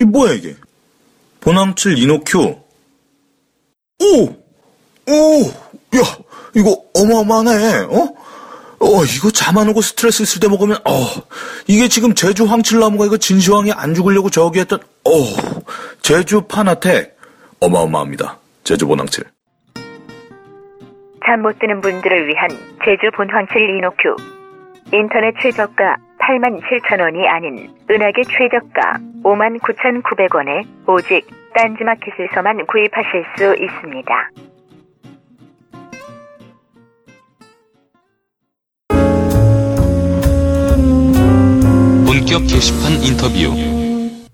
이 뭐야 이게? 보남칠 이노큐. 오! 오! 야, 이거 어마어마하네. 어? 어, 이거 잠 안 오고 스트레스 있을 때 먹으면, 어, 이게 지금 제주 황칠나무가 이거 진시황이 안 죽으려고 저기 했던, 어, 제주 파나텍. 어마어마합니다. 제주 보낭칠. 잠 못 드는 분들을 위한 제주 본황칠 이노큐. 인터넷 최저가 8만 7천 원이 아닌 은하계 최저가 5만 9천 9백원에 오직 딴지마켓에서만 구입하실 수 있습니다. 본격 게시판 인터뷰.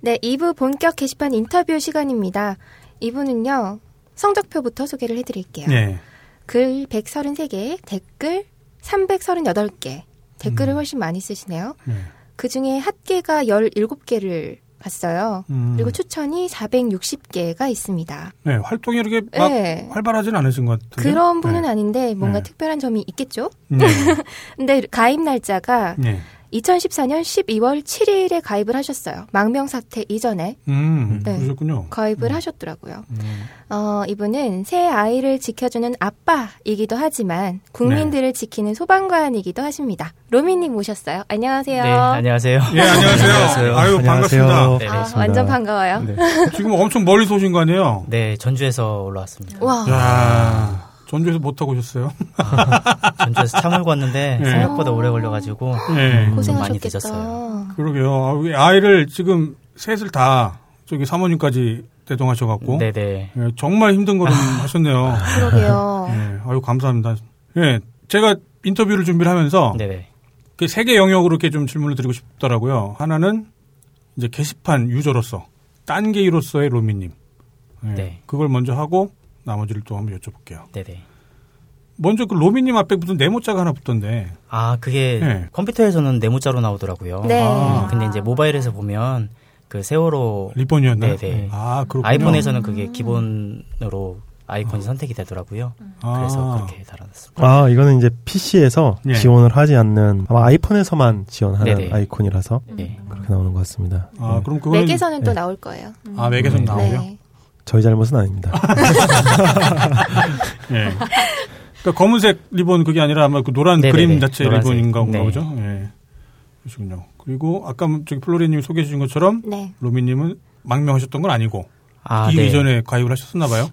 네, 2부 본격 게시판 인터뷰 시간입니다. 2부는요, 성적표부터 소개를 해드릴게요. 네. 글 133개, 댓글 338개. 댓글을 훨씬 많이 쓰시네요. 네. 그 중에 핫개가 17개를 봤어요. 음. 그리고 추천이 460개가 있습니다. 네, 활동이 이렇게 막 네. 활발하진 않으신 것 같은데. 그런 분은 네. 아닌데 뭔가 네. 특별한 점이 있겠죠? 네. 근데 가입 날짜가 네. 2014년 12월 7일에 가입을 하셨어요. 망명 사태 이전에 음, 네. 그러셨군요. 가입을 하셨더라고요. 음. 어, 이분은 새 아이를 지켜주는 아빠이기도 하지만 국민들을 지키는 소방관이기도 하십니다. 로미님 모셨어요. 안녕하세요. 네, 안녕하세요. 예, 안녕하세요. 아유, 반갑습니다. 네, 아, 완전 반가워요. 네. 지금 엄청 멀리서 오신 거 아니에요? 네, 전주에서 올라왔습니다. 와. 야 전주에서 못 타고 오셨어요? 전주에서 차 몰고 왔는데 네. 생각보다 오래 걸려가지고 네. 음, 많이 고생하셨겠다. 늦었어요. 그러게요. 아, 아이를 지금 셋을 다 저기 사모님까지 대동하셔갖고. 네네. 예, 정말 힘든 걸음 하셨네요. 그러게요. 예, 아유, 감사합니다. 예, 제가 인터뷰를 준비를 하면서 네네. 그 세 개 영역으로 이렇게 좀 질문을 드리고 싶더라고요. 하나는 이제 게시판 유저로서, 딴 게이로서의 로미님. 예, 네. 그걸 먼저 하고 나머지를 또 한번 여쭤볼게요. 네네. 먼저 그 로미님 앞에 무슨 네모자가 하나 붙던데. 아, 그게 네. 컴퓨터에서는 네모자로 나오더라고요. 네. 아. 근데 이제 모바일에서 보면 그 세월호 리본이었나요? 네네. 아, 그렇군요. 아이폰에서는 그게 기본으로 아이콘이 선택이 되더라고요. 그래서 아. 그렇게 달아놨습니다. 아, 이거는 이제 PC에서 예. 지원을 하지 않는 아마 아이폰에서만 지원하는 네네. 아이콘이라서 네. 그렇게 나오는 것 같습니다. 아, 그럼 그거는. 맥에서는 또 네. 나올 거예요. 아, 맥에서는 나오죠? 네. 저희 잘못은 아닙니다. 예. 그러니까 검은색 리본 그게 아니라 아마 그 노란 네네네. 그림 자체 노란색. 리본인가 네. 보죠. 예. 그러시군요. 그리고 아까 저기 플로리님 소개해 주신 것처럼 네. 로미님은 망명하셨던 건 아니고 아, 이 네. 이전에 가입을 하셨었나 봐요.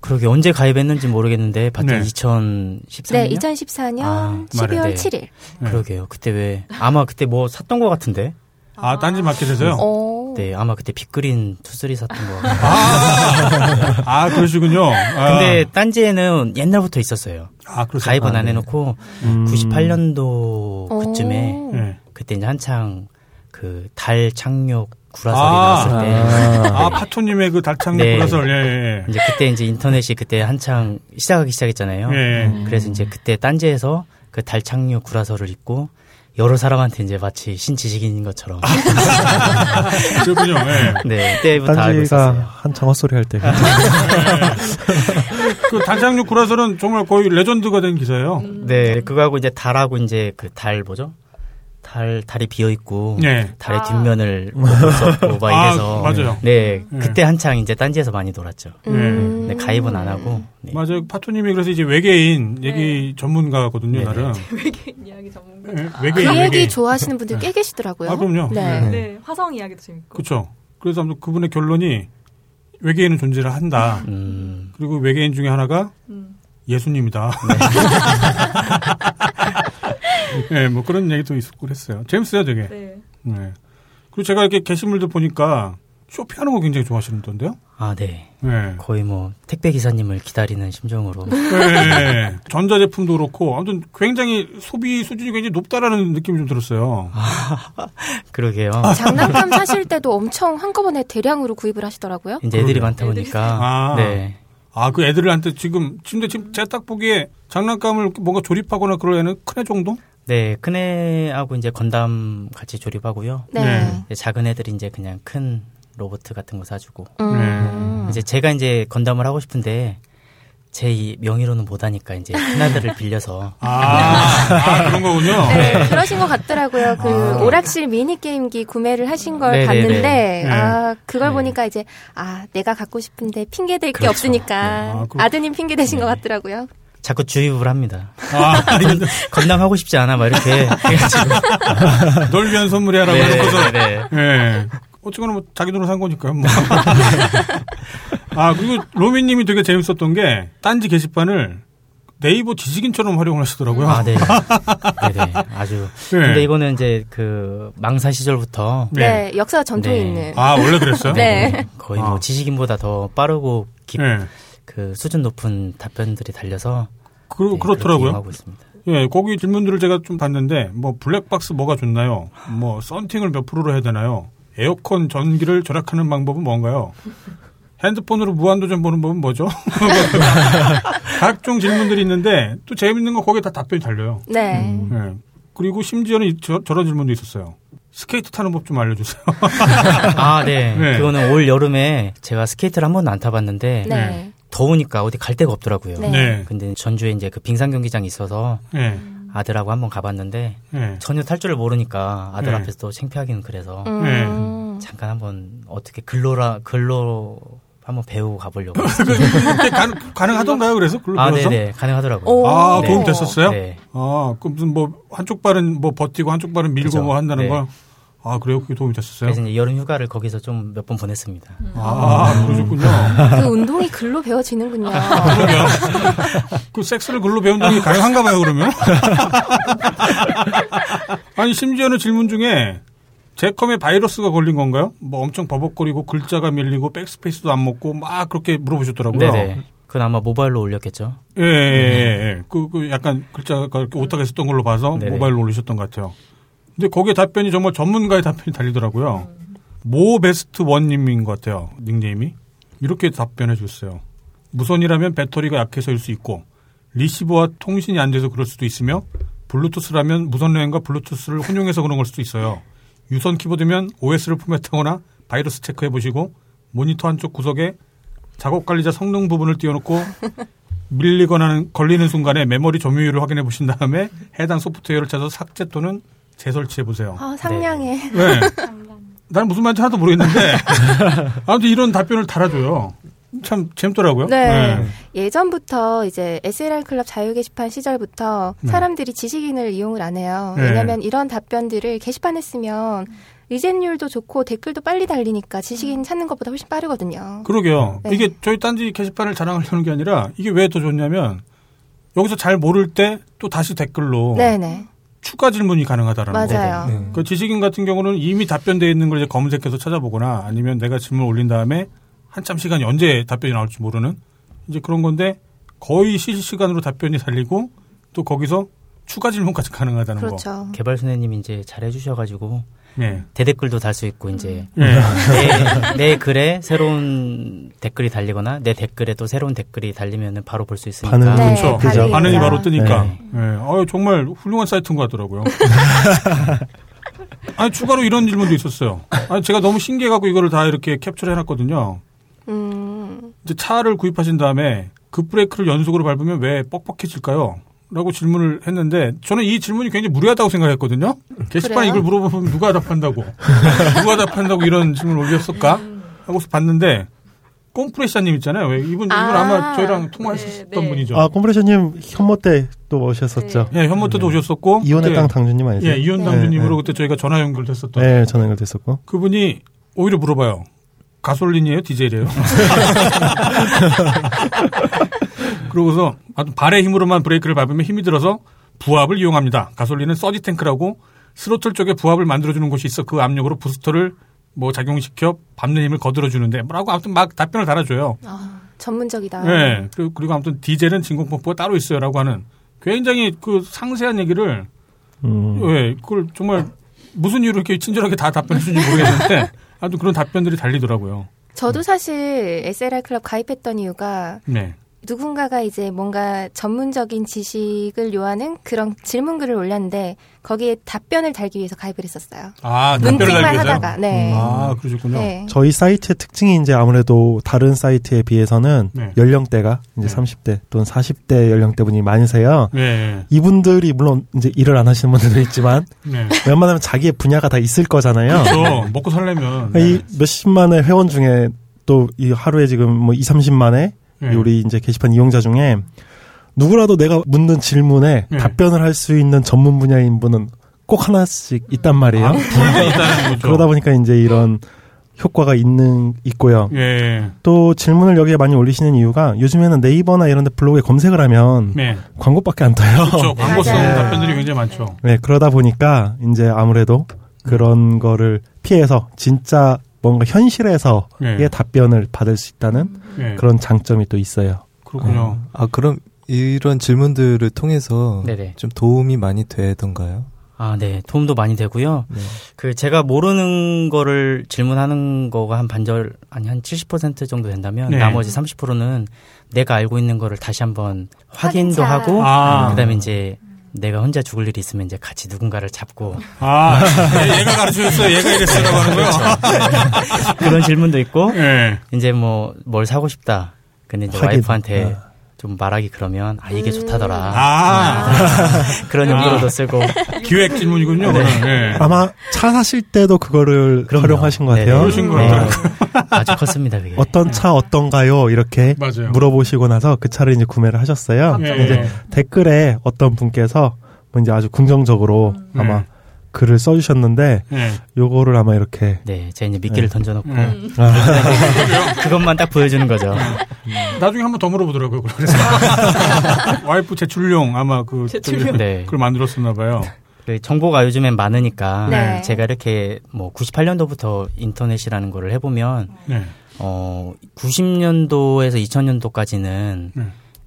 그러게 언제 가입했는지 모르겠는데 봤더니 네. 2013년. 네, 2014년 아, 12월 말해, 네. 7일. 네. 그러게요. 그때 왜 아마 그때 뭐 샀던 것 같은데. 아, 딴지 마켓에서요? 오. 네, 아마 그때 빅그린 투쓰리 샀던 거. 아, 아, 그러시군요. 아, 근데 딴지에는 옛날부터 있었어요. 아? 가입은 안 네. 해놓고 음. 98년도 그쯤에 오. 예. 그때 이제 한창 그 달 착륙 구라설이 아. 나왔을 때 아, 아, 파토님의 그 달창 네. 보라설, 예, 예. 이제 그때 이제 인터넷이 그때 한창 시작하기 시작했잖아요. 예. 그래서 이제 그때 딴지에서 그달 착륙 구라설을 읽고 여러 사람한테 이제 마치 신지식인인 것처럼 그렇군요. 예. 네 그때부터 알고 있었어요. 한창 헛소리 할 때. 그 단장육 구라설은 정말 거의 레전드가 된 기사예요. 네 그거하고 이제 달하고 이제 그 달 뭐죠? 달 달이 비어 있고 예. 달의 뒷면을 볼수 없고 막 아, 이래서 맞아요. 네 예. 그때 한창 이제 딴지에서 많이 놀았죠. 음. 네 가입은 안 하고 네. 맞아요. 파토님이 그래서 이제 외계인 얘기 전문가거든요, 네네. 나름. 외계인 이야기 전문가. 예, 그 외계인, 얘기 외계인. 좋아하시는 분들 꽤 계시더라고요. 아, 그럼요. 네. 네. 네, 화성 이야기도 재밌고. 그렇죠. 그래서 아무튼 그분의 결론이 외계인은 존재를 한다. 음, 그리고 외계인 중에 하나가 음. 예수님이다. 네, 뭐 그런 얘기도 있었고 그랬어요. 재밌어요, 되게. 네. 네. 그리고 제가 이렇게 게시물들 보니까 쇼핑하는 거 굉장히 좋아하시는던데요? 아 네. 네. 거의 뭐 택배 기사님을 기다리는 심정으로 네. 전자 제품도 그렇고 아무튼 굉장히 소비 수준이 굉장히 높다라는 느낌이 좀 들었어요. 그러게요. 장난감 사실 때도 엄청 한꺼번에 대량으로 구입을 하시더라고요. 이제 애들이. 많다 보니까 아. 네. 아, 그 애들한테 지금, 근데 지금 제가 딱 보기에 장난감을 뭔가 조립하거나 그럴 애는 큰 애 정도? 네, 큰 애하고 이제 건담 같이 조립하고요. 네. 네. 작은 애들이 이제 그냥 큰 로봇 같은 거 사주고. 음. 네. 이제 제가 이제 건담을 하고 싶은데 제이 명의로는 못하니까 이제 큰아들을 빌려서 아, 아, 그런 거군요. 네, 그러신 것 같더라고요. 그 아. 오락실 미니 게임기 구매를 하신 걸 네네네. 봤는데 네. 아 그걸 네. 보니까 이제 아 내가 갖고 싶은데 핑계 댈게 그렇죠. 없으니까 네. 아, 아드님 핑계 대신 것 같더라고요. 자꾸 주입을 합니다. 아, 아니, 건담하고 싶지 않아 막 이렇게 해가지고 널 위한 선물이야라고 해놓고서. 네. 예. 어쨌거나 뭐 자기 돈으로 산 거니까요. 뭐. 아 그리고 로미님이 되게 재밌었던 게 딴지 게시판을 네이버 지식인처럼 활용을 하시더라고요. 아, 네. 네네. 아주. 네. 근데 이거는 이제 그 망사 시절부터 네, 역사 전통이 네. 있는. 아 원래 그랬어요? 네. 거의 아. 뭐 지식인보다 더 빠르고 깊, 예. 그 수준 높은 답변들이 달려서 그, 네, 그렇더라고요. 있습니다. 예, 거기 질문들을 제가 좀 봤는데, 뭐, 블랙박스 뭐가 좋나요? 뭐, 썬팅을 몇 프로로 해야 되나요? 에어컨 전기를 절약하는 방법은 뭔가요? 핸드폰으로 무한도전 보는 법은 뭐죠? 각종 질문들이 있는데, 또 재밌는 건 거기에 다 답변이 달려요. 네. 예. 그리고 심지어는 이- 저, 저런 질문도 있었어요. 스케이트 타는 법 좀 알려주세요. 아, 네. 네. 그거는 올 여름에 제가 스케이트를 한 번도 안 타봤는데 네. 더우니까 어디 갈 데가 없더라고요. 네. 네. 근데 전주에 이제 그 빙상 경기장이 있어서 예. 아들하고 한번 가봤는데 예. 전혀 탈 줄을 모르니까 아들 네. 앞에서 또 창피하기는 그래서 음. 잠깐 한번 어떻게 글로라도 글로 한번 배우고 가보려고. 그게 가능, 가능 하던가요? 그래서? 글로 아, 배워서? 네네 가능하더라고요. 오. 아, 네. 도움 됐었어요? 네. 아, 그 무슨 뭐 한쪽 발은 뭐 버티고 한쪽 발은 밀고 그죠. 뭐 한다는 네. 걸. 아, 그래요? 그게 도움이 됐었어요? 그래서 여름 휴가를 거기서 좀 몇 번 보냈습니다. 아, 그러셨군요. 그 운동이 글로 배워지는군요. 그러게요. 그 섹스를 글로 배운다는 게 가능한가 봐요, 그러면? 아니, 심지어는 질문 중에 제컴에 바이러스가 걸린 건가요? 뭐 엄청 버벅거리고 글자가 밀리고 백스페이스도 안 먹고 막 그렇게 물어보셨더라고요. 네네. 그건 아마 모바일로 올렸겠죠. 예, 예, 예, 예. 그, 그 약간 글자가 이렇게 오타가 있었던 걸로 봐서 네네. 모바일로 올리셨던 것 같아요. 근데 거기에 답변이 정말 전문가의 답변이 달리더라고요. 모 베스트 원님인 것 같아요. 닉네임이. 이렇게 답변해 주셨어요. 무선이라면 배터리가 약해서일 수 있고, 리시버와 통신이 안 돼서 그럴 수도 있으며, 블루투스라면 무선 랜과 블루투스를 혼용해서 그런 걸 수도 있어요. 유선 키보드면 OS를 포맷하거나 바이러스 체크해 보시고, 모니터 한쪽 구석에 작업 관리자 성능 부분을 띄워놓고 밀리거나 걸리는 순간에 메모리 점유율을 확인해 보신 다음에 해당 소프트웨어를 찾아서 삭제 또는 재설치해 보세요. 아, 상냥해. 네. 나는 무슨 말인지 하나도 모르겠는데 아무튼 이런 답변을 달아줘요. 참 재밌더라고요. 네. 예전부터 이제 SLR 클럽 자유 게시판 시절부터 네. 사람들이 지식인을 이용을 안 해요. 네. 왜냐하면 이런 답변들을 게시판에 쓰면 의젠율도 좋고 댓글도 빨리 달리니까 지식인 찾는 것보다 훨씬 빠르거든요. 그러게요. 네. 이게 저희 딴지 게시판을 자랑하려는 게 아니라 이게 왜 더 좋냐면 여기서 잘 모를 때 또 다시 댓글로 네네. 추가 질문이 가능하다라는 거. 맞아요. 네. 그 지식인 같은 경우는 이미 답변되어 있는 걸 이제 검색해서 찾아보거나 아니면 내가 질문을 올린 다음에 한참 시간이 언제 답변이 나올지 모르는 이제 그런 건데 거의 실시간으로 답변이 달리고 또 거기서 추가 질문까지 가능하다는 거. 그렇죠. 개발소녀님이 이제 잘 해 주셔 가지고 네. 대댓글도 달 수 있고 이제 네. 내, 내 글에 새로운 댓글이 달리거나 내 댓글에 또 새로운 댓글이 달리면은 바로 볼 수 있으니까 반응 네, 그렇죠. 달리니까. 반응이 바로 뜨니까. 네. 네. 어, 정말 훌륭한 사이트인 것 같더라고요. 아니, 추가로 이런 질문도 있었어요. 아니, 제가 너무 신기해 갖고 이거를 다 이렇게 캡처를 해놨거든요. 음, 이제 차를 구입하신 다음에 급브레이크를 연속으로 밟으면 왜 뻑뻑해질까요? 라고 질문을 했는데 저는 이 질문이 굉장히 무례하다고 생각했거든요. 게시판에 그래요? 이걸 물어보면 누가 답한다고 누가 답한다고 이런 질문을 올렸을까 하고서 봤는데 꼼프레샤님 있잖아요. 왜 이분 이분 아, 아마 저희랑 통화했었던 네, 네. 분이죠. 아, 콤프레셔님 현모 때 또 오셨었죠. 예, 현모 때도 오셨었고 이혼의 그때- 땅 당주님 아니세요? 예, 이혼 네. 당주님으로 네, 그때 저희가 전화 연결됐었던 네, 전화 연결됐었고. 그분이 오히려 물어봐요. 가솔린이에요? 디젤이에요? 그러고서 아주 발의 힘으로만 브레이크를 밟으면 힘이 들어서 부압을 이용합니다. 가솔린은 서지 탱크라고 스로틀 쪽에 부압을 만들어주는 곳이 있어 그 압력으로 부스터를 뭐 작용시켜 밟는 힘을 거들어주는데 뭐라고 아무튼 막 답변을 달아줘요. 아, 전문적이다. 네. 그리고, 그리고 아무튼 디젤은 진공펌프가 따로 있어요라고 하는 굉장히 그 상세한 얘기를 음. 왜 그걸 정말 무슨 이유로 이렇게 친절하게 다 답변해 주는지 모르겠는데 아무튼 그런 답변들이 달리더라고요. 저도 사실 SLR 클럽 가입했던 이유가 네. 누군가가 이제 뭔가 전문적인 지식을 요하는 그런 질문글을 올렸는데 거기에 답변을 달기 위해서 가입을 했었어요. 아, 위해서요? 하다가 네. 아, 그러셨군요. 네. 저희 사이트의 특징이 이제 아무래도 다른 사이트에 비해서는 네. 연령대가 이제 네. 30대 또는 40대 연령대 분이 많으세요. 네. 이분들이 물론 이제 일을 안 하시는 분들도 있지만 네. 웬만하면 자기의 분야가 다 있을 거잖아요. 그렇죠. 먹고 살려면. 이 몇십만의 회원 중에 또 이 하루에 지금 뭐 2, 30만의 네. 우리 이제 게시판 이용자 중에 누구라도 내가 묻는 질문에 네. 답변을 할 수 있는 전문 분야인 분은 꼭 하나씩 있단 말이에요. 아. 그러다 보니까 이제 이런 효과가 있는 있고요. 예. 또 질문을 여기에 많이 올리시는 이유가 요즘에는 네이버나 이런 데 블로그에 검색을 하면 네. 광고밖에 안 떠요. 그렇죠. 광고성 맞아요. 답변들이 굉장히 많죠. 네, 그러다 보니까 이제 아무래도 그런 거를 피해서 진짜 뭔가 현실에서의 네. 답변을 받을 수 있다는 네. 그런 장점이 또 있어요. 그렇군요. 아, 그럼 이런 질문들을 통해서 네네. 좀 도움이 많이 되던가요? 아, 네. 도움도 많이 되고요. 네. 그 제가 모르는 거를 질문하는 거가 한 반절 아니 한 70% 정도 된다면 네. 나머지 30%는 내가 알고 있는 거를 다시 한번 확인도 확인차. 하고 아. 그다음에 이제 내가 혼자 죽을 일이 있으면 이제 같이 누군가를 잡고 아, 얘- 얘가 가르쳐줬어요. 얘가 이랬어라고 하는 거요. 그런 질문도 있고 예. 이제 뭐 뭘 사고 싶다. 근데 이제 확인. 와이프한테 아. 좀 말하기 그러면 아 이게 좋다더라. 아, 그런 아. 용도로도 쓰고 기획 질문이군요. 네. 예. 아마 차 사실 때도 그거를 그럼요. 활용하신 것 네네. 같아요. 그러신 것 네. 같아요. 아주 컸습니다 그게. 어떤 차 어떤가요? 이렇게 맞아요. 물어보시고 나서 그 차를 이제 구매를 하셨어요. 예. 이제 댓글에 어떤 분께서 뭐 이제 아주 긍정적으로 음. 아마 글을 써주셨는데 예. 요거를 아마 이렇게 네, 제가 이제 미끼를 네. 던져놓고 음. 그것만 딱 보여주는 거죠. 나중에 한번 더 물어보더라고요. 그래서 와이프 제출용 아마 그 제출용. 네. 그걸 만들었었나 봐요. 그 정보가 요즘엔 많으니까 네. 제가 이렇게 뭐 98년도부터 인터넷이라는 거를 해보면 네. 어 90년도에서 2000년도까지는 네.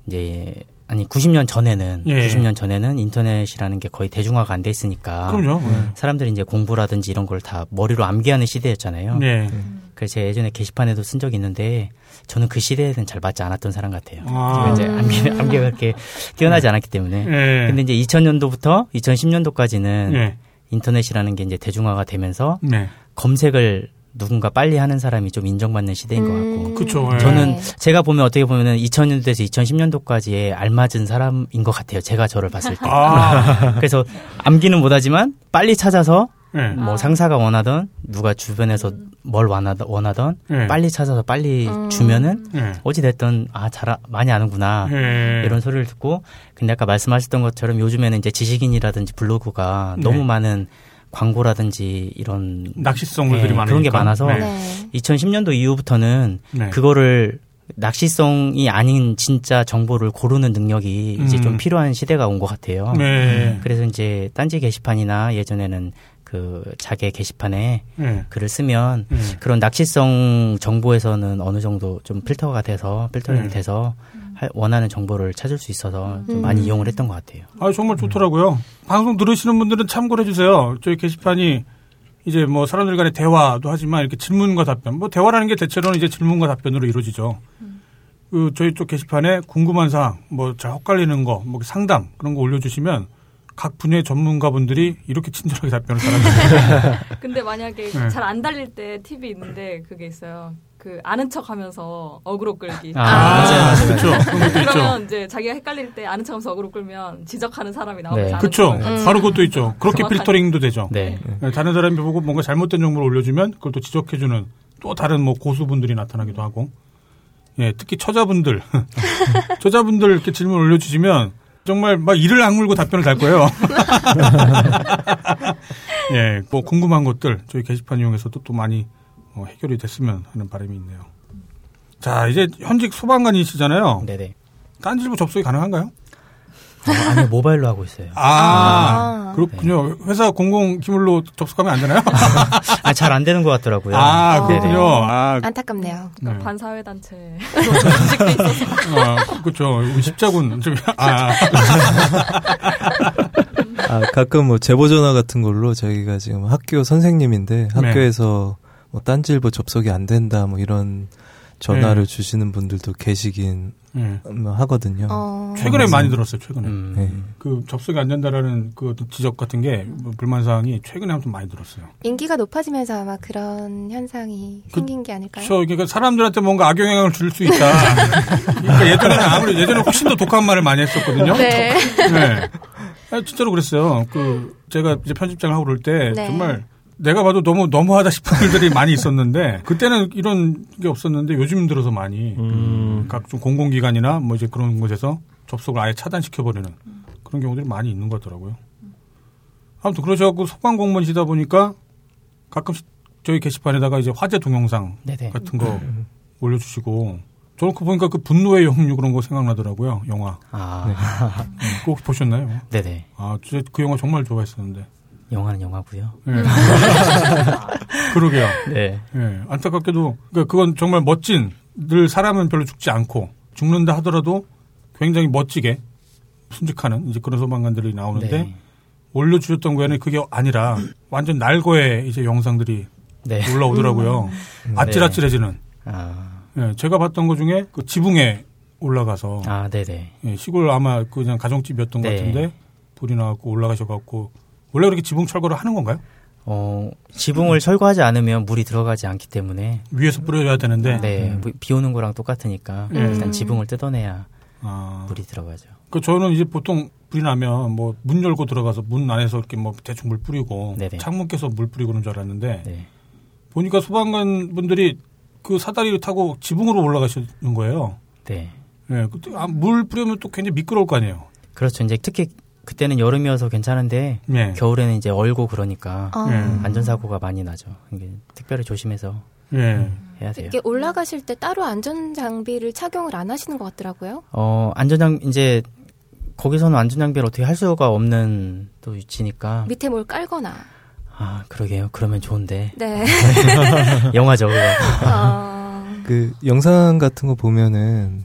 이제 아니 90년 전에는 예. 90년 전에는 인터넷이라는 게 거의 대중화가 안 돼 있으니까 그럼요. 사람들이 이제 공부라든지 이런 걸 다 머리로 암기하는 시대였잖아요. 네. 그래서 제가 예전에 게시판에도 쓴 적이 있는데 저는 그 시대에는 잘 맞지 않았던 사람 같아요. 아. 이제 암기, 암기가 그렇게 뛰어나지 않았기 때문에. 예. 근데 이제 2000년도부터 2010년도까지는 예. 인터넷이라는 게 이제 대중화가 되면서 네. 검색을 누군가 빨리 하는 사람이 좀 인정받는 시대인 것 음. 같고. 그쵸, 예. 저는 네. 제가 보면 어떻게 보면은 2000년도에서 2010년도까지에 알맞은 사람인 것 같아요. 제가 저를 봤을 때. 아. 그래서 암기는 못하지만 빨리 찾아서 예. 뭐 아. 상사가 원하던 누가 주변에서 뭘 원하던, 원하던 예. 빨리 찾아서 빨리 음. 주면은 예. 어찌 됐든 아 잘 많이 아는구나 예. 이런 소리를 듣고 근데 아까 말씀하셨던 것처럼 요즘에는 이제 지식인이라든지 블로그가 네. 너무 많은 광고라든지 이런 낚시성물들이 네, 많으니까. 그런 게 많아서 네. 네. 2010년도 이후부터는 네. 그거를 낚시성이 아닌 진짜 정보를 고르는 능력이 이제 음. 좀 필요한 시대가 온 것 같아요. 네. 그래서 이제 딴지 게시판이나 예전에는 그 자개 게시판에 네. 글을 쓰면 네. 그런 낚시성 정보에서는 어느 정도 좀 필터가 돼서 필터링이 네. 돼서 할- 원하는 정보를 찾을 수 있어서 좀 음. 많이 이용을 했던 것 같아요. 아, 정말 좋더라고요. 방송 들으시는 분들은 참고를 해주세요. 저희 게시판이 이제 뭐 사람들 간의 대화도 하지만 이렇게 질문과 답변. 뭐 대화라는 게 대체로는 이제 질문과 답변으로 이루어지죠. 그 저희 쪽 게시판에 궁금한 사항, 뭐 잘 헛갈리는 거, 뭐 상담 그런 거 올려주시면 각 분야의 전문가분들이 이렇게 친절하게 답변을 잘하세요. 근데 만약에 네. 잘안 달릴 때 팁이 있는데 그게 있어요. 그 아는 척 하면서 어그로 끌기. 아, 맞아요, 맞아요. 그렇죠. 그러면 이제 자기가 헷갈릴 때 아는 척하면서 어그로 끌면 지적하는 사람이 나오면 네. 그렇죠. 음. 바로 그것도 있죠. 그렇게 정확하게. 필터링도 되죠. 네. 네, 다른 사람이 보고 뭔가 잘못된 정보를 올려주면 그걸 또 지적해주는 또 다른 뭐 고수분들이 나타나기도 하고, 예, 특히 처자분들, 처자분들 이렇게 질문 올려주시면 정말 막 이를 악물고 답변을 달 거예요. 예, 뭐 궁금한 것들 저희 게시판 이용해서도 또 많이 어, 해결이 됐으면 하는 바람이 있네요. 자, 이제 현직 소방관이시잖아요. 네네. 딴질부 접속이 가능한가요? 어, 아니 모바일로 하고 있어요. 아, 아. 그렇군요. 회사 공공 기물로 접속하면 안 되나요? 아, 잘 안 되는 것 같더라고요. 아. 그렇군요. 아, 안타깝네요. 그러니까 네. 반사회단체 아, 그렇죠. 십자군 좀 아, 아, 가끔 뭐 제보 전화 같은 걸로 저희가 지금 학교 선생님인데 학교에서 뭐 딴지일보 접속이 안 된다 뭐 이런 전화를 네. 주시는 분들도 계시긴 예. 하거든요. 어. 최근에 많이 들었어요. 최근에 음. 네. 그 접속이 안 된다라는 그 어떤 지적 같은 게뭐 불만 사항이 최근에 좀 많이 들었어요. 인기가 높아지면서 아마 그런 현상이 그- 생긴 게 아닐까요? 그렇죠. 그러니까 사람들한테 뭔가 악영향을 줄 수 있다. 그러니까 예전에는 아무리 예전에 훨씬 더 독한 말을 많이 했었거든요. 네. 네. 아, 진짜로 그랬어요. 그 제가 이제 편집장을 하고 그럴 때 네. 정말 내가 봐도 너무 너무하다 싶은 일들이 많이 있었는데 그때는 이런 게 없었는데 요즘 들어서 많이 음. 각종 공공기관이나 뭐 이제 그런 곳에서 접속을 아예 차단시켜 버리는 그런 경우들이 많이 있는 것 같더라고요. 아무튼 그러셔갖고 소방 공무원이시다 보니까 가끔씩 저희 게시판에다가 이제 화재 동영상 네네. 같은 거 올려주시고 저는 그 보니까 그 분노의 영유 그런 거 생각나더라고요 영화 아, 꼭 보셨나요? 네네. 아, 진짜 그 영화 정말 좋아했었는데. 영화는 영화고요. 예. 그러게요. 네. 예. 안타깝게도 그러니까 그건 정말 멋진 늘 사람은 별로 죽지 않고 죽는다 하더라도 굉장히 멋지게 순직하는 이제 그런 소방관들이 나오는데 네. 올려주셨던 거에는 그게 아니라 완전 날거의 이제 영상들이 네. 올라오더라고요. 아찔아찔해지는. 아, 예, 제가 봤던 것 중에 그 지붕에 올라가서 아, 네네. 예, 시골 아마 그냥 가정집이었던 것 네. 같은데 불이 나갖고 올라가셔갖고 원래 그렇게 지붕 철거를 하는 건가요? 어, 지붕을 철거하지 않으면 물이 들어가지 않기 때문에 위에서 뿌려줘야 되는데. 네, 뭐, 비 오는 거랑 똑같으니까 네. 일단 지붕을 뜯어내야 아, 물이 들어가죠. 그 저는 이제 보통 불이 나면 뭐 문 열고 들어가서 문 안에서 이렇게 뭐 대충 물 뿌리고 네네. 창문 깨서 물 뿌리고 그런 줄 알았는데 네. 보니까 소방관 분들이 그 사다리를 타고 지붕으로 올라가시는 거예요. 네. 예, 그때 아, 물 뿌리면 또 굉장히 미끄러울 거 아니에요. 그렇죠. 이제 특히 그때는 여름이어서 괜찮은데 예. 겨울에는 이제 얼고 그러니까 아. 예. 안전사고가 많이 나죠. 이게 특별히 조심해서 예. 해야 돼요. 이게 올라가실 때 따로 안전 장비를 착용을 안 하시는 것 같더라고요. 어, 안전장, 이제, 거기서는 안전 장비를 어떻게 할 수가 없는 또 위치니까. 밑에 뭘 깔거나. 아, 그러게요. 그러면 좋은데. 네. 영화죠. 어, 그 영상 같은 거 보면은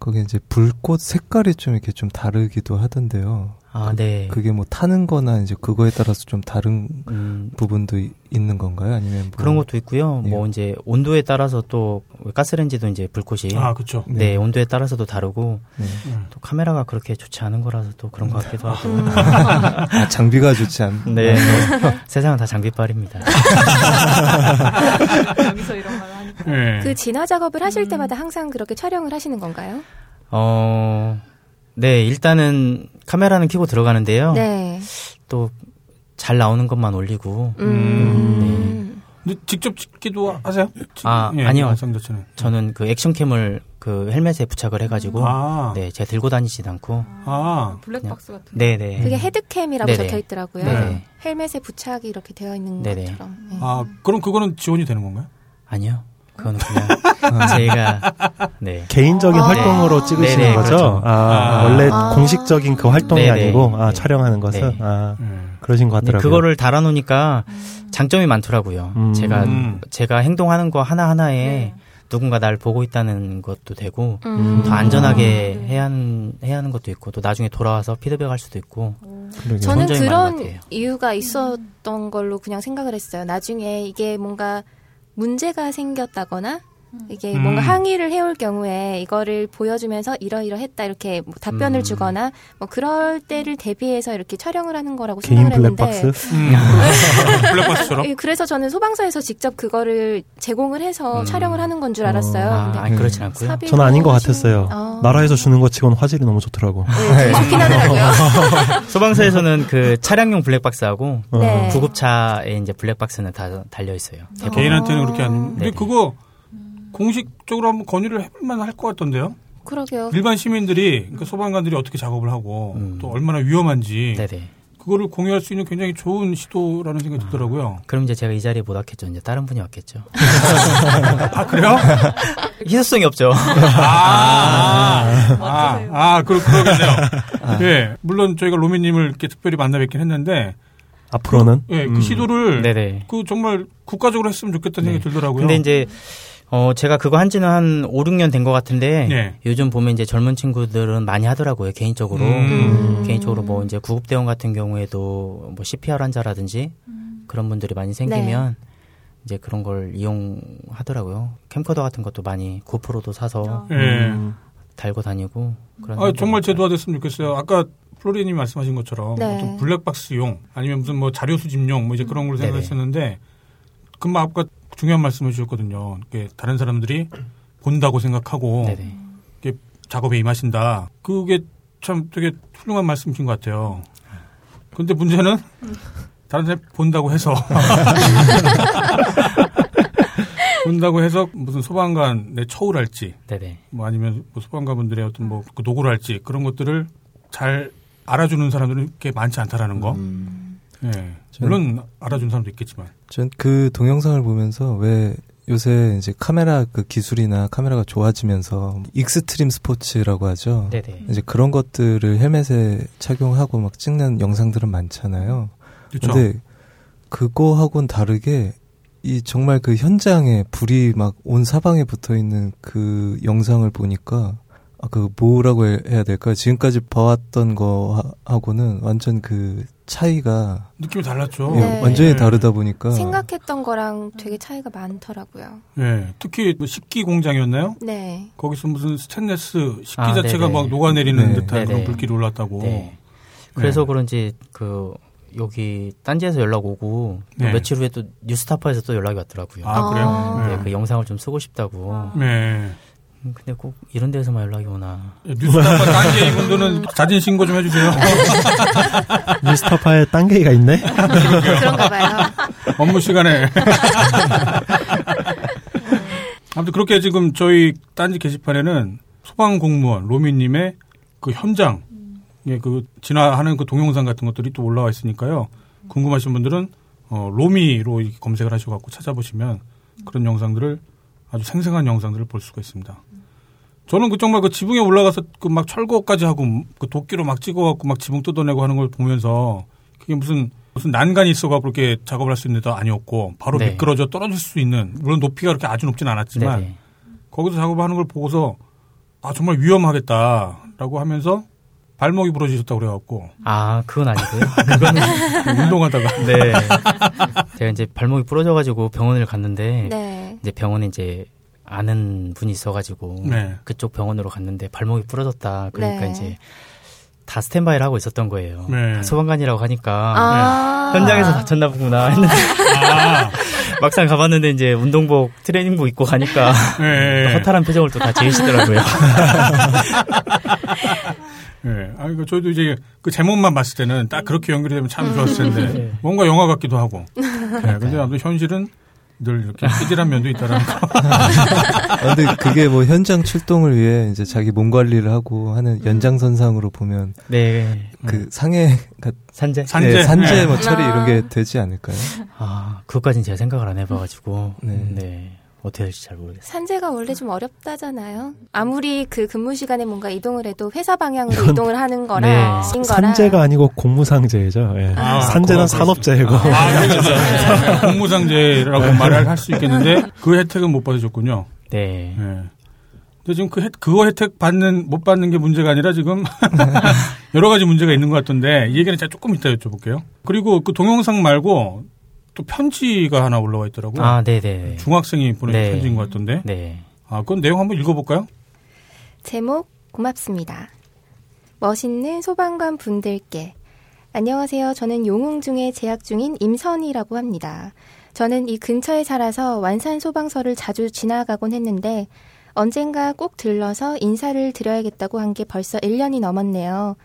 거기 이제 불꽃 색깔이 좀 이렇게 좀 다르기도 하던데요. 아, 네. 그게 뭐 타는 거나 이제 그거에 따라서 좀 다른 음, 부분도 이- 있는 건가요? 아니면 뭐 그런 것도 있고요. 예. 뭐, 이제, 온도에 따라서 또, 가스렌지도 이제 불꽃이. 아, 그렇죠. 네, 온도에 따라서도 다르고, 네. 또 카메라가 그렇게 좋지 않은 거라서 또 그런 것 같기도 하고. 아, 장비가 좋지 않. 네. 세상은 다 장비빨입니다. 여기서 이런 말을 하니까. 예. 그 진화 작업을 하실 때마다 항상 그렇게 촬영을 하시는 건가요? 어, 네, 일단은 카메라는 켜고 들어가는데요. 네. 또, 잘 나오는 것만 올리고, 음. 근데 직접 찍기도 하세요? 아, 예, 아니요. 영상 자체는. 저는 그 액션캠을 그 헬멧에 부착을 해가지고 아, 네 제가 들고 다니진 않고 아, 블랙박스 같은. 네네 그게 헤드캠이라고 네네. 적혀 있더라고요. 헬멧에 부착이 이렇게 되어 있는 네네. 것처럼. 네. 아, 그럼 그거는 지원이 되는 건가요? 아니요 그건 그냥 제가 네 개인적인 아. 활동으로 네. 찍으시는 네네, 거죠? 그렇죠. 아, 아. 원래 아. 공식적인 그 활동이 네네. 아니고 아, 네. 촬영하는 것은 네. 아, 예. 그러신 것 같더라고요. 그거를 달아놓으니까 장점이 많더라고요 음. 제가 음. 제가 행동하는 거 하나 하나에 네. 누군가 날 보고 있다는 것도 되고 음. 더 안전하게 네. 해야 하는 해야 하는 것도 있고 또 나중에 돌아와서 피드백할 수도 있고. 저는 그런. 이유가 있었던 걸로 그냥 생각을 했어요. 나중에 이게 뭔가 문제가 생겼다거나 이게 음. 뭔가 항의를 해올 경우에 이거를 보여주면서 이러이러했다 이렇게 뭐 답변을 음. 주거나 뭐 그럴 때를 대비해서 이렇게 촬영을 하는 거라고 개인 생각을 했는데 블랙박스 음. 블랙박스처럼? 예, 그래서 저는 소방서에서 직접 그거를 제공을 해서 음. 촬영을 하는 건 줄 알았어요. 아, 아니 그렇진 않고요 저는 아닌 것 같았어요. 아. 나라에서 주는 것 치고는 화질이 너무 좋더라고. 네, 되게 좋긴 하더라고요. 소방서에서는 그 차량용 블랙박스하고 어. 네. 구급차에 이제 블랙박스는 다 달려 있어요. 대부분. 개인한테는 그렇게 안. 근데 네네. 그거 공식적으로 한번 건의를 해볼 만 할 것 같던데요? 그러게요. 일반 시민들이, 그러니까 소방관들이 어떻게 작업을 하고 음. 또 얼마나 위험한지 네네. 그거를 공유할 수 있는 굉장히 좋은 시도라는 생각이 들더라고요. 그럼 이제 제가 이 자리에 못 왔겠죠. 이제 다른 분이 왔겠죠. 아, 그래요? 희소성이 없죠. 아, 아. 아, 그러, 그러겠네요. 예. 물론 저희가 로미님을 이렇게 특별히 만나 뵙긴 했는데, 앞으로는 예, 그 음. 시도를 네네. 그 정말 국가적으로 했으면 좋겠다는 생각이 네. 들더라고요. 근데 이제 어 제가 그거 한 지는 한 5, 6년 된 것 같은데 네. 요즘 보면 이제 젊은 친구들은 많이 하더라고요. 개인적으로. 음. 개인적으로 뭐 이제 구급대원 같은 경우에도 뭐 CPR 환자라든지 그런 분들이 많이 생기면 이제 그런 걸 이용하더라고요. 캠코더 같은 것도 많이 고프로도 사서 예. 음. 달고 다니고 그런. 아, 정말 제도화됐으면 좋겠어요. 아까 플로리님이 말씀하신 것처럼 네. 어떤 블랙박스용 아니면 무슨 뭐 자료 수집용 뭐 이제 그런 걸로 네네. 생각했었는데 금방 아까 중요한 말씀을 주셨거든요. 이게 다른 사람들이 본다고 생각하고. 작업에 임하신다. 그게 참 되게 훌륭한 말씀이신 것 같아요. 근데 문제는 다른 사람이 본다고 해서 본다고 해서 무슨 소방관의 처우를 할지 네네. 뭐 아니면 뭐 소방관 분들의 어떤 뭐 그 노고를 할지 그런 것들을 잘 알아주는 사람들은 꽤 많지 않다라는 거. 음. 예. 물론 알아주는 사람도 있겠지만. 전 그 동영상을 보면서 왜 요새 이제 카메라 그 기술이나 카메라가 좋아지면서 익스트림 스포츠라고 하죠. 네네. 이제 그런 것들을 헬멧에 착용하고 막 찍는 영상들은 많잖아요. 그렇죠. 근데 그거하고는 다르게 이 정말 그 현장에 불이 막 온 사방에 붙어 있는 그 영상을 보니까 아, 그 뭐라고 해- 해야 될까? 지금까지 봐왔던 거하고는 완전 그 차이가 느낌이 달랐죠. 예, 네. 완전히 예. 다르다 보니까 생각했던 거랑 되게 차이가 많더라고요. 예. 특히 뭐 식기 공장이었나요? 네. 거기서 무슨 스테인레스 식기 아, 자체가 네네. 막 녹아내리는 네. 듯한 그런. 불길이 올랐다고. 네. 그래서 네. 그런지 그 여기 딴지에서 연락 오고 또 네. 며칠 후에 또 뉴스타파에서 또 연락이 왔더라고요. 아, 그래요? 아. 네, 그 영상을 좀 쓰고 싶다고. 네. 음, 근데 꼭 이런 데서만 연락이 오나. 예, 뉴스타파 딴게 이 분들은 자진 신고 좀 해주세요. 뉴스타파에 딴게이가 있네? 그런가 봐요. 업무 시간에. 아무튼 그렇게 지금 저희 딴지 게시판에는 소방 공무원 로미님의 그 현장, 예, 그 진화하는 그 동영상 같은 것들이 또 올라와 있으니까요. 궁금하신 분들은 어, 로미로 검색을 하셔갖고 찾아보시면 그런 영상들을 아주 생생한 영상들을 볼 수가 있습니다. 저는 그 정말 그 지붕에 올라가서 그 막 철거까지 하고 그 도끼로 막 찍어갖고 막 지붕 뜯어내고 하는 걸 보면서 그게 무슨 무슨 난간이 있어갖고 이렇게 작업을 할 수 있는 데도 아니었고 바로 네. 미끄러져 떨어질 수 있는 물론 높이가 그렇게 아주 높진 않았지만 네네. 거기서 작업하는 걸 보고서 아 정말 위험하겠다라고 하면서 발목이 부러지셨다고 그래갖고 아, 그건 아니고요. 운동하다가 네. 제가 이제 발목이 부러져가지고 병원을 갔는데 네. 이제 병원에 이제 아는 분이 있어가지고 네. 그쪽 병원으로 갔는데 발목이 부러졌다. 그러니까 네. 이제 다 스탠바이를 하고 있었던 거예요. 네. 소방관이라고 하니까 아. 현장에서 다쳤나 보구나 했는데 아, 막상 가봤는데 이제 운동복 트레이닝복 입고 가니까 네. 허탈한 표정을 또 다 지으시더라고요. 예. 아, 이거 저희도 이제 그 제목만 봤을 때는 딱 그렇게 연결이 되면 참 좋았을 텐데 네. 뭔가 영화 같기도 하고. 예. 근데 아무튼 현실은 늘 이렇게 찌질한 면도 있다라는 거. 아, 근데 그게 뭐 현장 출동을 위해 이제 자기 몸 관리를 하고 하는 연장선상으로 보면 네. 그 상해 같 산재? 산재. 네, 산재 네. 뭐 처리 아. 이런 게 되지 않을까요? 아, 그것까지는 제가 생각을 안 해봐가지고. 네. 네. 어떻게 될지 잘 모르겠어요. 산재가 원래 좀 어렵다잖아요. 아무리 그 근무 시간에 뭔가 이동을 해도 회사 방향으로 이동을 하는 거랑 네. 인 거랑 산재가 아니고 공무상재죠. 예. 아, 산재는 그거 산업재해고. 아, 그렇죠. 네. 공무상제라고 말을 할 수 있겠는데 그 혜택은 못 받으셨군요. 네. 예. 근데 지금 그 혜, 그거 혜택 받는 못 받는 게 문제가 아니라 지금 여러 가지 문제가 있는 것 같던데 이 얘기는 제가 조금 이따 여쭤볼게요. 그리고 그 동영상 말고 또 편지가 하나 올라와 있더라고요. 아, 네네. 중학생이 보낸 네. 편지인 것 같던데. 네. 아, 그건 내용 한번 읽어볼까요? 제목 고맙습니다. 멋있는 소방관 분들께 안녕하세요. 저는 용웅중에 재학 중인 임선이라고 합니다. 저는 이 근처에 살아서 완산 소방서를 자주 지나가곤 했는데 언젠가 꼭 들러서 인사를 드려야겠다고 한 게 벌써 1년이 넘었네요.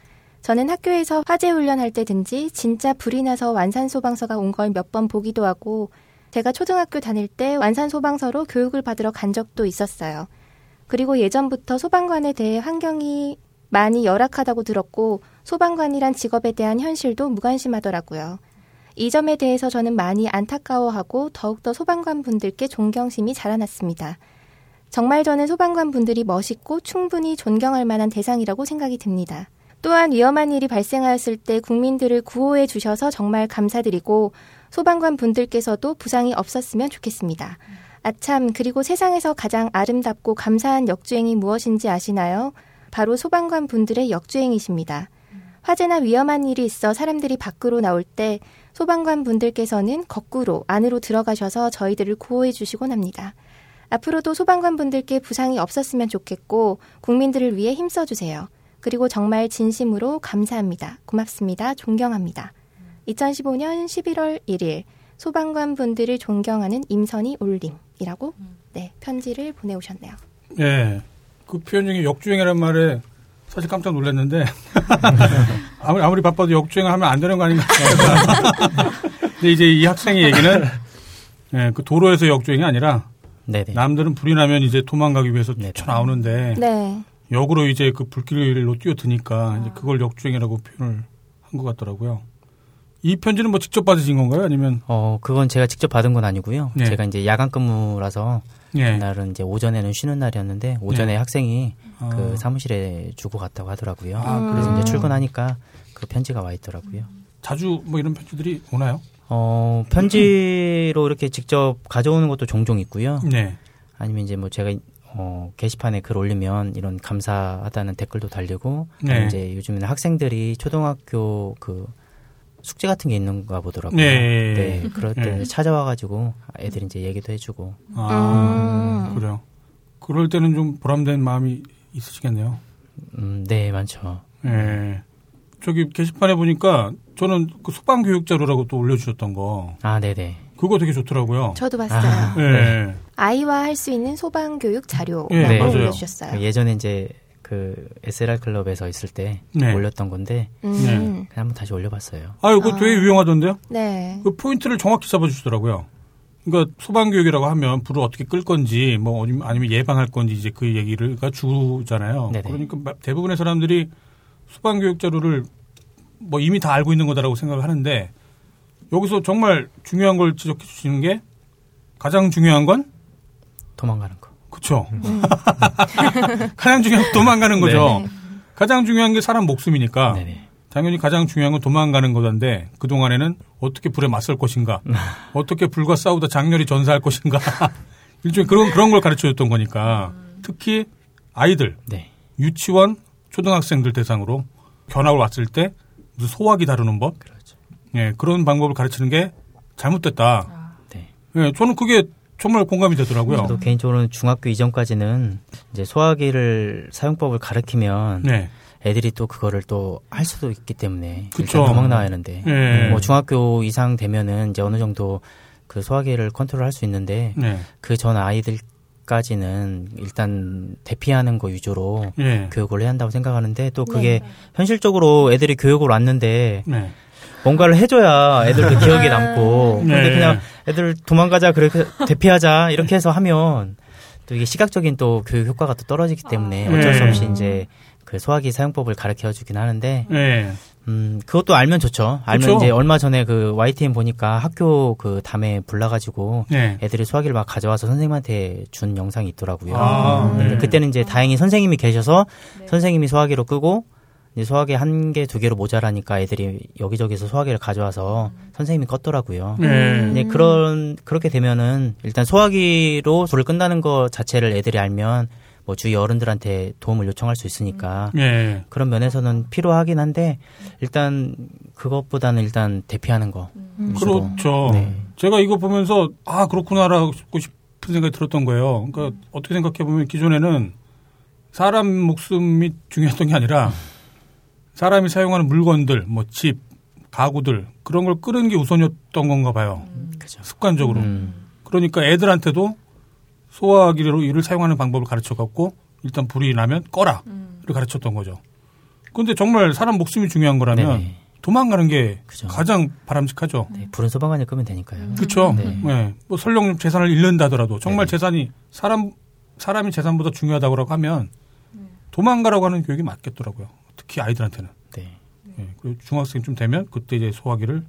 저는 학교에서 화재 훈련할 때든지 진짜 불이 나서 완산 소방서가 온 걸 몇 번 보기도 하고 제가 초등학교 다닐 때 완산 소방서로 교육을 받으러 간 적도 있었어요. 그리고 예전부터 소방관에 대해 환경이 많이 열악하다고 들었고 소방관이란 직업에 대한 현실도 무관심하더라고요. 이 점에 대해서 저는 많이 안타까워하고 더욱더 소방관 분들께 존경심이 자라났습니다. 정말 저는 소방관 분들이 멋있고 충분히 존경할 만한 대상이라고 생각이 듭니다. 또한 위험한 일이 발생하였을 때 국민들을 구호해 주셔서 정말 감사드리고 소방관 분들께서도 부상이 없었으면 좋겠습니다. 아참, 그리고 세상에서 가장 아름답고 감사한 역주행이 무엇인지 아시나요? 바로 소방관 분들의 역주행이십니다. 화재나 위험한 일이 있어 사람들이 밖으로 나올 때 소방관 분들께서는 거꾸로 안으로 들어가셔서 저희들을 구호해 주시곤 합니다. 앞으로도 소방관 분들께 부상이 없었으면 좋겠고 국민들을 위해 힘써 주세요. 그리고 정말 진심으로 감사합니다. 고맙습니다. 존경합니다. 2015년 11월 1일 소방관 분들을 존경하는 임선희 올림이라고 네, 편지를 보내오셨네요. 예. 그 표현 중에 역주행이라는 말에 사실 깜짝 놀랐는데 아무리, 아무리 바빠도 역주행하면 안 되는 거 아닌가. 근데 이제 이 학생의 얘기는 예, 그 도로에서 역주행이 아니라 네네. 남들은 불이 나면 이제 도망가기 위해서 네네. 뛰쳐나오는데 네. 역으로 이제 그 불길로 뛰어드니까 이제 그걸 역주행이라고 표현을 한 것 같더라고요. 이 편지는 뭐 직접 받으신 건가요? 아니면 어, 그건 제가 직접 받은 건 아니고요. 네. 제가 이제 야간 근무라서 예. 그날은 이제 오전에는 쉬는 날이었는데 오전에 네. 학생이 아. 그 사무실에 주고 갔다고 하더라고요. 아, 그래서? 이제 출근하니까 그 편지가 와 있더라고요. 자주 뭐 이런 편지들이 오나요? 어, 편지로 이렇게 직접 가져오는 것도 종종 있고요. 네. 아니면 이제 뭐 제가 어, 게시판에 글 올리면 이런 감사하다는 댓글도 달리고 네. 이제 요즘에는 학생들이 초등학교 그 숙제 같은 게 있는가 보더라고요. 네. 네, 그럴 때 네. 찾아와 가지고 애들이 이제 얘기도 해주고 아, 음. 그래요. 그럴 때는 좀 보람된 마음이 있으시겠네요. 음, 네, 많죠. 예. 저기 게시판에 보니까 저는 그 소방 교육 자료라고 또 올려주셨던 거 아, 네네. 그거 되게 좋더라고요. 저도 봤어요. 아. 예. 아이와 할 수 있는 소방 교육 자료라고 예, 네. 올려주셨어요. 예전에 이제 그 SLR 클럽에서 있을 때 네. 올렸던 건데 음. 그냥 한번 다시 올려봤어요. 아유, 그거 아. 되게 유용하던데요? 네. 그 포인트를 정확히 잡아주시더라고요. 그러니까 소방 교육이라고 하면 불을 어떻게 끌 건지 뭐 아니면- 예방할 건지 이제 그 얘기를가 주잖아요. 네네. 그러니까 마- 대부분의 사람들이 소방 교육 자료를 뭐 이미 다 알고 있는 거다라고 생각을 하는데 여기서 정말 중요한 걸 지적해 주시는 게 가장 중요한 건 도망가는 거. 그쵸. 가장 중요한 건 도망가는 거죠. 네. 가장 중요한 게 사람 목숨이니까 네네. 당연히 가장 중요한 건 도망가는 거던데 그 동안에는 어떻게 불에 맞설 것인가 어떻게 불과 싸우다 장렬히 전사할 것인가 일종의 그런 그런 걸 가르쳐 줬던 거니까 특히 아이들 네. 유치원 초등학생들 대상으로 견학을 왔을 때 무슨 소화기 다루는 법 그렇죠. 예, 그런 방법을 가르치는 게 잘못됐다. 네. 예, 저는 그게 정말 공감이 되더라고요. 저도 개인적으로는 중학교 이전까지는 이제 소화기를 사용법을 가르치면 네. 애들이 또 그거를 또 할 수도 있기 때문에 그쵸. 일단 도망 나와야 하는데 예. 뭐 중학교 이상 되면은 이제 어느 정도 그 소화기를 컨트롤할 수 있는데 네. 그전 아이들 까지는 일단 대피하는 거 위주로 예. 교육을 해야 한다고 생각하는데 또 그게 현실적으로 애들이 교육을 왔는데 네. 뭔가를 해줘야 애들도 기억에 남고 근데 네. 그냥 애들 도망가자 그렇게 대피하자 이렇게 해서 하면 또 이게 시각적인 또 교육 효과가 또 떨어지기 때문에 어쩔 수 네. 없이 이제 그 소화기 사용법을 가르쳐 주긴 하는데 예. 음 그것도 알면 좋죠 알면 그쵸. 이제 얼마 전에 그 YTN 보니까 학교 그 담에 불나가지고 네. 애들이 소화기를 막 가져와서 선생님한테 준 영상이 있더라고요. 아, 근데 네. 그때는 이제 다행히 선생님이 계셔서 네. 선생님이 소화기로 끄고 소화기 한 개 두 개로 모자라니까 애들이 여기저기서 소화기를 가져와서 선생님이 껐더라고요. 네. 이제 그런 그렇게 되면은 일단 소화기로 불을 끈다는 것 자체를 애들이 알면 뭐 주위 어른들한테 도움을 요청할 수 있으니까 예. 그런 면에서는 필요하긴 한데 일단 그것보다는 일단 대피하는 거. 위주로. 그렇죠. 네. 제가 이거 보면서 아 그렇구나라고 싶은 생각이 들었던 거예요. 그러니까 어떻게 생각해 보면 기존에는 사람 목숨이 중요했던 게 아니라 사람이 사용하는 물건들, 뭐 집, 가구들 그런 걸 끄는 게 우선이었던 건가 봐요. 그죠. 습관적으로. 음. 그러니까 애들한테도 소화기로 이를 사용하는 방법을 가르쳐 갖고 일단 불이 나면 꺼라를 가르쳤던 거죠. 근데 정말 사람 목숨이 중요한 거라면 네네. 도망가는 게 그죠. 가장 바람직하죠. 네, 불은 소방관이 끄면 되니까요. 그렇죠. 네. 네. 뭐 설령 재산을 잃는다더라도 정말 네. 재산이 사람 사람이 재산보다 중요하다고 하면 도망가라고 하는 교육이 맞겠더라고요. 특히 아이들한테는. 네. 예, 그리고 중학생쯤 되면 그때 이제 소화기를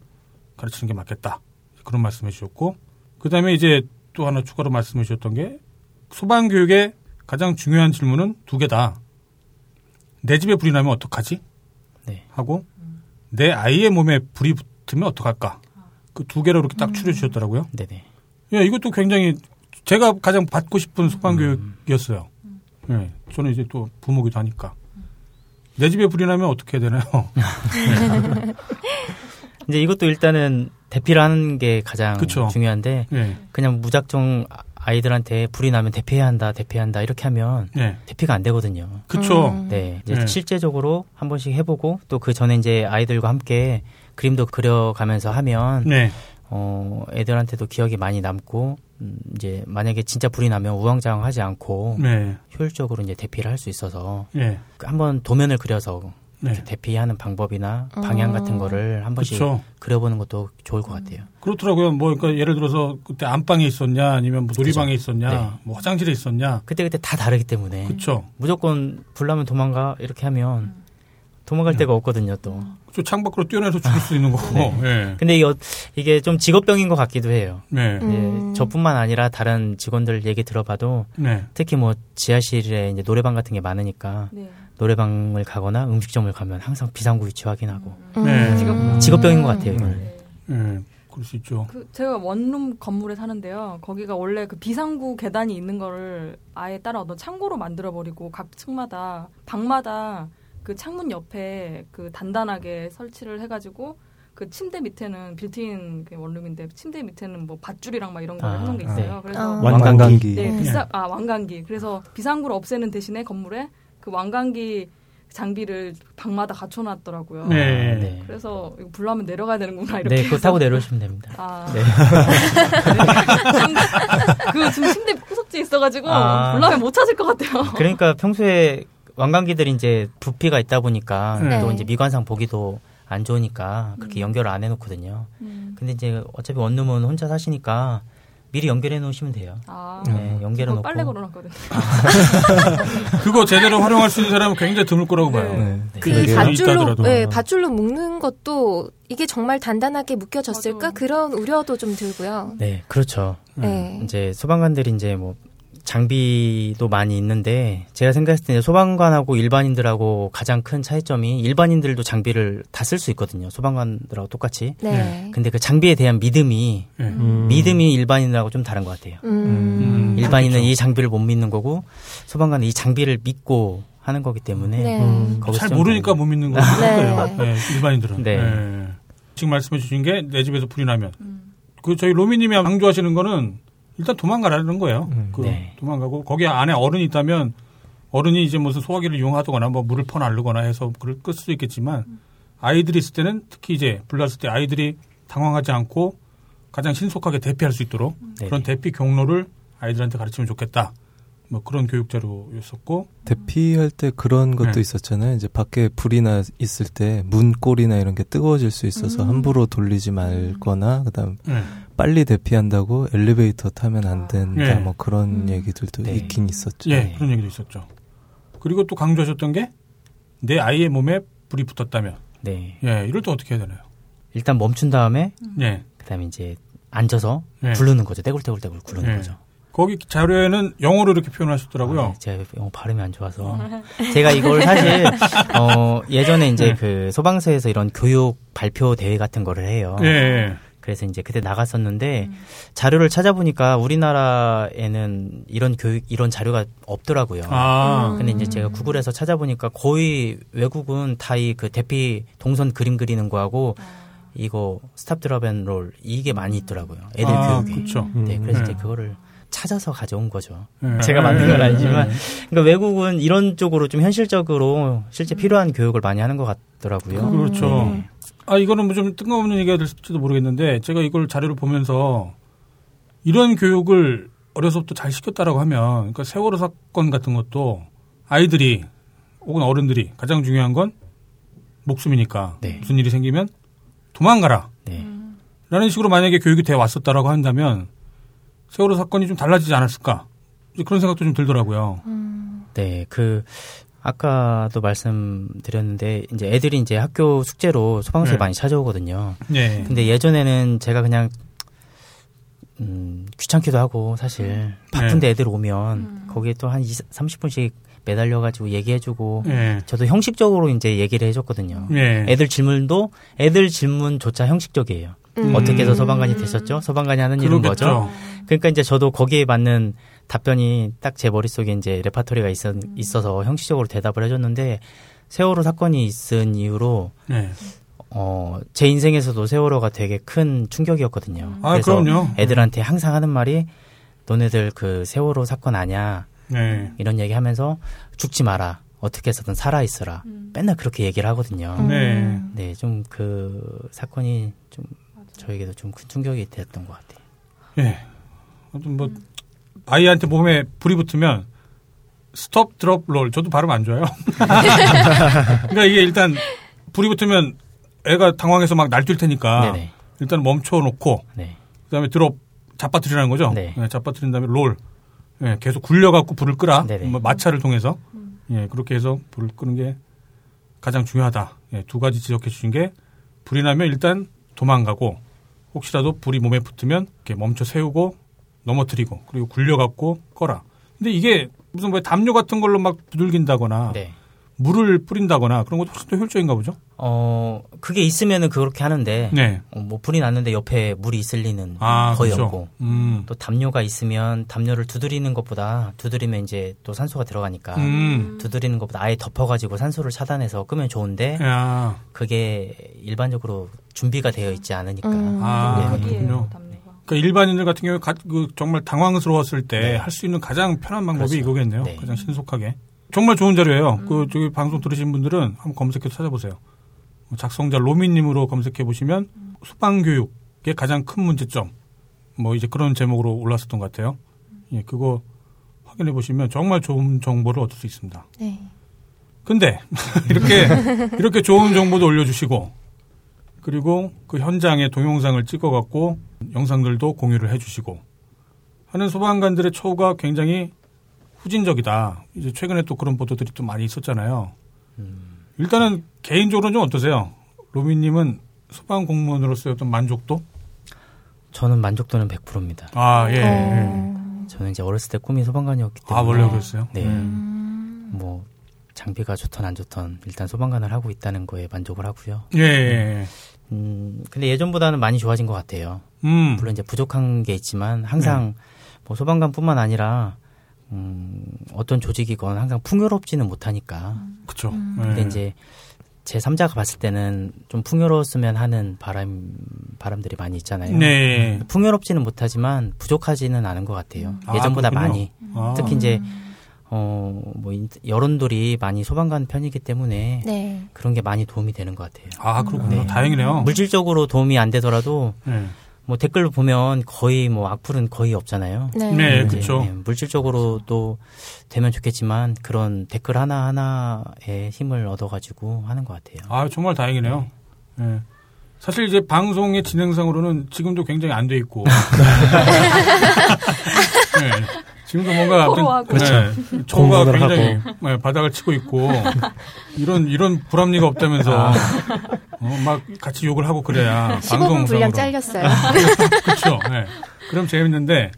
가르치는 게 맞겠다. 그런 말씀해 주셨고 그 다음에 이제 또 하나 추가로 말씀해 주셨던 게 소방 교육의 가장 중요한 질문은 두 개다. 내 집에 불이 나면 어떡하지? 네. 하고 내 아이의 몸에 불이 붙으면 어떡할까? 그 두 개로 이렇게 딱 추려 주셨더라고요. 네네. 예, 이것도 굉장히 제가 가장 받고 싶은 소방 교육이었어요. 예, 저는 이제 또 부모기도 하니까. 내 집에 불이 나면 어떻게 해야 되나요? 이제 이것도 일단은 대피를 하는 게 가장 그쵸. 중요한데 예. 그냥 무작정 아이들한테 불이 나면 대피해야 한다, 대피해야 한다 이렇게 하면 예. 대피가 안 되거든요. 그쵸. 음. 네, 이제 네. 실제적으로 한 번씩 해보고 또 그 전에 이제 아이들과 함께 그림도 그려가면서 하면 네. 어 애들한테도 기억이 많이 남고 음, 이제 만약에 진짜 불이 나면 우왕좌왕하지 않고 네. 효율적으로 이제 대피를 할 수 있어서 예. 그 한번 도면을 그려서 네. 이렇게 대피하는 방법이나 방향 같은 거를 한 번씩 그렇죠. 그려보는 것도 좋을 것 같아요. 그렇더라고요. 뭐 그러니까 예를 들어서 그때 안방에 있었냐 아니면 뭐 놀이방에 있었냐 네. 뭐 화장실에 있었냐. 그때 그때 다 다르기 때문에 그렇죠. 무조건 불나면 도망가 이렇게 하면 도망갈 데가 없거든요 또. 저 창밖으로 뛰어내서 죽을 수 있는 거고. 네. 예. 근데 이게, 어- 이게 좀 직업병인 것 같기도 해요. 네. 음. 예, 저뿐만 아니라 다른 직원들 얘기 들어봐도 네. 특히 뭐 지하실에 이제 노래방 같은 게 많으니까 네. 노래방을 가거나 음식점을 가면 항상 비상구 위치 확인하고 네. 음. 직업병인 것 같아요. 이거는. 네. 예. 그럴 수 있죠. 그 제가 원룸 건물에 사는데요. 거기가 원래 그 비상구 계단이 있는 거를 아예 따로 어떤 창고로 만들어 버리고 각 층마다 방마다 그 창문 옆에 그 단단하게 설치를 해가지고 그 침대 밑에는 빌트인 그 원룸인데 침대 밑에는 뭐 밧줄이랑 막 이런 거 아, 해놓은 게 있어요. 아. 그래서 완강기. 네, 음. 비싸, 아, 완강기. 그래서 비상구를 없애는 대신에 건물에 그 왕관기 장비를 방마다 갖춰놨더라고요. 네. 네. 그래서 이거 불나면 내려가야 되는구나, 이렇게. 네, 그거. 타고 내려오시면 됩니다. 아. 네. 그 지금 침대 구석지에 있어가지고 아. 불나면 못 찾을 것 같아요. 그러니까 평소에 왕관기들이 이제 부피가 있다 보니까 네. 또 이제 미관상 보기도 안 좋으니까 그렇게 연결을 안 해놓거든요. 음. 근데 이제 어차피 원룸은 혼자 사시니까 미리 연결해 놓으시면 돼요. 아, 네, 연결해 그거 놓고 빨래 걸어놨거든요. 그거 제대로 활용할 수 있는 사람은 굉장히 드물 거라고 봐요. 네. 네. 그 밧줄로. 네, 밧줄로 묶는 것도 이게 정말 단단하게 묶여졌을까 맞아. 그런 우려도 좀 들고요. 네, 그렇죠. 네. 이제 소방관들이 이제 뭐 장비도 많이 있는데 제가 생각했을 때 소방관하고 일반인들하고 가장 큰 차이점이 일반인들도 장비를 다 쓸 수 있거든요. 소방관들하고 똑같이. 네. 근데 그 장비에 대한 믿음이 예. 음. 믿음이 일반인들하고 좀 다른 것 같아요. 음. 일반인은 그렇죠. 이 장비를 못 믿는 거고 소방관은 이 장비를 믿고 하는 거기 때문에 네. 음. 잘좀 모르니까 못 믿는 거예요. 네. 네, 일반인들은. 네. 예. 지금 말씀해 주신 게 내 집에서 불이 나면 음. 그 저희 로미님이 강조하시는 거는 일단 도망가라는 거예요. 음, 그 네. 도망가고 거기 안에 어른이 있다면 어른이 이제 무슨 소화기를 이용하거나 뭐 물을 퍼나르거나 해서 불을 끌 수도 있겠지만 아이들이 있을 때는 특히 이제 불났을 때 아이들이 당황하지 않고 가장 신속하게 대피할 수 있도록 네. 그런 대피 경로를 아이들한테 가르치면 좋겠다. 뭐 그런 교육 자료였었고 대피할 때 그런 것도 네. 있었잖아요. 이제 밖에 불이 나 있을 때 문고리나 이런 게 뜨거워질 수 있어서 음. 함부로 돌리지 말거나 그다음 네. 빨리 대피한다고 엘리베이터 타면 안 된다. 예. 뭐 그런 음. 얘기들도 네. 있긴 있었죠. 예, 네. 그런 얘기도 있었죠. 그리고 또 강조하셨던 게 내 아이의 몸에 불이 붙었다면 네. 예, 이럴 때 어떻게 해야 되나요? 일단 멈춘 다음에 예. 그다음에 이제 앉아서 네. 부르는 거죠. 떼굴떼굴떼굴 구르는 네. 거죠. 거기 자료에는 영어로 이렇게 표현하셨더라고요. 아, 제가 영어 발음이 안 좋아서 제가 이걸 사실 어 예전에 이제 네. 그 소방서에서 이런 교육 발표 대회 같은 거를 해요. 예, 예. 그래서 이제 그때 나갔었는데 자료를 찾아보니까 우리나라에는 이런 교육 이런 자료가 없더라고요. 아, 근데 이제 제가 구글에서 찾아보니까 거의 외국은 다 이 그 대피 동선 그림 그리는 거하고 이거 스탑 드랍 앤롤 이게 많이 있더라고요. 애들 아, 교육에. 그렇죠. 네, 그래서 네. 이제 그거를 찾아서 가져온 거죠. 예. 제가 만든 건 예, 아니지만 예. 그러니까 외국은 이런 쪽으로 좀 현실적으로 실제 필요한 교육을 많이 하는 것 같더라고요. 그렇죠. 네. 아, 이거는 뭐 좀 뜬금없는 얘기가 될지도 모르겠는데, 제가 이걸 자료를 보면서, 이런 교육을 어려서부터 잘 시켰다라고 하면, 그러니까 세월호 사건 같은 것도 아이들이, 혹은 어른들이 가장 중요한 건 목숨이니까, 네. 무슨 일이 생기면 도망가라. 네. 라는 식으로 만약에 교육이 되어 왔었다라고 한다면, 세월호 사건이 좀 달라지지 않았을까. 그런 생각도 좀 들더라고요. 네, 그 아까도 말씀드렸는데 이제 애들이 이제 학교 숙제로 소방서에 네. 많이 찾아오거든요. 네. 근데 예전에는 제가 그냥 음, 귀찮기도 하고 사실 바쁜데 애들 오면 거기에 또 한 30분씩 매달려 가지고 얘기해 주고 네. 저도 형식적으로 이제 얘기를 해 줬거든요. 네. 애들 질문도 애들 질문조차 형식적이에요. 음. 어떻게 해서 소방관이 되셨죠? 소방관이 하는 일은 그러겠죠. 뭐죠? 그러니까 이제 저도 거기에 맞는 답변이 딱 제 머릿속에 이제 레파토리가 있어, 있어서 형식적으로 대답을 해줬는데 세월호 사건이 있은 이후로 네. 어, 제 인생에서도 세월호가 되게 큰 충격이었거든요. 아, 그래서 그럼요. 애들한테 항상 하는 말이 너네들 그 세월호 사건 아니야. 네. 이런 얘기 하면서 죽지 마라. 어떻게 해서든 살아있어라. 맨날 그렇게 얘기를 하거든요. 네. 네, 좀 그 사건이 좀 저에게도 좀 큰 충격이 되었던 것 같아요. 예. 아무튼 뭐 아이한테 몸에 불이 붙으면 스톱 드롭 롤 저도 발음 안 좋아요. 그러니까 이게 일단 불이 붙으면 애가 당황해서 막 날뛸 테니까 네네. 일단 멈춰 놓고 네. 그다음에 드롭 잡아뜨리라는 거죠. 네. 예, 잡아뜨린 다음에 롤. 예, 계속 굴려 갖고 불을 끄라. 뭐 마찰을 통해서 예, 그렇게 해서 불을 끄는 게 가장 중요하다. 예, 두 가지 지적해 주신 게 불이 나면 일단 도망가고 혹시라도 불이 몸에 붙으면 이렇게 멈춰 세우고 넘어뜨리고 그리고 굴려 갖고 꺼라. 근데 이게 무슨 뭐 담요 같은 걸로 막 두들긴다거나 네. 물을 뿌린다거나 그런 것도 훨씬 더 효율적인가 보죠. 어, 그게 있으면은 그렇게 하는데 네. 어, 뭐 불이 났는데 옆에 물이 있을 리는 아, 거의 그렇죠. 없고 음. 또 담요가 있으면 담요를 두드리는 것보다 두드리면 이제 또 산소가 들어가니까 음. 두드리는 것보다 아예 덮어가지고 산소를 차단해서 끄면 좋은데 야. 그게 일반적으로 준비가 되어 있지 않으니까 음. 아, 네. 그렇군요. 그러니까 일반인들 같은 경우에 가- 그 정말 당황스러웠을 때 할수 있는 가장 편한 방법이 네. 그렇죠. 이거겠네요. 네. 가장 신속하게. 정말 좋은 자료예요. 그 저기 방송 들으신 분들은 한번 검색해서 찾아보세요. 뭐 작성자 로미님으로 검색해 보시면 소방 교육의 가장 큰 문제점 뭐 이제 그런 제목으로 올랐었던 것 같아요. 예, 그거 확인해 보시면 정말 좋은 정보를 얻을 수 있습니다. 네. 근데 이렇게 이렇게 좋은 정보도 올려주시고 그리고 그 현장의 동영상을 찍어갖고 영상들도 공유를 해주시고 하는 소방관들의 처우가 굉장히 후진적이다. 이제 최근에 또 그런 보도들이 좀 많이 있었잖아요. 일단은 개인적으로는 좀 어떠세요? 로미님은 소방 공무원으로서의 어떤 만족도? 저는 만족도는 100%입니다. 아 예. 예. 어. 저는 이제 어렸을 때 꿈이 소방관이었기 때문에 아 원래 그랬어요. 네. 음. 뭐 장비가 좋던 안 좋던 일단 소방관을 하고 있다는 거에 만족을 하고요. 예. 예. 음, 근데 예전보다는 많이 좋아진 것 같아요. 음. 물론 이제 부족한 게 있지만 항상 뭐 소방관뿐만 아니라 음, 어떤 조직이건 항상 풍요롭지는 못하니까. 그쵸. 근데 예. 이제 제 3자가 봤을 때는 좀 풍요로웠으면 하는 바람 바람들이 많이 있잖아요. 네. 풍요롭지는 못하지만 부족하지는 않은 것 같아요. 아, 예전보다 그렇군요. 많이. 아. 특히 이제 어 뭐 여론들이 많이 소방관 편이기 때문에 네. 그런 게 많이 도움이 되는 것 같아요. 아 그렇군요. 네. 다행이네요. 물질적으로 도움이 안 되더라도 네. 뭐 댓글로 보면 거의 뭐 악플은 거의 없잖아요. 네. 네, 이제, 그쵸. 네, 물질적으로도 되면 좋겠지만 그런 댓글 하나 하나에 힘을 얻어가지고 하는 것 같아요. 아 정말 다행이네요. 예. 사실 이제 방송의 진행상으로는 지금도 굉장히 안 돼 있고. 네. 지금도 뭔가 서로 아무튼, 하고. 네. 처우가 공부를 굉장히 네, 바닥을 치고 있고 이런 이런 불합리가 없다면서 어, 막 같이 욕을 하고 그래야 15분 분량 잘렸어요. 그렇죠. 네. 그럼 재밌는데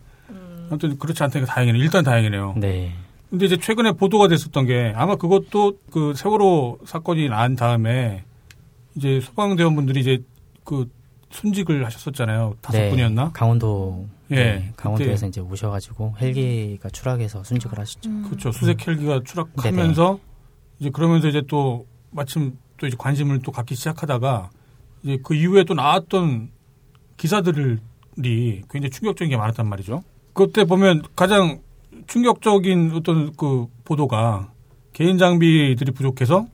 아무튼 그렇지 않다니까 다행이네요. 일단 다행이네요. 네. 근데 이제 최근에 보도가 됐었던 게 아마 그것도 그 세월호 사건이 난 다음에 이제 소방대원분들이 이제 그 순직을 하셨었잖아요. 다섯 네. 분이었나? 강원도. 예. 네, 강원도에서 이제 오셔가지고 헬기가 추락해서 순직을 하셨죠. 그렇죠. 수색 헬기가 추락하면서 이제 그러면서 이제 또 마침 또 이제 관심을 또 갖기 시작하다가 이제 그 이후에 또 나왔던 기사들이 굉장히 충격적인 게 많았단 말이죠. 그때 보면 가장 충격적인 어떤 그 보도가 개인 장비들이 부족해서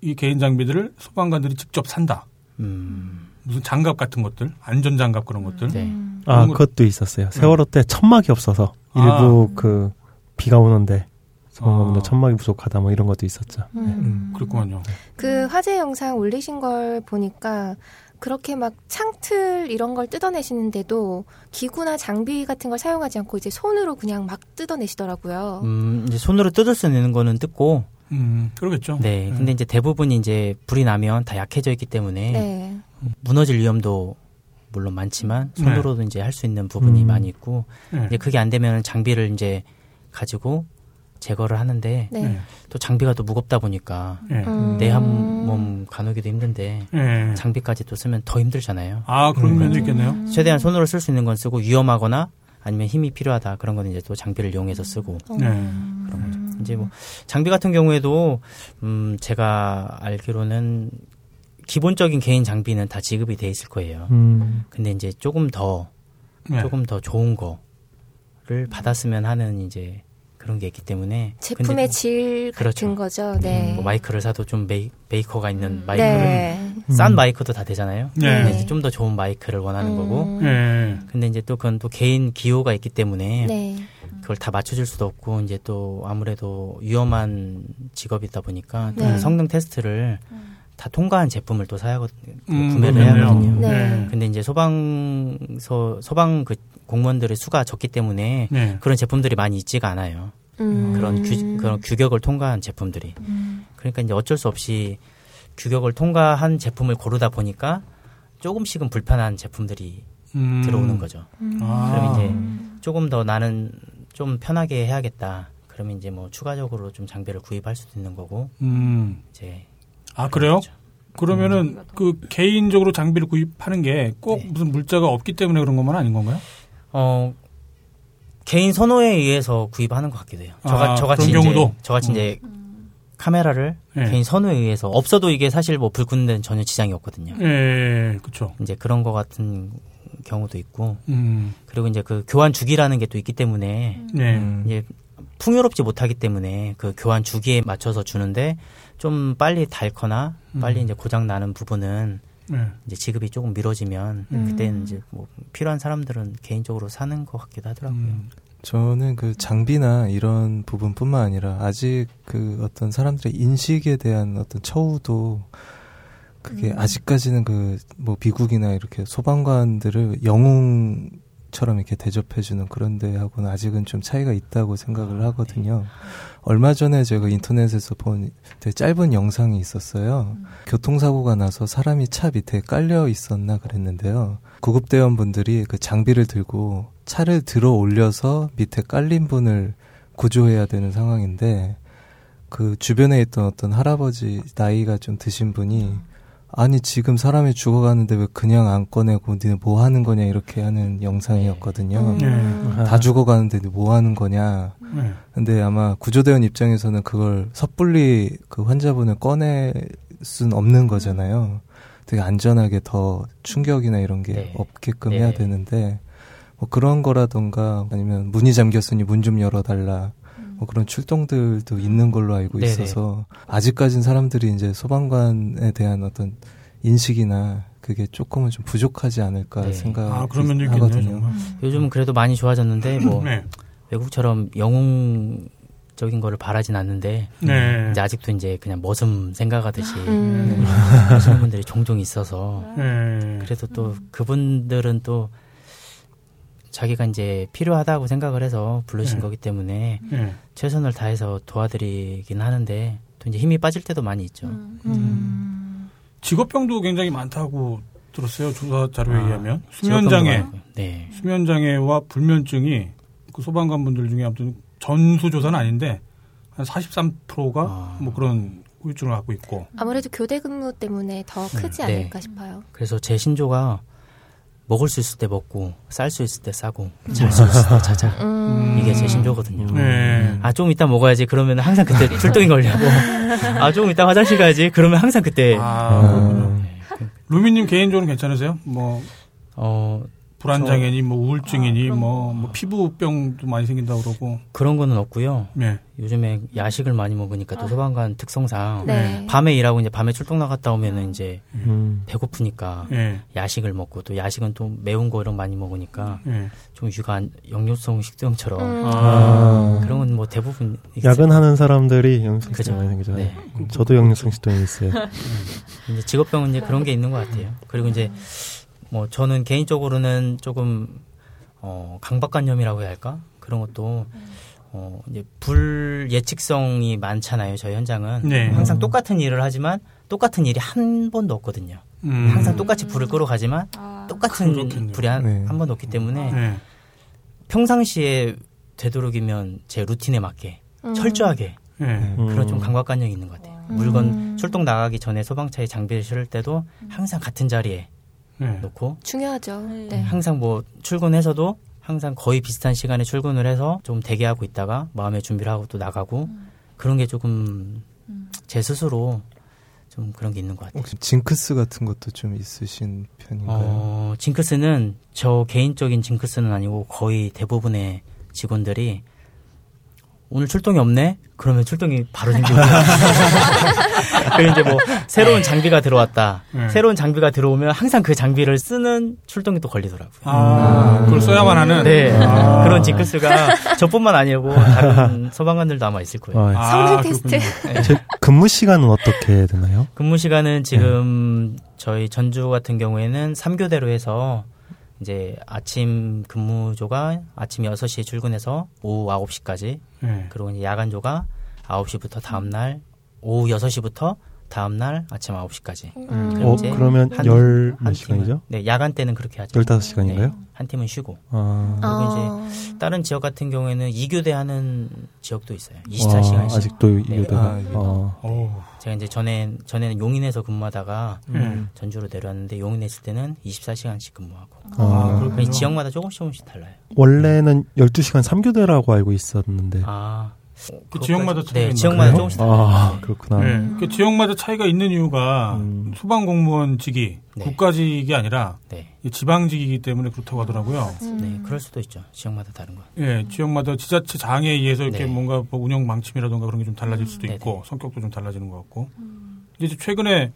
이 개인 장비들을 소방관들이 직접 산다. 음, 무슨 장갑 같은 것들, 안전 장갑 그런 것들. 네. 아, 그것도 있었어요. 세월호 때 천막이 없어서 일부 그 비가 오는데 아. 천막이 부족하다 뭐 이런 것도 있었죠. 음. 그렇구만요. 그 화제 영상 올리신 걸 보니까 그렇게 막 창틀 이런 걸 뜯어내시는데도 기구나 장비 같은 걸 사용하지 않고 이제 손으로 그냥 막 뜯어내시더라고요. 음, 이제 손으로 뜯을 수 있는 거는 뜯고, 음, 그러겠죠. 네. 근데 이제 대부분이 이제 불이 나면 다 약해져 있기 때문에 네. 무너질 위험도 물론 많지만 손으로도 이제 할 수 있는 부분이 음. 많이 있고 네. 이제 그게 안 되면 장비를 이제 가지고 제거를 하는데 네. 네. 또 장비가 또 무겁다 보니까 예. 음. 내한몸 가누기도 힘든데 예. 장비까지 또 쓰면 더 힘들잖아요. 아, 그런 음. 면도 있겠네요. 최대한 손으로 쓸 수 있는 건 쓰고 위험하거나 아니면 힘이 필요하다 그런 건 이제 또 장비를 이용해서 쓰고 네. 그런 거죠. 이제 뭐 장비 같은 경우에도 음 제가 알기로는 기본적인 개인 장비는 다 지급이 돼 있을 거예요. 음. 근데 이제 조금 더 네. 조금 더 좋은 거를 받았으면 하는 이제 그런 게 있기 때문에 제품의 근데 질 같은 그렇죠. 거죠. 네. 뭐 마이크를 사도 좀 메이, 메이커가 있는 마이크를 네. 싼 마이크도 다 되잖아요. 네. 근데 좀더 좋은 마이크를 원하는 거고. 음. 예. 근데 이제 또 그건 또 개인 기호가 있기 때문에 네. 그걸 다 맞춰줄 수도 없고 이제 또 아무래도 위험한 직업이다 보니까 또 네. 성능 테스트를 다 통과한 제품을 또 사야 음, 구매를 해야. 하거든요. 네. 근데 이제 소방서 소방 그 공무원들의 수가 적기 때문에 네. 그런 제품들이 많이 있지가 않아요. 음. 그런 규 그런 규격을 통과한 제품들이. 그러니까 이제 어쩔 수 없이 규격을 통과한 제품을 고르다 보니까 조금씩은 불편한 제품들이 음. 들어오는 거죠. 아. 그럼 이제 조금 더 나는 좀 편하게 해야겠다. 그러면 이제 뭐 추가적으로 좀 장비를 구입할 수도 있는 거고 음. 이제 아, 그래요? 거죠. 그러면은 그 개인적으로 장비를 구입하는 게꼭 네. 무슨 물자가 없기 때문에 그런 것만 아닌 건가요? 어 개인 선호에 의해서 구입하는 것 같기도 해요. 아, 저가 저같이 그런 이제 경우도? 저같이 음. 이제 카메라를 네. 개인 선호에 의해서 없어도 이게 사실 뭐 불 끄는 데는 전혀 지장이 없거든요. 예, 그렇죠. 이제 그런 거 같은 경우도 있고 음. 그리고 이제 그 교환 주기라는 게 또 있기 때문에 네. 음. 이제 풍요롭지 못하기 때문에 그 교환 주기에 맞춰서 주는데 좀 빨리 닳거나 빨리 음. 이제 고장 나는 부분은 네. 이제 지급이 조금 미뤄지면 음. 그때는 이제 뭐 필요한 사람들은 개인적으로 사는 것 같기도 하더라고요. 음. 저는 그 장비나 이런 부분뿐만 아니라 아직 그 어떤 사람들의 인식에 대한 어떤 처우도 그게 아직까지는 그 뭐 미국이나 이렇게 소방관들을 영웅처럼 이렇게 대접해주는 그런 데하고는 아직은 좀 차이가 있다고 생각을 하거든요. 얼마 전에 제가 인터넷에서 본 되게 짧은 영상이 있었어요. 교통사고가 나서 사람이 차 밑에 깔려 있었나 그랬는데요. 구급대원분들이 그 장비를 들고 차를 들어 올려서 밑에 깔린 분을 구조해야 되는 상황인데 그 주변에 있던 어떤 할아버지 나이가 좀 드신 분이 아니 지금 사람이 죽어가는데 왜 그냥 안 꺼내고 니네 뭐 하는 거냐 이렇게 하는 영상이었거든요. 음. 네. 다 죽어가는데 뭐 하는 거냐. 네. 근데 아마 구조대원 입장에서는 그걸 섣불리 그 환자분을 꺼낼 순 없는 거잖아요. 되게 안전하게 더 충격이나 이런 게 네. 없게끔 네. 해야 되는데 뭐 그런 거라던가 아니면 문이 잠겼으니 문 좀 열어달라. 뭐 그런 출동들도 있는 걸로 알고 네네. 있어서 아직까진 사람들이 이제 소방관에 대한 어떤 인식이나 그게 조금은 좀 부족하지 않을까 네. 생각 아, 그런 면도 있겠네요, 하거든요. 정말. 요즘은 그래도 많이 좋아졌는데 뭐 네. 외국처럼 영웅 적인 거를 바라진 않는데 네. 이제 아직도 이제 그냥 머슴 생각하듯이 음. 하시는 분들이 종종 있어서 네. 그래도 또 그분들은 또 자기가 이제 필요하다고 생각을 해서 부르신 네. 거기 때문에 네. 최선을 다해서 도와드리긴 하는데 또 이제 힘이 빠질 때도 많이 있죠. 음. 직업병도 굉장히 많다고 들었어요. 조사 자료에 아, 의하면 수면장애. 네. 수면장애와 불면증이 그 소방관분들 중에 아무튼 전수 조사는 아닌데 한 43%가 아. 뭐 그런 후유증을 갖고 있고. 아무래도 교대 근무 때문에 더 크지 네. 않을까 싶어요. 그래서 제 신조가 먹을 수 있을 때 먹고 쌀 수 있을 때 싸고 잘 수 있을 때 자자 음. 이게 제 신조거든요. 네. 아 조금 이따 먹어야지 그러면 항상 그때 출동이 걸려고 아 조금 이따 화장실 가야지 그러면 항상 그때 아, 그렇군요. 루미님 개인적으로 괜찮으세요? 뭐 어 불안장애니 뭐 우울증이니 아, 뭐, 뭐 피부병도 많이 생긴다고 그러고. 그런 거는 없고요. 네. 요즘에 야식을 많이 먹으니까 또 소방관 특성상 네. 밤에 일하고 이제 밤에 출동 나갔다 오면은 이제 음. 배고프니까 예. 야식을 먹고 또 야식은 또 매운 거 이런 거 많이 먹으니까 예. 좀 유관 역류성 식도염처럼 음. 아. 그런 건 뭐 대부분. 야근하는 사람들이 영양성 그죠. 식도 많이 생기잖아요. 네. 저도 영양성 식도염이 있어요. 이제 직업병은 이제 그런 게 있는 것 같아요. 그리고 이제 뭐 저는 개인적으로는 조금 어 강박관념이라고 해야 할까 그런 것도 어 이제 불 예측성이 많잖아요. 저희 현장은 네. 항상 똑같은 일을 하지만 똑같은 일이 한 번도 없거든요. 음. 항상 똑같이 불을 끌어가지만 아. 똑같은 그렇겠네요. 불이 한, 네. 한 번도 없기 때문에 네. 평상시에 되도록이면 제 루틴에 맞게 음. 철저하게 예. 음. 그런 좀 감각관념이 있는 것 같아요. 음. 물건 출동 나가기 전에 소방차에 장비를 실을 때도 항상 같은 자리에 예. 놓고 중요하죠. 네. 네. 항상 뭐 출근해서도 항상 거의 비슷한 시간에 출근을 해서 좀 대기하고 있다가 마음의 준비를 하고 또 나가고 그런 게 조금 제 스스로 좀 그런 게 있는 것 같아요. 혹시 징크스 같은 것도 좀 있으신 편인가요? 어, 징크스는 저 개인적인 징크스는 아니고 거의 대부분의 직원들이 오늘 출동이 없네? 그러면 출동이 바로 생기고. 그리고 이제 뭐, 새로운 장비가 들어왔다. 네. 새로운 장비가 들어오면 항상 그 장비를 쓰는 출동이 또 걸리더라고요. 아, 그걸 써야만 하는. 네. 아. 그런 징크스가 저뿐만 아니고 다른 소방관들도 아마 있을 거예요. 어, 아, 성능 그렇군요. 테스트. 제 근무 시간은 어떻게 되나요? 근무 시간은 지금 저희 전주 같은 경우에는 3교대로 해서 이제 아침 근무조가 아침 6시에 출근해서 오후 9시까지 예. 그리고 이제 야간조가 9시부터 다음날 오후 6시부터 다음날 아침 9시까지. 음. 어, 이제 그러면 한- 열한몇 시간이죠? 팀은- 네, 야간 때는 그렇게 하죠. 15시간인가요? 네, 한 팀은 쉬고. 아, 아. 다른 지역 같은 경우에는 2교대 하는 지역도 있어요. 와, 24시간씩. 아직도 네. 이교대가. 아, 예. 어. 어우. 제가 이제 전에 전에는 용인에서 근무하다가 예. 전주로 내려왔는데 용인에 있을 때는 24시간씩 근무하고. 아, 그렇군요. 이 지역마다 조금씩 조금씩 달라요. 원래는 12시간 3교대라고 알고 있었는데. 아. 그 그것까지- 지역마다 차이가 네, 있나 지역마다 그래요? 조금씩. 아, 네. 그렇구나. 예. 그 지역마다 차이가 있는 이유가 음. 소방 공무원직이 네. 국가직이 아니라 네. 이 지방직이기 때문에 그렇다고 하더라고요. 네, 그럴 수도 있죠. 지역마다 다른 거. 예, 지역마다 지자체 장에 의해서 이렇게 네. 뭔가 뭐 운영 방침이라든가 그런 게 좀 달라질 수도 네, 있고 성격도 좀 달라지는 것 같고. 근데 이제 최근에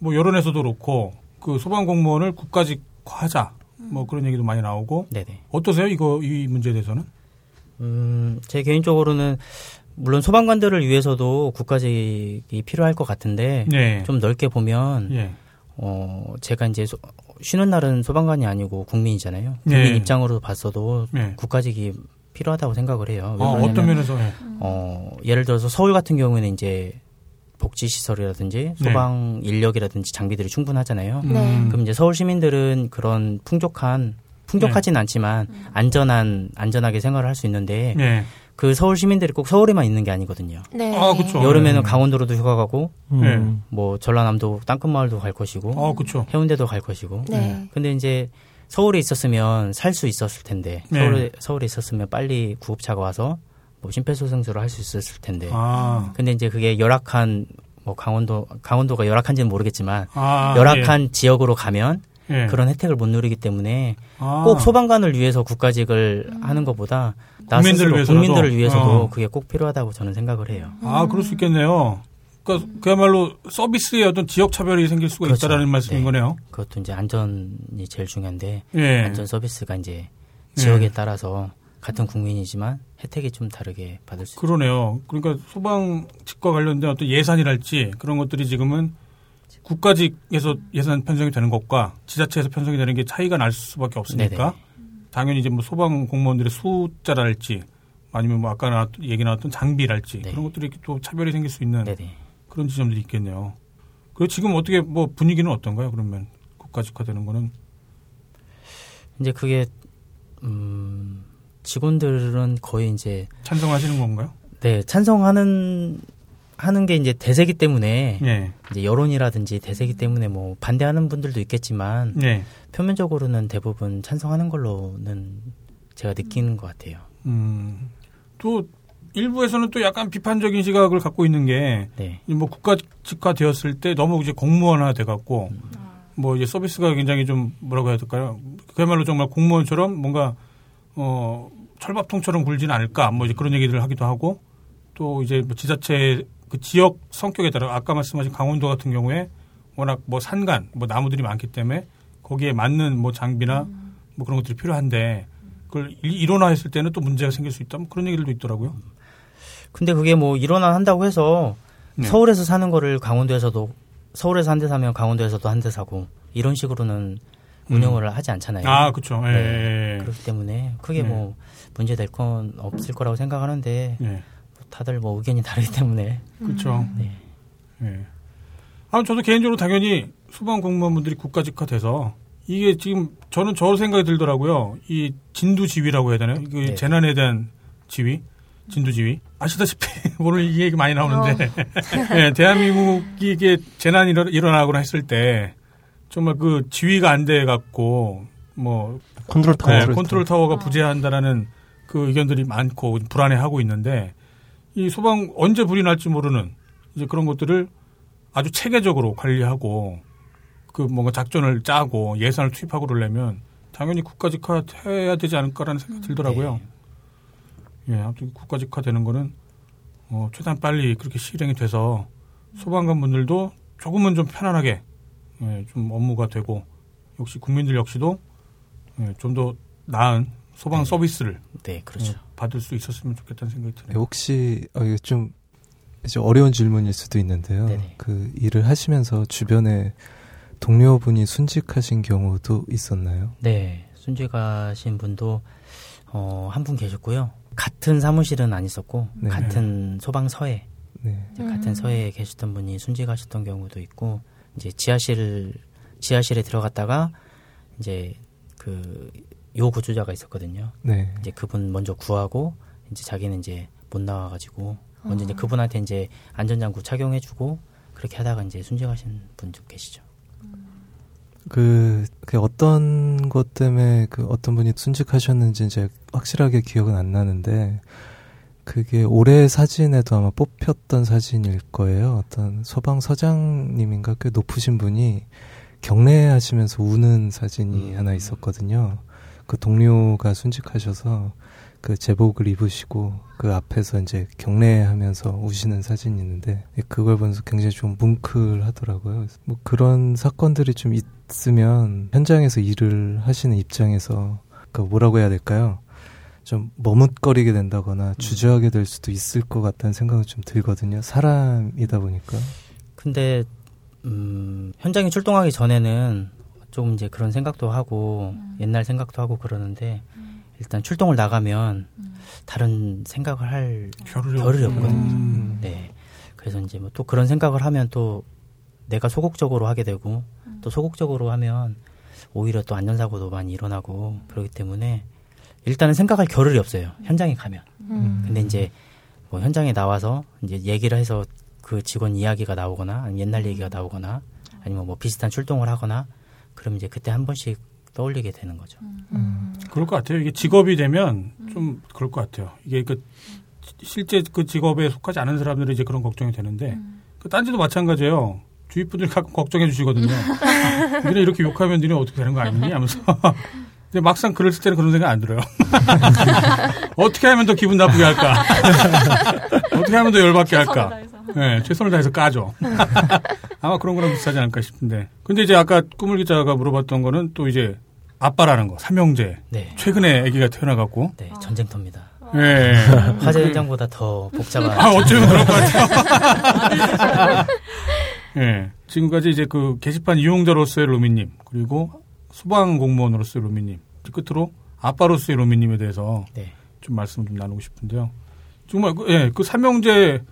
뭐 여론에서도 그렇고 그 소방 공무원을 국가직화하자 뭐 그런 얘기도 많이 나오고 네네. 어떠세요? 이거 이 문제에 대해서는? 음, 제 개인적으로는 물론 소방관들을 위해서도 국가직이 필요할 것 같은데 네. 좀 넓게 보면 예. 어 제가 이제 소- 쉬는 날은 소방관이 아니고 국민이잖아요. 네. 국민 입장으로 봤어도 네. 국가직이 필요하다고 생각을 해요. 왜 아, 그러냐면 어떤 면에서 예. 어 예를 들어서 서울 같은 경우에는 이제 복지 시설이라든지 소방 인력이라든지 장비들이 충분하잖아요. 네. 음. 그럼 이제 서울 시민들은 그런 풍족한 풍족하진 않지만 안전한 안전하게 생활을 할 수 있는데 예. 그 서울 시민들이 꼭 서울에만 있는 게 아니거든요. 네. 아, 그쵸. 여름에는 네. 강원도로도 휴가 가고 음. 뭐 전라남도 땅끝마을도 갈 것이고 아, 그렇죠. 해운대도 갈 것이고. 네. 근데 이제 서울에 있었으면 살 수 있었을 텐데 네. 서울에 서울에 있었으면 빨리 구급차가 와서 뭐 심폐소생술을 할 수 있었을 텐데. 아. 근데 이제 그게 열악한 뭐 강원도 강원도가 열악한지는 모르겠지만 아, 열악한 지역으로 가면 예. 예. 그런 혜택을 못 누리기 때문에 아. 꼭 소방관을 위해서 국가직을 하는 것보다 나 국민들을 스스로 위해서라도? 국민들을 위해서도 어. 그게 꼭 필요하다고 저는 생각을 해요. 아, 그럴 수 있겠네요. 그러니까 그야말로 서비스에 어떤 지역 차별이 생길 수가 그렇죠. 있다라는 말씀인 네. 거네요. 그것도 이제 안전이 제일 중요한데 예. 안전 서비스가 이제 지역에 네. 따라서 같은 국민이지만 혜택이 좀 다르게 받을 수. 그러네요. 그러니까 소방직과 관련된 어떤 예산이랄지 그런 것들이 지금은 국가직에서 예산 편성이 되는 것과 지자체에서 편성이 되는 게 차이가 날 수밖에 없으니까 네네. 당연히 이제 뭐 소방 공무원들의 숫자랄지 아니면 뭐 아까 나왔, 얘기 나왔던 장비랄지 네. 그런 것들이 또 차별이 생길 수 있는 네네. 그런 지점들이 있겠네요. 그리고 지금 어떻게 뭐 분위기는 어떤가요? 그러면 국가직화되는 거는 이제 그게 음 직원들은 거의 이제 찬성하시는 건가요? 네 찬성하는 하는 게 이제 대세기 때문에 예. 이제 여론이라든지 대세기 때문에 뭐 반대하는 분들도 있겠지만 예. 표면적으로는 대부분 찬성하는 걸로는 제가 느끼는 것 같아요. 음. 또 일부에서는 또 약간 비판적인 시각을 갖고 있는 게 네. 뭐 국가직화 되었을 때 너무 이제 공무원화 돼 갖고 음. 뭐 이제 서비스가 굉장히 좀 뭐라고 해야 될까요? 그야말로 정말 공무원처럼 뭔가 어 철밥통처럼 굴지는 않을까 뭐 이제 그런 얘기들을 하기도 하고 또 이제 뭐 지자체 그 지역 성격에 따라 아까 말씀하신 강원도 같은 경우에 워낙 뭐 산간 뭐 나무들이 많기 때문에 거기에 맞는 뭐 장비나 뭐 그런 것들이 필요한데 그걸 일- 일원화했을 때는 또 문제가 생길 수 있다 뭐 그런 얘기들도 있더라고요. 근데 그게 뭐 일어나 한다고 해서 네. 서울에서 사는 거를 강원도에서도 서울에서 한 대 사면 강원도에서도 한 대 사고 이런 식으로는 운영을 하지 않잖아요. 음. 아 그렇죠. 예. 네. 예. 그렇기 때문에 크게 네. 뭐 문제 될 건 없을 거라고 생각하는데 예. 다들 뭐 의견이 다르기 때문에 그렇죠. 네. 예. 아, 저도 개인적으로 당연히 소방 공무원분들이 국가직화돼서 이게 지금 저는 저 생각이 들더라고요. 이 진두 지휘라고 해야 되나요? 그 네. 재난에 대한 지휘. 진두 지휘. 아시다시피 오늘 이 얘기 많이 나오는데 예, 대한민국이 이게 재난이 일어- 일어나거나 했을 때 정말 그 지휘가 안 돼 갖고 뭐 컨트롤 타워. 네, 컨트롤 타워가 부재한다라는 그 의견들이 많고 불안해하고 있는데 이 소방 언제 불이 날지 모르는 이제 그런 것들을 아주 체계적으로 관리하고 그 뭔가 작전을 짜고 예산을 투입하고 그러려면 당연히 국가직화 해야 되지 않을까라는 생각이 들더라고요. 예, 아무튼 국가직화 되는 거는 어, 최대한 빨리 그렇게 실행이 돼서 소방관 분들도 조금은 좀 편안하게 예, 좀 업무가 되고 역시 국민들 역시도 예, 좀 더 나은 소방 서비스를 네, 그렇죠. 예, 받을 수 있었으면 좋겠다는 생각이 네, 드네요. 혹시 어, 이게 좀 이제 어려운 질문일 수도 있는데요. 네네. 그 일을 하시면서 주변에 동료분이 순직하신 경우도 있었나요? 네, 순직하신 분도 어, 한 분 계셨고요. 같은 사무실은 안 있었고 네. 같은 소방서에 네. 같은 서해에 계셨던 분이 순직하셨던 경우도 있고 이제 지하실 지하실에 들어갔다가 이제 그 요 구조자가 있었거든요. 네. 이제 그분 먼저 구하고 이제 자기는 이제 못 나와가지고 먼저 이제 그분한테 이제 안전장구 착용해주고 그렇게 하다가 이제 순직하신 분도 계시죠. 그, 그 어떤 것 때문에 그 어떤 분이 순직하셨는지 이제 확실하게 기억은 안 나는데 그게 올해 사진에도 아마 뽑혔던 사진일 거예요. 어떤 소방 서장님인가 꽤 높으신 분이 경례하시면서 우는 사진이 하나 있었거든요. 그 동료가 순직하셔서 그 제복을 입으시고 그 앞에서 이제 경례하면서 우시는 사진이 있는데 그걸 보면서 굉장히 좀 뭉클하더라고요. 뭐 그런 사건들이 좀 있으면 현장에서 일을 하시는 입장에서 그 뭐라고 해야 될까요? 좀 머뭇거리게 된다거나 주저하게 될 수도 있을 것 같다는 생각은 좀 들거든요. 사람이다 보니까. 근데 음, 현장에 출동하기 전에는 조금 이제 그런 생각도 하고 옛날 생각도 하고 그러는데 일단 출동을 나가면 다른 생각을 할 겨를이, 겨를이 없- 없거든요. 음. 네. 그래서 이제 뭐 또 그런 생각을 하면 또 내가 소극적으로 하게 되고 또 소극적으로 하면 오히려 또 안전사고도 많이 일어나고 그렇기 때문에 일단은 생각할 겨를이 없어요. 현장에 가면. 근데 이제 뭐 현장에 나와서 이제 얘기를 해서 그 직원 이야기가 나오거나 옛날 얘기가 나오거나 아니면 뭐 비슷한 출동을 하거나 그럼 이제 그때 한 번씩 떠올리게 되는 거죠. 그럴 것 같아요. 이게 직업이 되면 좀 그럴 것 같아요. 이게 그 실제 그 직업에 속하지 않은 사람들은 이제 그런 걱정이 되는데 그 딴지도 마찬가지예요. 주위 분들이 가끔 걱정해 주시거든요. 니네 이렇게 욕하면 니네 어떻게 되는 거 아니니? 하면서. 근데 막상 글을 쓸 때는 그런 생각 안 들어요. 어떻게 하면 더 기분 나쁘게 할까? 어떻게 하면 더 열받게 할까? 네, 최선을 다해서 까죠. 아마 그런 거랑 비슷하지 않을까 싶은데. 근데 이제 아까 꾸물 기자가 물어봤던 거는 또 이제 아빠라는 거, 삼형제. 네. 최근에 아기가 태어나갖고. 네, 전쟁터입니다. 예. 화재 현장보다 더 복잡한 아, 어쩌면 그럴 것 같아요. 예. 지금까지 이제 그 게시판 이용자로서의 로미님, 그리고 소방 공무원으로서의 로미님, 끝으로 아빠로서의 로미님에 대해서 네. 좀 말씀 좀 나누고 싶은데요. 정말, 그, 예, 그 삼형제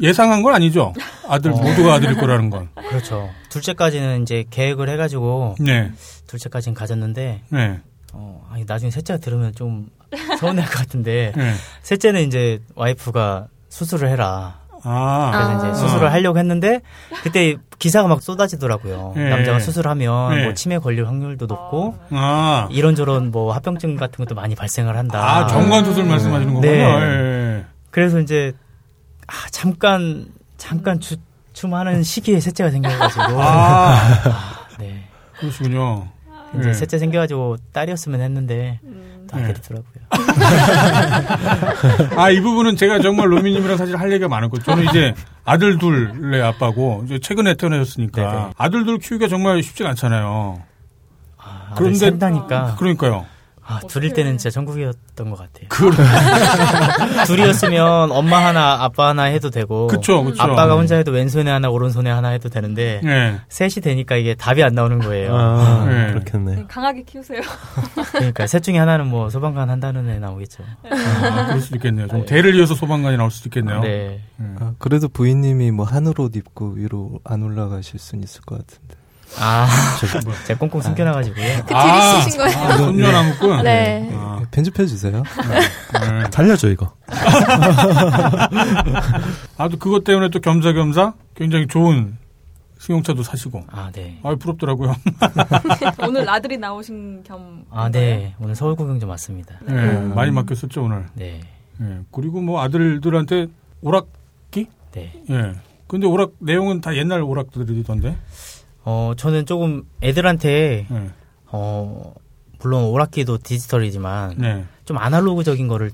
예상한 건 아니죠? 아들, 모두가 아들일 거라는 건. 그렇죠. 둘째까지는 이제 계획을 해가지고 네. 둘째까지는 가졌는데 네. 어, 아니 나중에 셋째가 들으면 좀 서운할 것 같은데 네. 셋째는 이제 와이프가 수술을 해라. 아. 그래서 아. 이제 수술을 하려고 했는데 그때 기사가 막 쏟아지더라고요. 네. 남자가 수술하면 네. 뭐 치매 걸릴 확률도 높고 아. 이런저런 뭐 합병증 같은 것도 많이 발생을 한다. 아, 정관 수술 말씀하시는 거군요. 네. 예. 그래서 이제 아, 잠깐 잠깐 주춤하는 시기에 셋째가 생겨가지고 아, 네. 그러시군요. 이제 네. 셋째 생겨가지고 딸이었으면 했는데 또 네. 아들이더라고요. 아, 이 부분은 제가 정말 로미님이랑 사실 할 얘기가 거죠. 저는 이제 아들 둘의 아빠고, 이제 최근에 태어나셨으니까. 네네. 아들 둘 키우기가 정말 쉽지가 않잖아요. 아, 그런데- 샌다니까 그러니까요. 아, 둘일 때는 진짜 천국이었던 것 같아요. 그, 둘이었으면 엄마 하나 아빠 하나 해도 되고 그쵸, 그쵸. 아빠가 혼자 해도 왼손에 하나 오른손에 하나 해도 되는데 예. 셋이 되니까 이게 답이 안 나오는 거예요. 아, 네. 그렇겠네. 강하게 키우세요. 그러니까 셋 중에 하나는 뭐 소방관 한다는 애 나오겠죠. 아, 그럴 수도 있겠네요. 좀 대를 이어서 소방관이 나올 수도 있겠네요. 네. 음. 아, 그래도 부인님이 뭐 하늘 옷 입고 위로 안 올라가실 수는 있을 것 같은데. 아, 제가 꽁꽁 숨겨놔가지고요. 그 아, 들이쓰신 거예요? 아, 손녀나무꾼. 네. 아, 편집해 주세요. 네. 살려줘 이거. 아, 또 그것 때문에 또 겸사겸사 굉장히 좋은 승용차도 사시고. 아, 네. 아, 부럽더라고요. 오늘 아들이 나오신 겸. 아, 네. 오늘 서울 구경 좀 왔습니다. 네, 많이 맡겼었죠 오늘. 네. 예. 그리고 뭐 아들들한테 오락기? 네. 예. 근데 오락 내용은 다 옛날 오락들이던데. 어, 저는 조금 애들한테, 예. 어, 물론 오락기도 디지털이지만, 네. 좀 아날로그적인 거를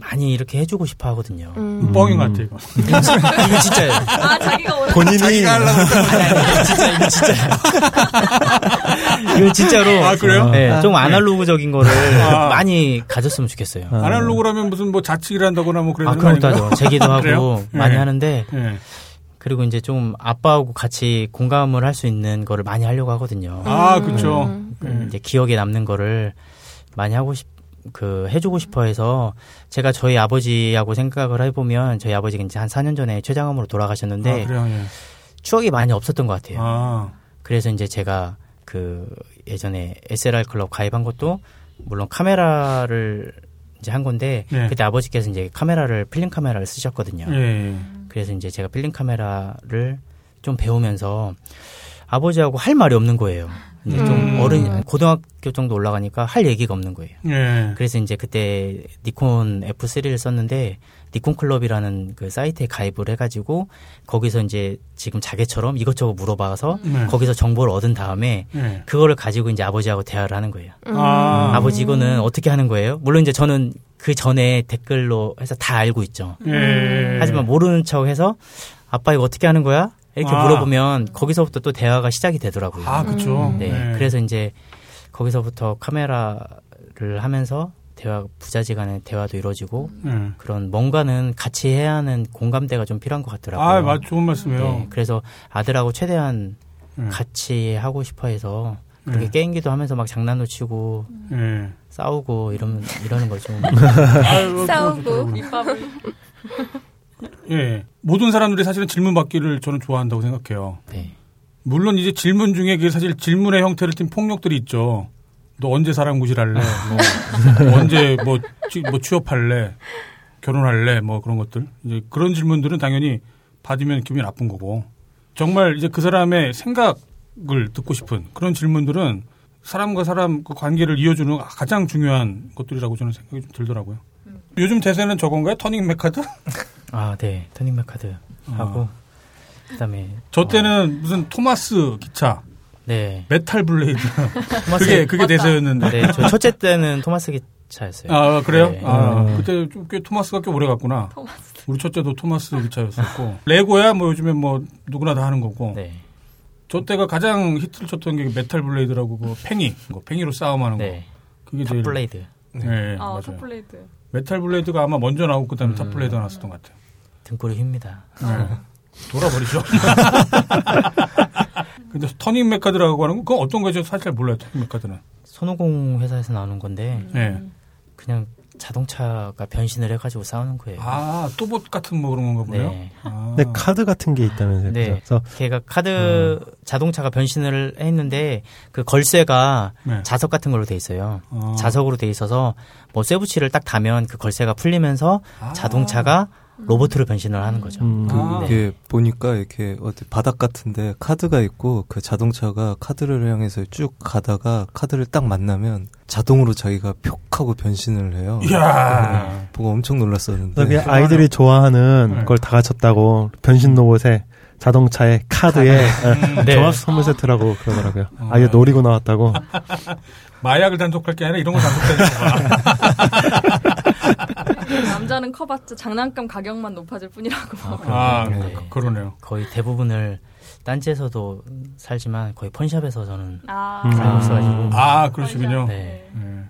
많이 이렇게 해주고 싶어 하거든요. 음. 뻥인 것 같아 이거. 이거 진짜예요. 아, 자기가. 본인이 아니, 아니, 진짜, 이거 진짜예요. 이거 진짜로. 아 그래요? 네, 좀 아날로그적인 거를 아. 많이 가졌으면 좋겠어요. 아. 아날로그라면 무슨 뭐 자치기를 한다거나 뭐 그래야 아, 거 그런 것도? 하죠. 제기도 하고 그래요? 많이 네. 하는데, 예. 그리고 이제 좀 아빠하고 같이 공감을 할 수 있는 거를 많이 하려고 하거든요. 아 그렇죠. 음. 음, 이제 기억에 남는 거를 많이 하고 싶, 그, 해주고 싶어 해서 제가 저희 아버지하고 생각을 해보면 저희 아버지가 이제 한 4년 전에 췌장암으로 돌아가셨는데 아, 그래요. 예. 추억이 많이 없었던 것 같아요. 아. 그래서 이제 제가 그 예전에 SLR 클럽 가입한 것도 물론 카메라를 이제 한 건데 네. 그때 아버지께서 이제 카메라를 필름 카메라를 쓰셨거든요. 예. 예. 그래서 이제 제가 필름 카메라를 좀 배우면서 아버지하고 할 말이 없는 거예요. 이제 좀 음. 어른 고등학교 정도 올라가니까 할 얘기가 없는 거예요. 예. 그래서 이제 그때 니콘 F3를 썼는데 니콘 클럽이라는 그 사이트에 가입을 해가지고 거기서 이제 지금 자기처럼 이것저것 물어봐서 네. 거기서 정보를 얻은 다음에 예. 그거를 가지고 이제 아버지하고 대화를 하는 거예요. 아. 아버지 이거는 어떻게 하는 거예요? 물론 이제 저는 그 전에 댓글로 해서 다 알고 있죠. 예. 하지만 모르는 척 해서 아빠 이거 어떻게 하는 거야? 이렇게 아. 물어보면 거기서부터 또 대화가 시작이 되더라고요. 아 그렇죠. 네. 예. 그래서 이제 거기서부터 카메라를 하면서 대화 부자지간에 대화도 이루어지고 예. 그런 뭔가는 같이 해야 하는 공감대가 좀 필요한 것 같더라고요. 아, 맞 좋은 말씀이에요. 네, 그래서 아들하고 최대한 예. 같이 하고 싶어 해서 그렇게 예. 게임기도 하면서 막 장난도 치고 예. 싸우고 이러면 이러는 거죠. 아유, 싸우고. 밑밥을. 예. 모든 사람들이 사실은 질문 받기를 저는 좋아한다고 생각해요. 네. 물론 이제 질문 중에 그게 사실 질문의 형태를 띤 폭력들이 있죠. 너 언제 사람 구실할래? 뭐 언제 뭐, 취, 뭐 취업할래? 결혼할래? 뭐 그런 것들. 이제 그런 질문들은 당연히 받으면 기분이 나쁜 거고. 정말 이제 그 사람의 생각 을 듣고 싶은 그런 질문들은 사람과 사람 그 관계를 이어주는 가장 중요한 것들이라고 저는 생각이 좀 들더라고요. 요즘 대세는 저건가요? 터닝 메카드? 아, 네. 터닝 메카드 하고 그다음에 저 때는 무슨 토마스 기차, 네. 메탈 블레이드. 토마스 그게 그게 대세였는데. 네, 저 첫째 때는 토마스 기차였어요. 아 그래요? 네. 아 음. 그때 좀 꽤 토마스가 꽤 오래 갔구나. 우리 첫째도 토마스 기차였었고 레고야 뭐 요즘에 뭐 누구나 다 하는 거고. 네. 저 때가 가장 히트를 쳤던 게 메탈 블레이드라고 그 팽이, 그 팽이로 싸움하는 거. 네. 그게 제일. 탑블레이드. 네, 아, 맞아요. 탑블레이드. 메탈 블레이드가 아마 먼저 나오고 그다음에 음. 탑 블레이드가 나왔었던 것 같아요. 등골이 휩니다. 네. 돌아버리죠. 근데 터닝 메카드라고 하는 건 그건 어떤 거죠? 사실 잘 몰라요. 터닝 메카드는. 손오공 회사에서 나오는 건데 네. 그냥 자동차가 변신을 해가지고 싸우는 거예요. 아, 또봇 같은 뭐 그런 건가 보네요. 네. 아. 근데 카드 같은 게 있다면서요. 네. 그래서 걔가 카드 자동차가 변신을 했는데 그 걸쇠가 네. 자석 같은 걸로 돼 있어요. 아. 자석으로 돼 있어서 뭐 쇠붙이를 딱 다면 그 걸쇠가 풀리면서 아. 자동차가 로봇으로 변신을 하는 거죠. 음, 그, 아. 이게 보니까 이렇게 어디 바닥 같은데 카드가 있고 그 자동차가 카드를 향해서 쭉 가다가 카드를 딱 만나면 자동으로 자기가 표 하고 변신을 해요. 이야. 네, 보고 엄청 놀랐었는데. 그게 아이들이 좋아하는 네. 걸다 갖췄다고 변신 로봇에 자동차에 카드에 예, 네. 종합 선물 세트라고 그러더라고요. 어. 아예 노리고 나왔다고. 마약을 단속할 게 아니라 이런 거 단속되는 거야. 남자는 커봤자 장난감 가격만 높아질 뿐이라고. 아, 네. 그- 그러네요. 거의 대부분을 딴지에서도 살지만 거의 펀샵에서 저는 아, 음. 살고 있어가지고 아, 그러시군요. 네. 네.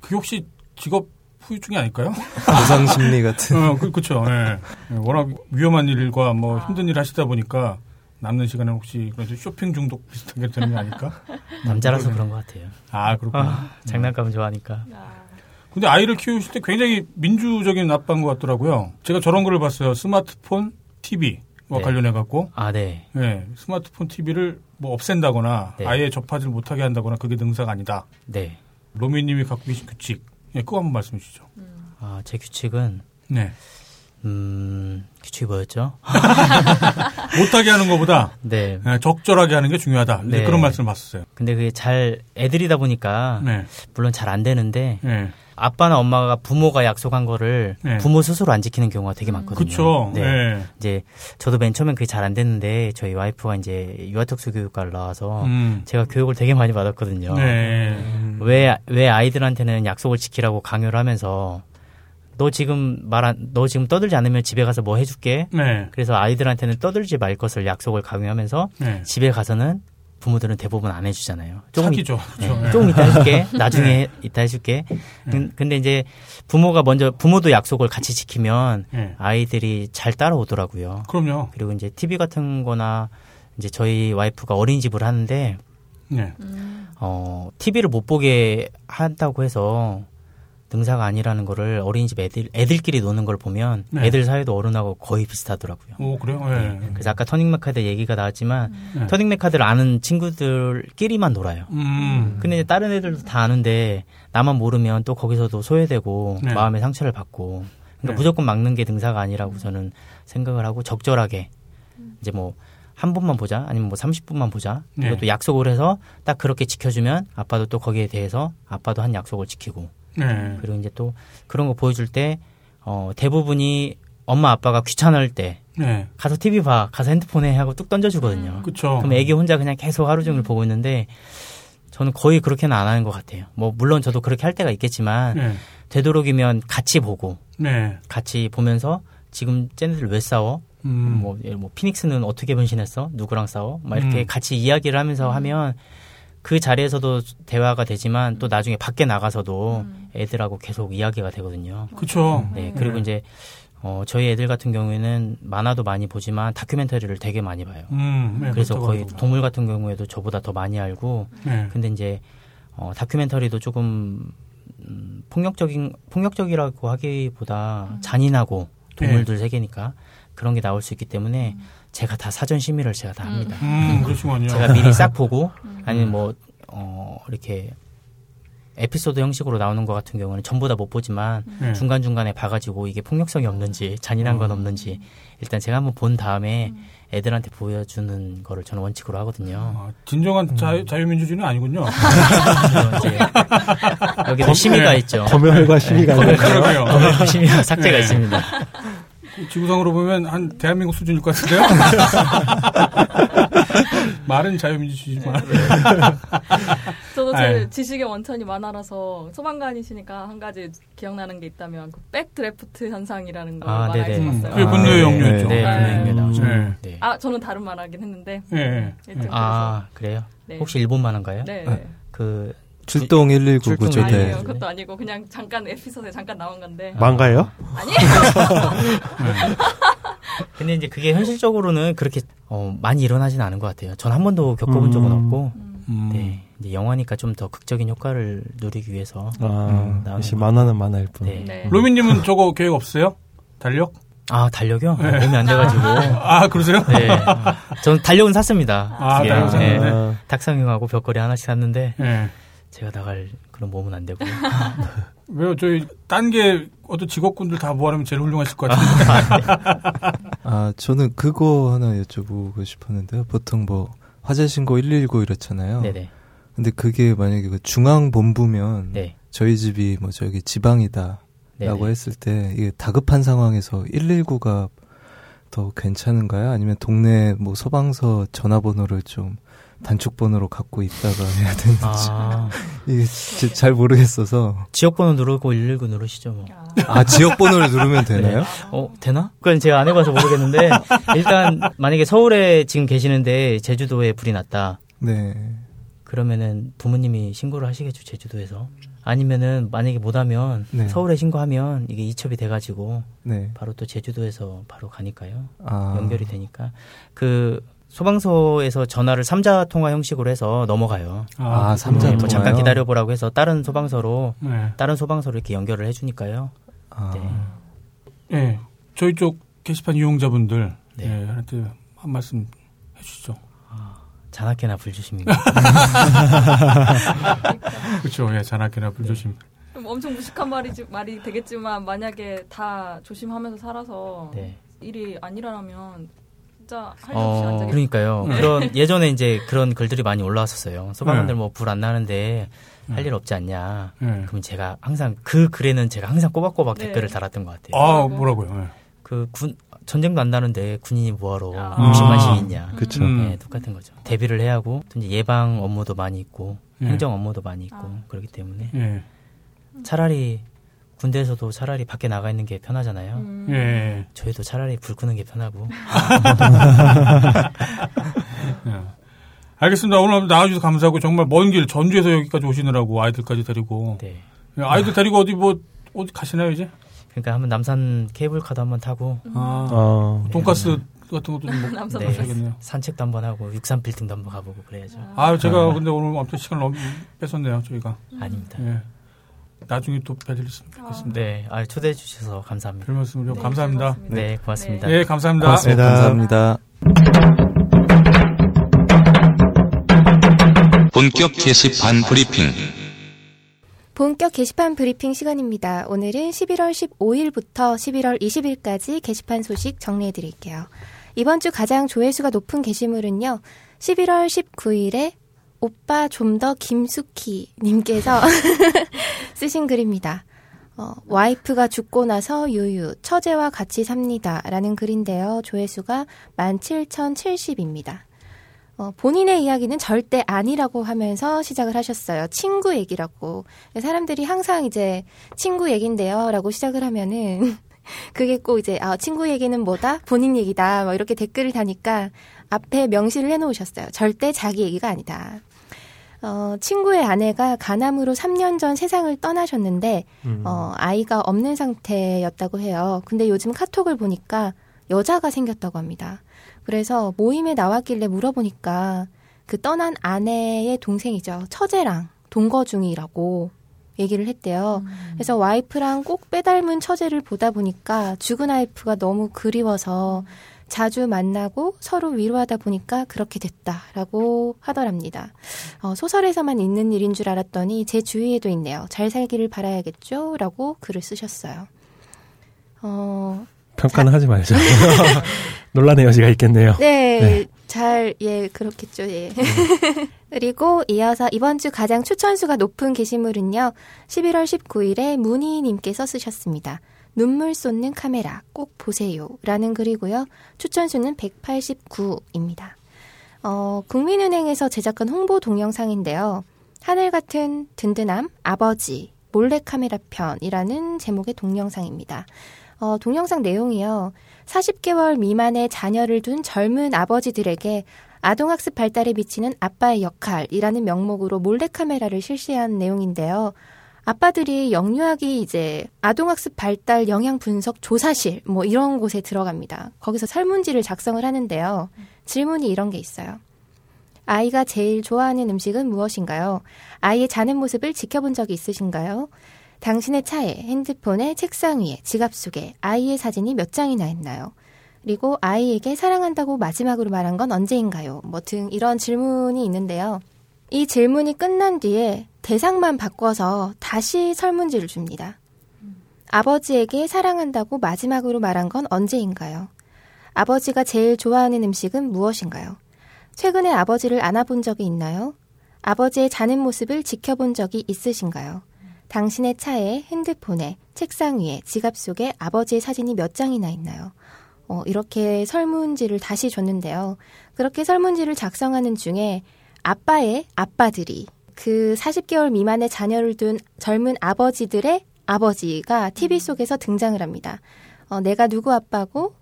그게 혹시 직업 후유증이 아닐까요? 보상 심리 같은. 어, 그, 그쵸. 예. 예, 워낙 위험한 일과 뭐 힘든 일 하시다 보니까 남는 시간에 혹시 그런 쇼핑 중독 비슷하게 되는 게 아닐까? 남자라서 그런 것 같아요. 아, 그렇구나. 아, 장난감 좋아하니까. 근데 아이를 키우실 때 굉장히 민주적인 아빠인 것 같더라고요. 제가 저런 거를 봤어요. 스마트폰, TV. 와 네. 관련해 갖고 아, 네. 예, 스마트폰 TV를 뭐 없앤다거나 네. 아예 접하지 못하게 한다거나 그게 능사가 아니다. 네. 로미 님이 갖고 계신 규칙, 예, 그거 한번 말씀해 주시죠. 아, 제 규칙은 네, 음, 규칙이 뭐였죠? 못하게 하는 것보다 네. 예, 적절하게 하는 게 중요하다. 네. 그런 말씀을 봤었어요. 근데 그게 잘 애들이다 보니까 네, 물론 잘 안 되는데 예, 아빠나 엄마가 부모가 약속한 거를 네. 부모 스스로 안 지키는 경우가 되게 많거든요. 그렇죠. 네. 예, 이제 저도 맨 처음엔 그게 잘 안 됐는데 저희 와이프가 이제 유아특수 교육과를 나와서 음, 제가 교육을 되게 많이 받았거든요. 네, 왜, 왜 아이들한테는 약속을 지키라고 강요를 하면서 너 지금 말 안, 너 지금 떠들지 않으면 집에 가서 뭐 해줄게. 네, 그래서 아이들한테는 떠들지 말 것을 약속을 강요하면서 네. 집에 가서는 부모들은 대부분 안 해주잖아요. 조금, 있- 사기죠. 네, 그렇죠. 예. 조금 이따 해줄게. 나중에 이따 해줄게. 근- 근데 이제 부모가 먼저 부모도 약속을 같이 지키면 예. 아이들이 잘 따라오더라고요. 그럼요. 그리고 이제 TV 같은 거나 이제 저희 와이프가 어린이집을 하는데 네. 어, TV를 못 보게 한다고 해서 능사가 아니라는 거를 어린이집 애들, 애들끼리 노는 걸 보면 네. 애들 사이도 어른하고 거의 비슷하더라고요. 오, 그래요? 예. 그래서 아까 터닝 메카드 얘기가 나왔지만 네. 터닝 메카드를 아는 친구들끼리만 놀아요. 음, 근데 이제 다른 애들도 다 아는데 나만 모르면 또 거기서도 소외되고 네. 마음의 상처를 받고 그러니까 네. 무조건 막는 게 능사가 아니라고 저는 생각을 하고 적절하게 이제 뭐 한 번만 보자 아니면 뭐 30분만 보자 네. 이것도 약속을 해서 딱 그렇게 지켜주면 아빠도 또 거기에 대해서 아빠도 한 약속을 지키고 네. 그리고 이제 또 그런 거 보여줄 때 어, 대부분이 엄마 아빠가 귀찮을 때 네. 가서 TV 봐 가서 핸드폰 해 하고 뚝 던져주거든요. 그쵸. 그럼 애기 혼자 그냥 계속 하루 종일 보고 있는데 저는 거의 그렇게는 안 하는 것 같아요. 뭐 물론 저도 그렇게 할 때가 있겠지만 네. 되도록이면 같이 보고 네. 같이 보면서 지금 쟤네들 왜 싸워? 음. 뭐, 예를 뭐 피닉스는 어떻게 변신했어? 누구랑 싸워? 막 이렇게 음. 같이 이야기를 하면서 하면 그 자리에서도 대화가 되지만 또 나중에 밖에 나가서도 애들하고 계속 이야기가 되거든요. 그쵸. 네, 그리고 네. 이제 어, 저희 애들 같은 경우에는 만화도 많이 보지만 다큐멘터리를 되게 많이 봐요. 음, 네, 그래서 거의 하더라고요. 동물 같은 경우에도 저보다 더 많이 알고 네. 근데 이제 어, 다큐멘터리도 조금 음, 폭력적인 폭력적이라고 하기보다 잔인하고 동물들 세계니까 그런 게 나올 수 있기 때문에 제가 다 사전 심의를 제가 다 합니다. 음, 그러시군요. 제가 미리 싹 보고 아니면 뭐 어, 이렇게 에피소드 형식으로 나오는 것 같은 경우는 전부 다 못 보지만 네. 중간 중간에 봐가지고 이게 폭력성이 없는지 잔인한 건 없는지 일단 제가 한번 본 다음에 애들한테 보여주는 거를 저는 원칙으로 하거든요. 아, 진정한 자유, 자유민주주의는 아니군요. 여기도 심의가 네. 있죠. 검열과 심의가 있네요. 그러게요. 검열과 심의가 삭제가 네. 있습니다. 지구상으로 보면 한 대한민국 수준일 것 같은데요? 말은 자유민주주의지만. 저도 제. 지식의 원천이 만화라서 소방관이시니까 한 가지 기억나는 게 있다면 그 백드래프트 현상이라는 거 아. 음, 봤어요. 그게 분노의 아, 영유였죠. 네, 아, 나오죠. 네. 네. 아 저는 다른 만화긴 했는데 예, 예. 여튼 아, 그래요? 네. 혹시 일본 만화인가요? 네. 아, 그 출동 119 출동 구조대. 네. 아니에요. 그것도 아니고 그냥 잠깐 에피소드에 잠깐 나온 건데 망가예요? 아니 근데 이제 그게 현실적으로는 그렇게 어, 많이 일어나진 않은 것 같아요. 전 한 번도 겪어본 적은 음. 없고, 음. 네. 이제 영화니까 좀 더 극적인 효과를 누리기 위해서. 아, 음, 역시 만화는 만화일 뿐. 네. 네. 로민님은 저거 계획 없어요? 달력? 아, 달력이요? 몸이 안 돼가지고. 아, 그러세요? 네. 저는 달력은 샀습니다. 아. 달력. 네. 아, 탁상형하고 벽걸이 하나씩 샀는데, 예. 제가 나갈 그런 몸은 안 되고요. 왜요? 저희, 딴 게, 어떤 직업군들 다 모아놓으면 제일 훌륭하실 것 같은데. 아, 저는 그거 하나 여쭤보고 싶었는데요. 보통 뭐 화재 신고 119 이렇잖아요. 네네. 근데 그게 만약에 그 중앙 본부면 네. 저희 집이 뭐 저기 지방이다라고 네네. 했을 때 이게 다급한 상황에서 119가 더 괜찮은가요? 아니면 동네 뭐 소방서 전화번호를 좀 단축번호로 갖고 있다가 해야 되는지 아, 이게 잘 모르겠어서 지역번호 누르고 119 누르시죠, 뭐. 아 지역 번호를 누르면 되나요? 어, 되나? 그건 제가 안 해봐서 모르겠는데, 일단, 만약에 서울에 지금 계시는데, 제주도에 불이 났다. 네. 그러면은 부모님이 신고를 하시겠죠, 제주도에서. 아니면은, 만약에 못하면, 네. 서울에 신고하면, 이게 이첩이 돼가지고, 네. 바로 또 제주도에서 바로 가니까요. 아 연결이 되니까. 그, 소방서에서 전화를 삼자 통화 형식으로 해서 넘어가요. 아, 삼자 네, 뭐 잠깐 통화요? 기다려 보라고 해서 다른 소방서로, 네. 다른 소방서로 이렇게 연결을 해 주니까요. 아, 네. 예. 저희 쪽 게시판 이용자분들 네. 예, 한테 한 말씀 해 주시죠. 자나깨나 불조심입니다. 그렇죠. 예, 자나깨나 불조심. 좀 엄청 무식한 말이지 말이 되겠지만 만약에 다 조심하면서 살아서 네. 일이 안 일어나면 진짜 할 일 없이 어, 앉아 그러니까요. 네. 그런 예전에 이제 그런 글들이 많이 올라왔었어요. 소방관들 네. 뭐불 안 나는데 할 네. 일 없지 않냐. 예. 그럼 제가 항상 그 글에는 제가 항상 꼬박꼬박 네. 댓글을 달았던 것 같아요. 아, 뭐라고요? 예. 그군 전쟁도 안 나는데 군인이 뭐하러 아. 음식만 있냐. 그쵸. 음. 네, 똑같은 거죠. 대비를 해야 하고 또 이제 예방 업무도 많이 있고 예. 행정 업무도 많이 있고 아. 그렇기 때문에 예. 차라리 군대에서도 차라리 밖에 나가 있는 게 편하잖아요. 음. 예. 저희도 차라리 불 끄는 게 편하고. 예. 알겠습니다. 오늘 나와주셔서 감사하고 정말 먼 길 전주에서 여기까지 오시느라고 아이들까지 데리고 네. 예, 아이들 데리고 어디 뭐 어디 가시나요 이제? 그러니까 한번 남산 케이블카도 한번 타고 아, 어, 돈가스 같은 것도 좀 남산 네. 하셔야겠네요. 산책도 한번 하고 육산 빌딩도 한번 가보고 그래야죠. 아, 제가 근데 오늘 아무튼 시간을 너무 뺏었네요, 저희가. 아닙니다. 예. 나중에 또 뵈드렸으면 좋겠습니다. 네, 아, 초대해 주셔서 감사합니다. 별 말씀 좀 네, 감사합니다. 즐거웠습니다. 네, 고맙습니다. 예, 감사합니다. 고맙습니다. 감사합니다. 본격 게시판 브리핑. 본격 게시판 브리핑 시간입니다. 오늘은 11월 15일부터 11월 20일까지 게시판 소식 정리해 드릴게요. 이번 주 가장 조회수가 높은 게시물은요. 11월 19일에 오빠 좀 더 김숙희 님께서 쓰신 글입니다. 어, 와이프가 죽고 나서 유유, 처제와 같이 삽니다. 라는 글인데요. 조회수가 17,070입니다. 어, 본인의 이야기는 절대 아니라고 하면서 시작을 하셨어요. 친구 얘기라고. 사람들이 항상 이제 친구 얘긴데요. 라고 시작을 하면은 그게 꼭 이제 아, 친구 얘기는 뭐다? 본인 얘기다. 뭐 이렇게 댓글을 다니까 앞에 명시를 해놓으셨어요. 절대 자기 얘기가 아니다. 어, 친구의 아내가 간암으로 3년 전 세상을 떠나셨는데 음. 어, 아이가 없는 상태였다고 해요. 근데 요즘 카톡을 보니까 여자가 생겼다고 합니다. 그래서 모임에 나왔길래 물어보니까 그 떠난 아내의 동생이죠. 처제랑 동거 중이라고 얘기를 했대요. 그래서 와이프랑 꼭 빼닮은 처제를 보다 보니까 죽은 와이프가 너무 그리워서 자주 만나고 서로 위로하다 보니까 그렇게 됐다라고 하더랍니다. 어, 소설에서만 있는 일인 줄 알았더니 제 주위에도 있네요. 잘 살기를 바라야겠죠? 라고 글을 쓰셨어요. 어, 평가는 하지 말죠. 논란의 여지가 있겠네요. 네, 네. 잘, 예, 그렇겠죠, 예. 그리고 이어서 이번 주 가장 추천수가 높은 게시물은요, 11월 19일에 문희님께서 쓰셨습니다. 눈물 쏟는 카메라 꼭 보세요. 라는 글이고요. 추천수는 189입니다. 어, 국민은행에서 제작한 홍보 동영상인데요. 하늘 같은 든든함, 아버지, 몰래카메라 편이라는 제목의 동영상입니다. 어, 동영상 내용이요. 40개월 미만의 자녀를 둔 젊은 아버지들에게 아동학습 발달에 미치는 아빠의 역할이라는 명목으로 몰래카메라를 실시한 내용인데요. 아빠들이 영유아기 이제 아동학습 발달 영향 분석 조사실 뭐 이런 곳에 들어갑니다. 거기서 설문지를 작성을 하는데요. 질문이 이런 게 있어요. 아이가 제일 좋아하는 음식은 무엇인가요? 아이의 자는 모습을 지켜본 적이 있으신가요? 당신의 차에, 핸드폰에, 책상 위에, 지갑 속에 아이의 사진이 몇 장이나 있나요? 그리고 아이에게 사랑한다고 마지막으로 말한 건 언제인가요? 뭐 등 이런 질문이 있는데요. 이 질문이 끝난 뒤에 대상만 바꿔서 다시 설문지를 줍니다. 아버지에게 사랑한다고 마지막으로 말한 건 언제인가요? 아버지가 제일 좋아하는 음식은 무엇인가요? 최근에 아버지를 안아본 적이 있나요? 아버지의 자는 모습을 지켜본 적이 있으신가요? 당신의 차에, 핸드폰에, 책상 위에, 지갑 속에 아버지의 사진이 몇 장이나 있나요? 어, 이렇게 설문지를 다시 줬는데요. 그렇게 설문지를 작성하는 중에 아빠의 아빠들이 그 40개월 미만의 자녀를 둔 젊은 아버지들의 아버지가 TV 속에서 등장을 합니다. 어, 내가 누구 아빠고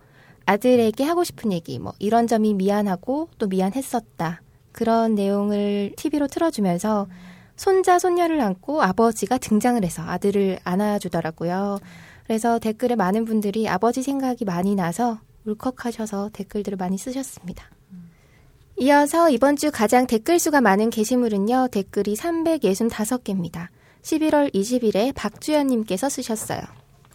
아들에게 하고 싶은 얘기, 뭐 이런 점이 미안하고 또 미안했었다. 그런 내용을 TV로 틀어주면서 손자, 손녀를 안고 아버지가 등장을 해서 아들을 안아주더라고요. 그래서 댓글에 많은 분들이 아버지 생각이 많이 나서 울컥하셔서 댓글들을 많이 쓰셨습니다. 이어서 이번 주 가장 댓글 수가 많은 게시물은요, 댓글이 365개입니다. 11월 20일에 박주연님께서 쓰셨어요.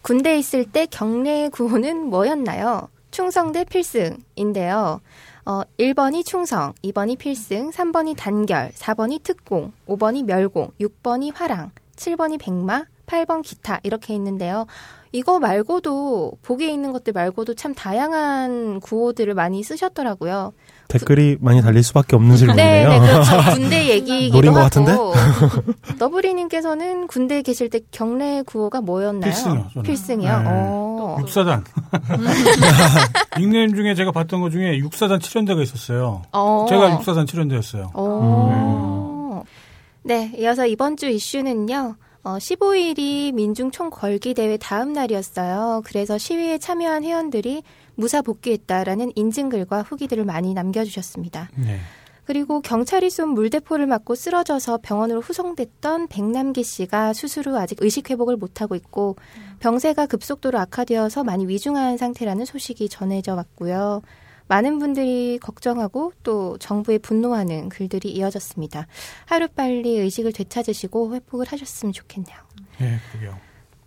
군대에 있을 때 경례 구호는 뭐였나요? 충성 대 필승인데요. 어, 1번이 충성, 2번이 필승, 3번이 단결, 4번이 특공, 5번이 멸공, 6번이 화랑, 7번이 백마, 8번 기타 이렇게 있는데요. 이거 말고도 보기에 있는 것들 말고도 참 다양한 구호들을 많이 쓰셨더라고요. 댓글이 많이 달릴 수밖에 없는 네, 질문이네요. 네, 그렇죠. 군대 얘기이기도 노린 것 하고. 너브리님께서는 군대에 계실 때 경례 구호가 뭐였나요? 필승이요. 필승이요. 네. 어. 육사단. 닉네임 중에 제가 봤던 것 중에 육사단 7연대가 있었어요. 어. 제가 육사단 7연대였어요. 어. 네, 이어서 이번 주 이슈는요. 어, 15일이 민중 총궐기 대회 다음 날이었어요. 그래서 시위에 참여한 회원들이 무사 복귀했다라는 인증글과 후기들을 많이 남겨주셨습니다. 네. 그리고 경찰이 쏜 물대포를 맞고 쓰러져서 병원으로 후송됐던 백남기 씨가 수술 후 아직 의식 회복을 못하고 있고 병세가 급속도로 악화되어서 많이 위중한 상태라는 소식이 전해져 왔고요. 많은 분들이 걱정하고 또 정부에 분노하는 글들이 이어졌습니다. 하루빨리 의식을 되찾으시고 회복을 하셨으면 좋겠네요. 네, 그러게요.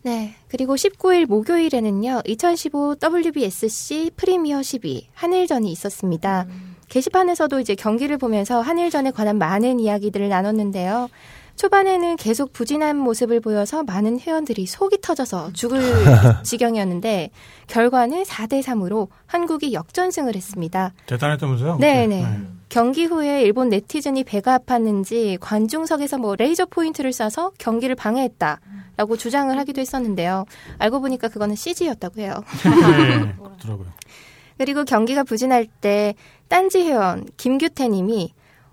네. 그리고 19일 목요일에는요, 2015 WBSC 프리미어 12 한일전이 있었습니다. 게시판에서도 이제 경기를 보면서 한일전에 관한 많은 이야기들을 나눴는데요. 초반에는 계속 부진한 모습을 보여서 많은 회원들이 속이 터져서 죽을 지경이었는데 결과는 4대 3으로 한국이 역전승을 했습니다. 대단했다면서요? 네 네. 경기 후에 일본 네티즌이 배가 아팠는지 관중석에서 뭐 레이저 포인트를 쏴서 경기를 방해했다라고 주장을 하기도 했었는데요. 알고 보니까 그거는 CG였다고 해요. 네, 그렇더라고요. 그리고 경기가 부진할 때 딴지 회원 김규태 님이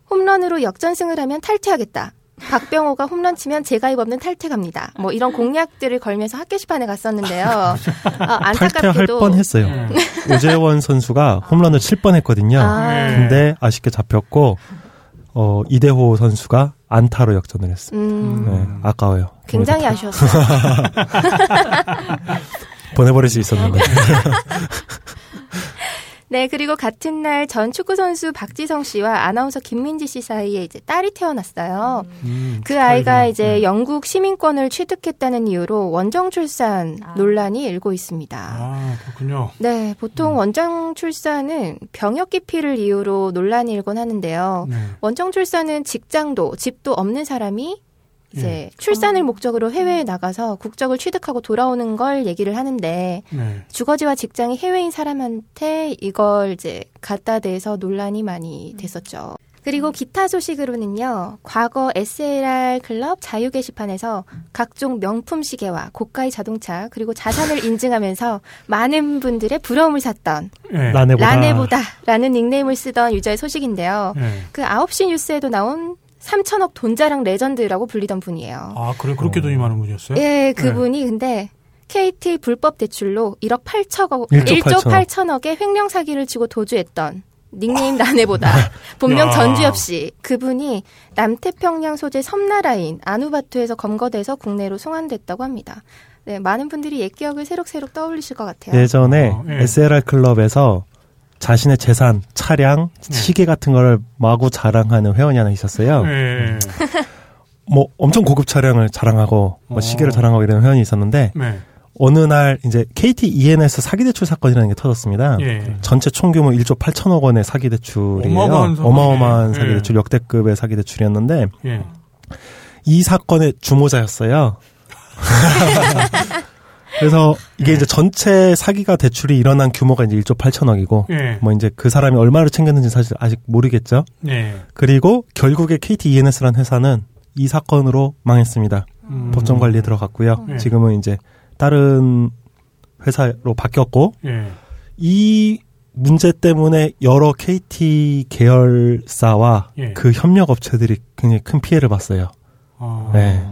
홈런으로 역전승을 하면 탈퇴하겠다. 박병호가 홈런 치면 제가 입 없는 탈퇴 갑니다. 뭐 이런 공약들을 걸면서 학교 시판에 갔었는데요. 어, 탈퇴할 안타깝게도 뻔했어요. 오재원 선수가 홈런을 칠 뻔했거든요. 아. 근데 아쉽게 잡혔고 어, 이대호 선수가 안타로 역전을 했어요. 음, 네, 아까워요. 굉장히 아쉬웠어요. 보내버릴 수 있었는데. 네, 그리고 같은 날 전 축구 선수 박지성 씨와 아나운서 김민지 씨 사이에 이제 딸이 태어났어요. 음, 그 아이가 축하해요. 이제 네. 영국 시민권을 취득했다는 이유로 원정 출산 아. 논란이 일고 있습니다. 아, 그렇군요. 네, 보통 음. 원정 출산은 병역 기피를 이유로 논란이 일곤 하는데요. 네. 원정 출산은 직장도 집도 없는 사람이 이제 예. 출산을 목적으로 해외에 나가서 국적을 취득하고 돌아오는 걸 얘기를 하는데 네. 주거지와 직장이 해외인 사람한테 이걸 이제 갖다 대서 논란이 많이 됐었죠. 그리고 기타 소식으로는요, 과거 SLR 클럽 자유 게시판에서 각종 명품 시계와 고가의 자동차, 그리고 자산을 인증하면서 많은 분들의 부러움을 샀던 네. 라네보다. 라네보다라는 닉네임을 쓰던 유저의 소식인데요. 네. 그 9시 뉴스에도 나온 3천억 돈자랑 레전드라고 불리던 분이에요. 아, 그래, 그렇게 돈이 많은 분이었어요? 예, 그분이 근데 KT 불법 대출로 1억 8천억, 1조 1조 8천억. 8천억의 횡령 사기를 치고 도주했던 닉네임 라네보다 본명 야. 전주엽 씨 그분이 남태평양 소재 섬나라인 아누바투에서 검거돼서 국내로 송환됐다고 합니다. 네, 많은 분들이 옛 기억을 새록새록 떠올리실 것 같아요. 예전에 어, 예. SLR 클럽에서 자신의 재산, 차량, 네. 시계 같은 거를 마구 자랑하는 회원이 하나 있었어요. 네. 뭐 엄청 고급 차량을 자랑하고 뭐 어. 시계를 자랑하고 이런 회원이 있었는데 네. 어느 날 이제 KT ENS 사기 대출 사건이라는 게 터졌습니다. 예. 전체 총 규모 1조 8천억 원의 사기 대출이에요. 어마어마한. 어마어마한 사기 예. 대출 역대급의 사기 대출이었는데 예. 이 사건의 주모자였어요. 그래서 이게 예. 이제 전체 사기가 대출이 일어난 규모가 이제 1조 8천억이고 예. 뭐 이제 그 사람이 얼마를 챙겼는지 사실 아직 모르겠죠. 예. 그리고 결국에 KT ENS라는 회사는 이 사건으로 망했습니다. 음. 법정 관리에 들어갔고요. 예. 지금은 이제 다른 회사로 바뀌었고 예. 이 문제 때문에 여러 KT 계열사와 예. 그 협력 업체들이 굉장히 큰 피해를 봤어요. 아. 네.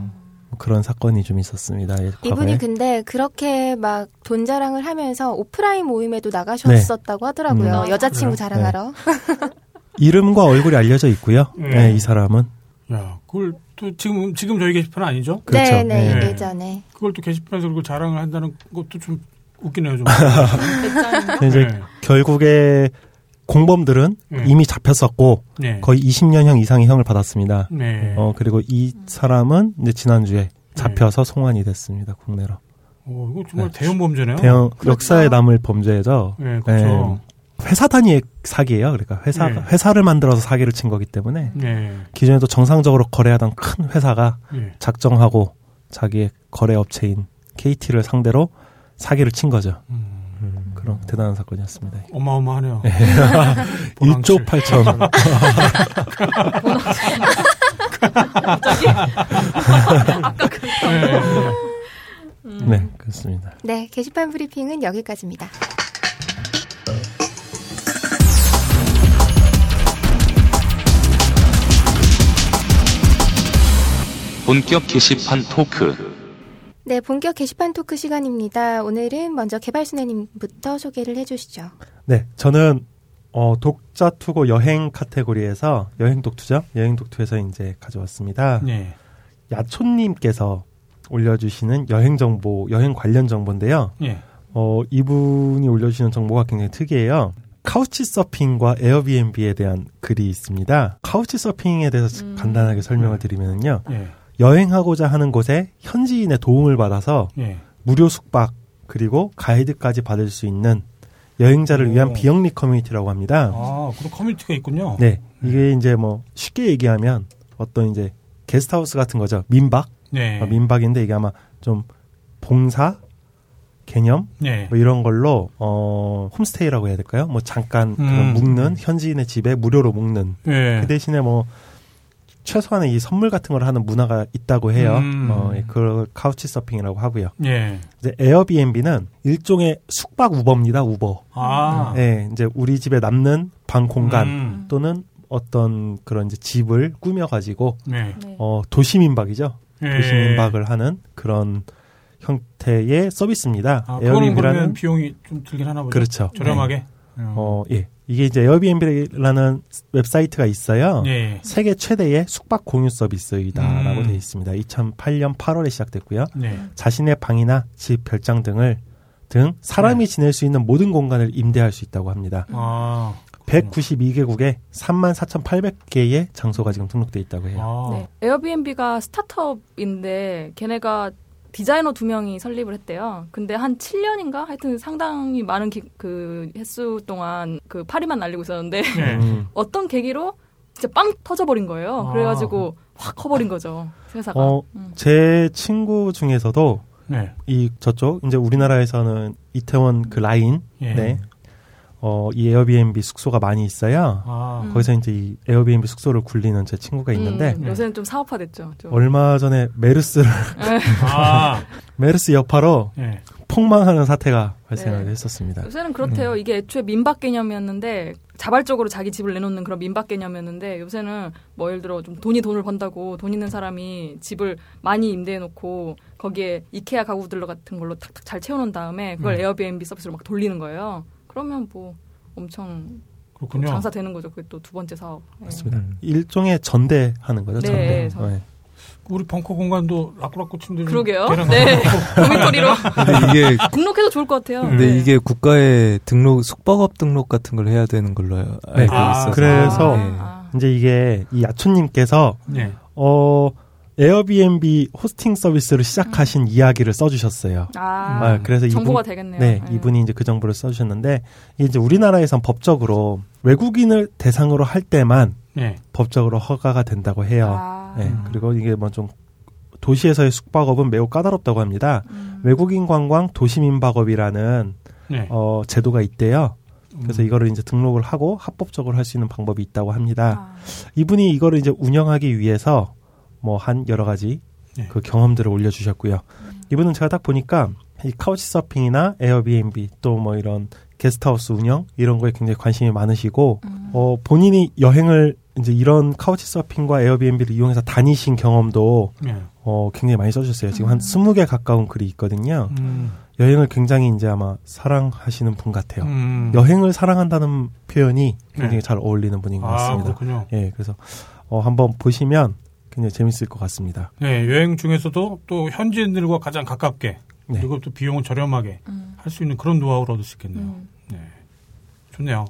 뭐 그런 사건이 좀 있었습니다. 예, 과거에. 이분이 근데 그렇게 막 돈 자랑을 하면서 오프라인 모임에도 나가셨었다고 하더라고요. 음. 여자친구 그래요? 자랑하러. 이름과 얼굴이 알려져 있고요. 예. 네, 이 사람은 야, 그걸 또 지금 지금 저희 게시판 아니죠? 그렇죠. 네네 네. 예전에. 그걸 또 게시판에서 그걸 자랑을 한다는 것도 좀 웃기네요, 좀. 근데 이제 네. 결국에 공범들은 네. 이미 잡혔었고 네. 거의 20년형 이상의 형을 받았습니다. 네. 어 그리고 이 사람은 이제 지난주에 잡혀서 송환이 됐습니다 국내로. 오, 이거 정말 네. 대형 범죄네요. 대형 그렇죠. 역사에 남을 범죄죠. 네, 그렇죠. 회사 단위의 사기예요. 그러니까 회사 네. 회사를 만들어서 사기를 친 거기 때문에 네. 기존에도 정상적으로 거래하던 큰 회사가 네. 작정하고 자기의 거래 업체인 KT를 상대로 사기를 친 거죠. 음, 음, 그런 대단한 사건이었습니다. 어마어마하네요. 네. 보낭칠. 1조 8천. 네. 네, 그렇습니다. 네, 게시판 브리핑은 여기까지입니다. 본격 게시판 토크. 네, 본격 게시판 토크 시간입니다. 오늘은 먼저 개발순애님부터 소개를 해주시죠. 네, 저는 어, 독자 투고 여행 카테고리에서 여행 독투죠. 여행 독투에서 이제 가져왔습니다. 네. 야촌님께서 올려주시는 여행 정보, 여행 관련 정보인데요. 네. 어, 이분이 올려주시는 정보가 굉장히 특이해요. Couchsurfing과 Airbnb에 대한 글이 있습니다. Couchsurfing에 대해서 음. 간단하게 설명을 드리면요. 네. 여행하고자 하는 곳에 현지인의 도움을 받아서 네. 무료 숙박 그리고 가이드까지 받을 수 있는 여행자를 위한 오. 비영리 커뮤니티라고 합니다. 아, 그런 커뮤니티가 있군요. 네, 이게 이제 뭐 쉽게 얘기하면 어떤 이제 게스트하우스 같은 거죠. 민박, 네. 어, 민박인데 이게 아마 좀 봉사 개념 네. 뭐 이런 걸로 어 홈스테이라고 해야 될까요? 뭐 잠깐 음. 묵는 현지인의 집에 무료로 묵는 네. 그 대신에 뭐 최소한의 이 선물 같은 걸 하는 문화가 있다고 해요. 음. 어, 예, 그걸 카우치 서핑이라고 하고요. 네. 이제 에어비앤비는 일종의 숙박 우버입니다. 우버. 아. 예, 이제 우리 집에 남는 방 공간 음. 또는 어떤 그런 이제 집을 꾸며 가지고 네. 네. 어 도시민박이죠. 네. 도시민박을 하는 그런 형태의 서비스입니다. 아, 에어비앤비라는 비용이 좀 들긴 하나 보죠. 그렇죠. 저렴하게. 어, 예. 이게 이제 에어비앤비라는 웹사이트가 있어요. 네. 세계 최대의 숙박 공유 서비스이다라고 음. 되어 있습니다. 2008년 8월에 시작됐고요. 네. 자신의 방이나 집 별장 등을 등 사람이 네. 지낼 수 있는 모든 공간을 임대할 수 있다고 합니다. 아. 192개국에 34,800개의 장소가 지금 등록돼 있다고 해요. 아. 네. 에어비앤비가 스타트업인데 걔네가 디자이너 두 명이 설립을 했대요. 근데 한 7년인가 하여튼 상당히 많은 기- 그 횟수 동안 그 파리만 날리고 있었는데 네. 음. 어떤 계기로 진짜 빵 터져버린 거예요. 아. 그래가지고 확 커버린 거죠 회사가. 어, 음. 제 친구 중에서도 네. 이 저쪽 이제 우리나라에서는 이태원 그 라인 예. 네. 어, 이 에어비앤비 숙소가 많이 있어요. 아. 음. 거기서 이제 이 에어비앤비 숙소를 굴리는 제 친구가 있는데 음, 요새는 좀 사업화됐죠. 좀. 얼마 전에 메르스를 아. 메르스 여파로 네. 폭망하는 사태가 발생을 네. 했었습니다. 요새는 그렇대요. 이게 애초에 민박 개념이었는데 자발적으로 자기 집을 내놓는 그런 민박 개념이었는데 요새는 뭐 예를 들어 좀 돈이 돈을 번다고 돈 있는 사람이 집을 많이 임대해 놓고 거기에 이케아 가구들 같은 걸로 탁탁 잘 채워놓은 다음에 그걸 음. 에어비앤비 서비스로 막 돌리는 거예요. 그러면 뭐 엄청 그렇군요. 장사 되는 거죠. 그게 또 두 번째 사업. 예. 맞습니다. 일종의 전대하는 거죠. 네, 전대. 전- 네. 우리 벙커 공간도 라꾸라꾸 침대 좀 그러게요. 네. 근데 이게 등록해도 좋을 것 같아요. 근데 네. 이게 국가의 등록 숙박업 등록 같은 걸 해야 되는 걸로 알고 아, 있어서 그래서 네. 아, 이제 이게 이 야초님께서 네. 어 에어비앤비 호스팅 서비스를 시작하신 이야기를 써주셨어요. 아, 아, 그래서 정보가 이분, 되겠네요. 네, 예. 이분이 이제 그 정보를 써주셨는데 이게 이제 우리나라에선 법적으로 외국인을 대상으로 할 때만 네. 법적으로 허가가 된다고 해요. 아, 네, 그리고 이게 뭐 좀 도시에서의 숙박업은 매우 까다롭다고 합니다. 음. 외국인 관광 도시민박업이라는 네. 어, 제도가 있대요. 그래서 음. 이거를 이제 등록을 하고 합법적으로 할 수 있는 방법이 있다고 합니다. 아. 이분이 이거를 이제 운영하기 위해서 뭐 한 여러 가지 네. 그 경험들을 올려주셨고요. 이분은 제가 딱 보니까 이 카우치 서핑이나 에어비앤비 또 뭐 이런 게스트하우스 운영 이런 거에 굉장히 관심이 많으시고 음. 어 본인이 여행을 이제 이런 카우치 서핑과 에어비앤비를 이용해서 다니신 경험도 네. 어 굉장히 많이 써주셨어요. 지금 한 20개 가까운 글이 있거든요. 음. 여행을 굉장히 이제 아마 사랑하시는 분 같아요. 음. 여행을 사랑한다는 표현이 굉장히 네. 잘 어울리는 분인 것 아, 같습니다. 그렇군요. 예, 그래서 어, 한번 보시면 굉장히 재밌을 것 같습니다. 네, 여행 중에서도 또 현지인들과 가장 가깝게 네. 그리고 또 비용을 저렴하게 음. 할수 있는 그런 노하우를 얻을 수 있겠네요. 음. 네. 좋네요.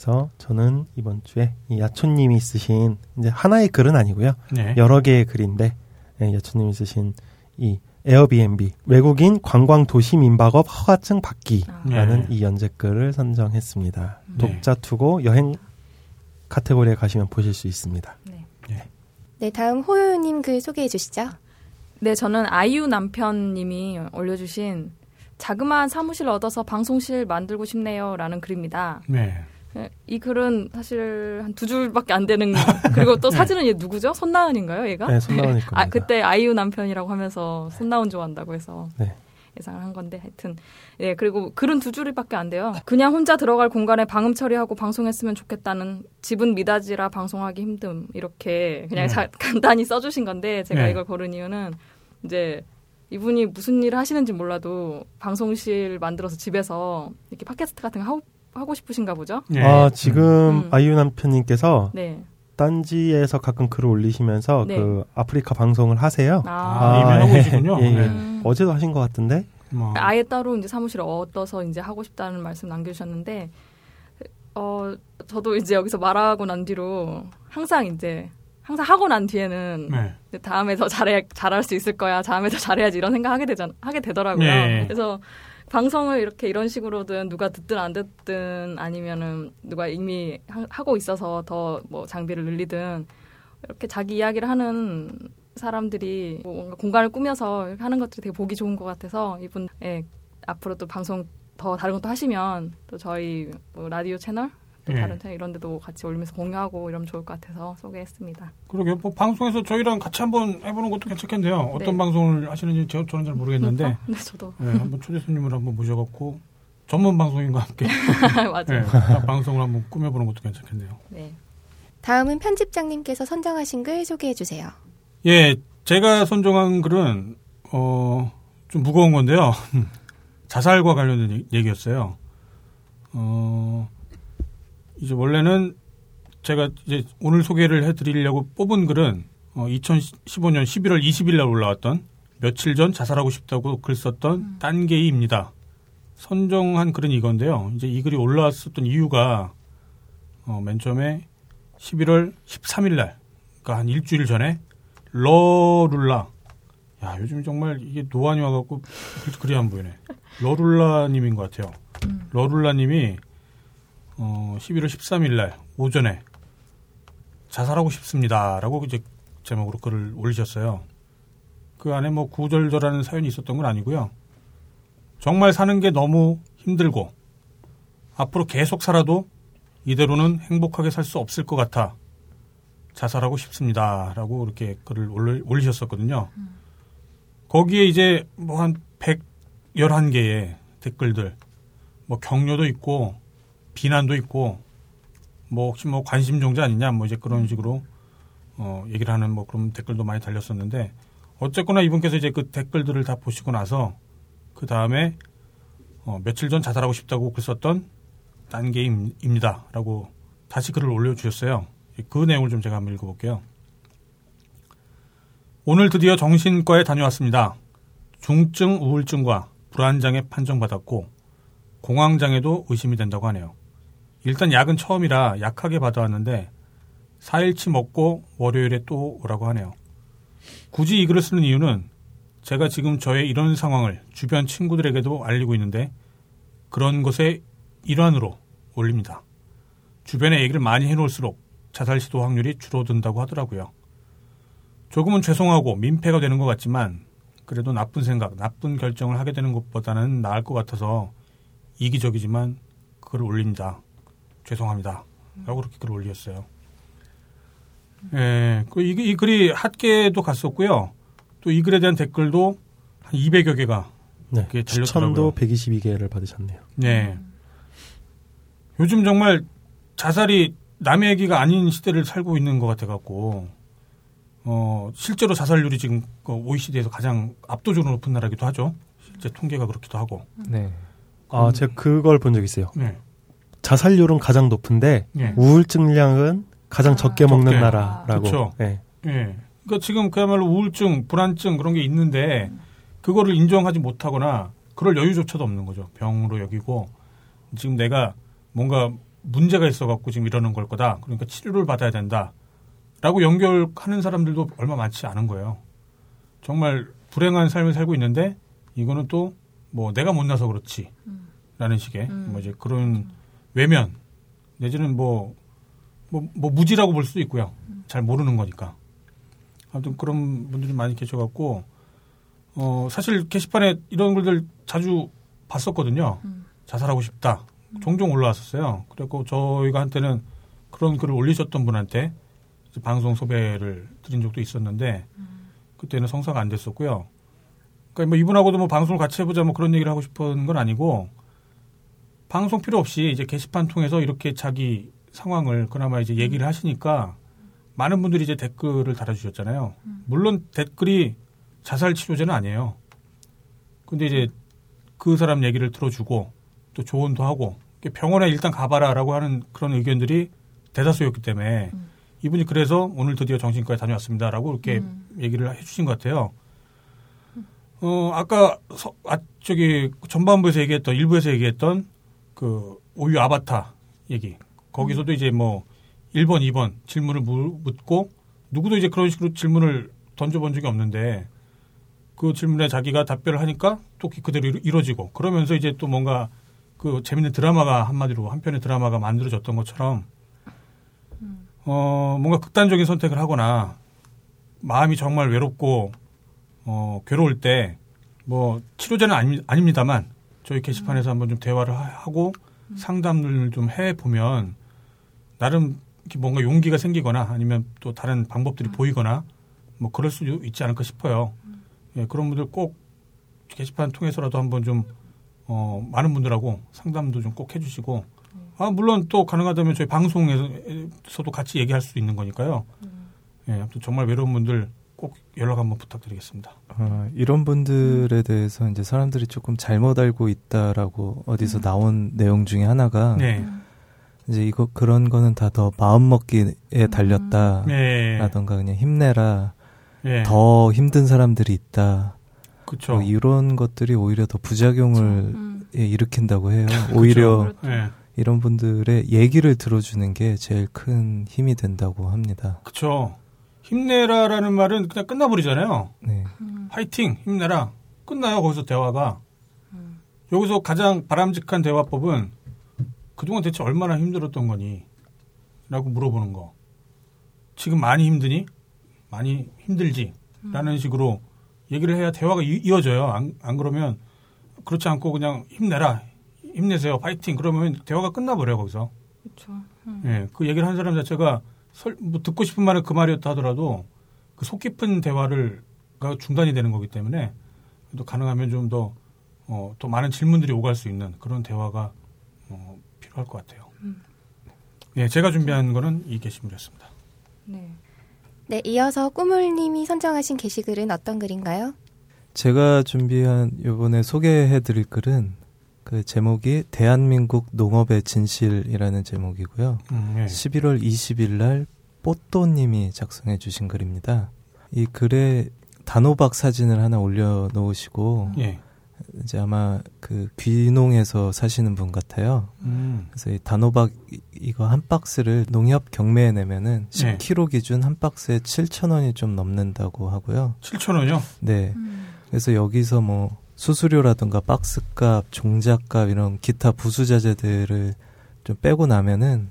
그래서 저는 이번 주에 이 야초님이 쓰신 이제 하나의 글은 아니고요. 네. 여러 개의 글인데 예, 야초님이 쓰신 이 에어비앤비 외국인 관광 도시 민박업 허가증 받기라는 네. 이 연재글을 선정했습니다. 네. 독자 투고 여행 카테고리에 가시면 보실 수 있습니다. 네, 다음 호요님 글 소개해 주시죠. 네, 저는 아이유 남편님이 올려주신 자그마한 사무실 얻어서 방송실 만들고 싶네요 라는 글입니다. 네. 네, 이 글은 사실 한 두 줄밖에 안 되는 그리고 또 사진은 얘 누구죠? 손나은인가요, 얘가? 네, 손나은일 겁니다. 아, 그때 아이유 남편이라고 하면서 손나은 좋아한다고 해서 네. 예상을 한 건데 하여튼 예 그리고 글은 두 줄밖에 안 돼요. 그냥 혼자 들어갈 공간에 방음 처리하고 방송했으면 좋겠다는 집은 미닫이라 방송하기 힘듦 이렇게 그냥 네. 자- 간단히 써주신 건데 제가 네. 이걸 고른 이유는 이제 이분이 무슨 일을 하시는지 몰라도 방송실 만들어서 집에서 이렇게 팟캐스트 같은 거 하고, 하고 싶으신가 보죠. 네. 아, 지금 음. 아이유 남편님께서 네. 딴지에서 가끔 글을 올리시면서 네. 그 아프리카 방송을 하세요. 아, 아, 이미 하고 예, 계시군요. 예, 예. 네. 음. 어제도 하신 것 같은데. 뭐. 아예 따로 이제 사무실을 얻어서 이제 하고 싶다는 말씀 남겨주셨는데, 어, 저도 이제 여기서 말하고 난 뒤로 항상 이제, 항상 하고 난 뒤에는 네. 다음에 더 잘해, 잘할 수 있을 거야. 다음에 더 잘해야지 이런 생각 하게 되잖, 하게 되더라고요. 네. 그래서 방송을 이렇게 이런 식으로든 누가 듣든 안 듣든 아니면은 누가 이미 하- 하고 있어서 더 뭐 장비를 늘리든 이렇게 자기 이야기를 하는 사람들이 뭐 뭔가 공간을 꾸며서 하는 것들이 되게 보기 좋은 것 같아서 이분 예, 앞으로 또 방송 더 다른 것도 하시면 또 저희 뭐 라디오 채널 또 예. 다른 채널 이런 데도 같이 올리면서 공유하고 이러면 좋을 것 같아서 소개했습니다. 그러게요. 뭐 방송에서 저희랑 같이 한번 해보는 것도 괜찮겠네요. 어떤 네. 방송을 하시는지 저, 저는 잘 모르겠는데 어? 네, 저도 네, 한번 초대 손님을 한번 모셔갖고 전문 방송인과 함께 맞아요. 네, 방송을 한번 꾸며보는 것도 괜찮겠네요. 네. 다음은 편집장님께서 선정하신 글 소개해 주세요. 예, 제가 선정한 글은 어, 좀 무거운 건데요. 자살과 관련된 얘- 얘기였어요. 어, 이제 원래는 제가 이제 오늘 소개를 해드리려고 뽑은 글은 어, 2015년 11월 20일 날 올라왔던 며칠 전 자살하고 싶다고 글 썼던 딴게이입니다. 선정한 글은 이건데요. 이제 이 글이 올라왔었던 이유가 어, 맨 처음에 11월 13일 날, 그러니까 한 일주일 전에 러룰라. 야, 요즘 정말 이게 노안이 와갖고 글- 글이 안 보이네. 러룰라님인 것 같아요. 러룰라님이 어, 11월 13일 날 오전에 자살하고 싶습니다라고 이제 제목으로 글을 올리셨어요. 그 안에 뭐 구절절하는 사연이 있었던 건 아니고요. 정말 사는 게 너무 힘들고 앞으로 계속 살아도 이대로는 행복하게 살 수 없을 것 같아 자살하고 싶습니다라고 이렇게 글을 올리, 올리셨었거든요. 거기에 이제 뭐 한 111개의 댓글들 뭐 격려도 있고 비난도 있고 뭐 혹시 뭐 관심 종자 아니냐 뭐 이제 그런 식으로 어 얘기를 하는 뭐 그런 댓글도 많이 달렸었는데 어쨌거나 이분께서 이제 그 댓글들을 다 보시고 나서 그 다음에 어 며칠 전 자살하고 싶다고 글 썼던 딴 게임입니다라고 다시 글을 올려주셨어요. 그 내용을 좀 제가 한번 읽어볼게요. 오늘 드디어 정신과에 다녀왔습니다. 중증 우울증과 불안장애 판정받았고 공황장애도 의심이 된다고 하네요. 일단 약은 처음이라 약하게 받아왔는데 4일치 먹고 월요일에 또 오라고 하네요. 굳이 이 글을 쓰는 이유는 제가 지금 저의 이런 상황을 주변 친구들에게도 알리고 있는데 그런 것의 일환으로 올립니다. 주변에 얘기를 많이 해놓을수록 자살 시도 확률이 줄어든다고 하더라고요. 조금은 죄송하고 민폐가 되는 것 같지만 그래도 나쁜 생각, 나쁜 결정을 하게 되는 것보다는 나을 것 같아서 이기적이지만 글을 올립니다. 죄송합니다. 라고 그렇게 글을 올렸어요. 예, 그 이, 이 글이 핫계도 갔었고요. 또 이 글에 대한 댓글도 한 200여 개가 네. 추천도 달렸더라고요. 122개를 받으셨네요. 네. 요즘 정말 자살이 남의 얘기가 아닌 시대를 살고 있는 것 같아갖고, 어, 실제로 자살률이 지금 그 OECD에서 가장 압도적으로 높은 나라기도 하죠. 실제 통계가 그렇기도 하고. 네. 아, 제가 그걸 본 적 있어요. 네. 자살률은 가장 높은데 네. 우울증량은 가장 적게 먹는 적게. 나라라고. 그쵸. 네. 예. 그러니까 지금 그야말로 우울증, 불안증 그런 게 있는데 그거를 인정하지 못하거나 그럴 여유조차도 없는 거죠. 병으로 여기고 지금 내가 뭔가 문제가 있어 갖고 지금 이러는 걸 거다. 그러니까 치료를 받아야 된다. 라고 연결하는 사람들도 얼마 많지 않은 거예요. 정말 불행한 삶을 살고 있는데 이거는 또 뭐 내가 못나서 그렇지 라는 식의 음. 뭐 이제 그런 외면 내지는 뭐, 뭐, 뭐 무지라고 볼 수도 있고요. 잘 모르는 거니까. 아무튼 그런 분들이 많이 계셔갖고 어 사실 게시판에 이런 글들 자주 봤었거든요. 음. 자살하고 싶다. 종종 올라왔었어요. 그래갖고 저희가 한때는 그런 글을 올리셨던 분한테 방송 섭외를 드린 적도 있었는데 그때는 성사가 안 됐었고요. 그러니까 뭐 이분하고도 뭐 방송을 같이 해보자 뭐 그런 얘기를 하고 싶은 건 아니고 방송 필요 없이 이제 게시판 통해서 이렇게 자기 상황을 그나마 이제 얘기를 하시니까 많은 분들이 이제 댓글을 달아주셨잖아요. 물론 댓글이 자살 치료제는 아니에요. 근데 이제 그 사람 얘기를 들어주고 또 조언도 하고 병원에 일단 가봐라라고 하는 그런 의견들이 대다수였기 때문에 이분이 그래서 오늘 드디어 정신과에 다녀왔습니다라고 이렇게 음. 얘기를 해주신 것 같아요. 어 아까 서, 아, 저기 전반부에서 얘기했던 일부에서 얘기했던 그 오유 아바타 얘기. 거기서도 이제 뭐 1번, 2번 질문을 물- 묻고 누구도 이제 그런 식으로 질문을 던져본 적이 없는데 그 질문에 자기가 답변을 하니까 또 그대로 이루- 이루어지고 그러면서 이제 또 뭔가 그 재밌는 드라마가 한마디로 한 편의 드라마가 만들어졌던 것처럼 어 뭔가 극단적인 선택을 하거나 마음이 정말 외롭고 어 괴로울 때 뭐 치료제는 아니, 아닙니다만 저희 게시판에서 한번 좀 대화를 하- 하고 상담을 좀 해 보면 나름 뭔가 용기가 생기거나 아니면 또 다른 방법들이 보이거나 뭐 그럴 수 있지 않을까 싶어요. 예, 그런 분들 꼭 게시판 통해서라도 한번 좀 어, 많은 분들하고 상담도 좀 꼭 해주시고. 아 물론 또 가능하다면 저희 방송에서도 같이 얘기할 수 있는 거니까요. 예, 아무튼 정말 외로운 분들 꼭 연락 한번 부탁드리겠습니다. 어, 이런 분들에 대해서 이제 사람들이 조금 잘못 알고 있다라고 어디서 나온 내용 중에 하나가 네, 이제 이거 그런 거는 다 더 마음 먹기에 달렸다. 네, 라던가 그냥 힘내라. 예, 더 힘든 사람들이 있다. 그렇죠. 뭐 이런 것들이 오히려 더 부작용을 음. 예, 일으킨다고 해요. 오히려 예, 이런 분들의 얘기를 들어주는 게 제일 큰 힘이 된다고 합니다. 그렇죠. 힘내라라는 말은 그냥 끝나버리잖아요. 네. 화이팅, 힘내라. 끝나요, 거기서 대화가. 여기서 가장 바람직한 대화법은 그동안 대체 얼마나 힘들었던 거니? 라고 물어보는 거. 지금 많이 힘드니? 많이 힘들지? 라는 식으로 얘기를 해야 대화가 이, 어져요 안, 안 그러면 그렇지 않고 그냥 힘내라. 힘내세요. 파이팅. 그러면 대화가 끝나버려요, 거기서. 그렇죠. 예, 그 얘기를 한 사람 자체가 설, 뭐 듣고 싶은 말은 그 말이었다 하더라도 그 속 깊은 대화를 가 중단이 되는 거기 때문에 또 가능하면 좀 더 어, 또 많은 질문들이 오갈 수 있는 그런 대화가 어, 필요할 것 같아요. 예, 제가 준비한 거는 이 게시물이었습니다. 네. 네, 이어서 꾸물님이 선정하신 게시글은 어떤 글인가요? 제가 준비한 요번에 소개해드릴 글은 그 제목이 대한민국 농업의 진실이라는 제목이고요. 음, 예. 11월 20일 날 뽀또님이 작성해 주신 글입니다. 이 글에 단호박 사진을 하나 올려 놓으시고 예. 이제 아마 그 귀농에서 사시는 분 같아요. 음, 그래서 이 단호박 이- 이거 한 박스를 농협 경매에 내면은 네. 10kg 기준 한 박스에 7,000원이 좀 넘는다고 하고요. 7,000원이요? 네. 그래서 여기서 뭐 수수료라든가 박스값, 종잣값 이런 기타 부수자재들을 좀 빼고 나면은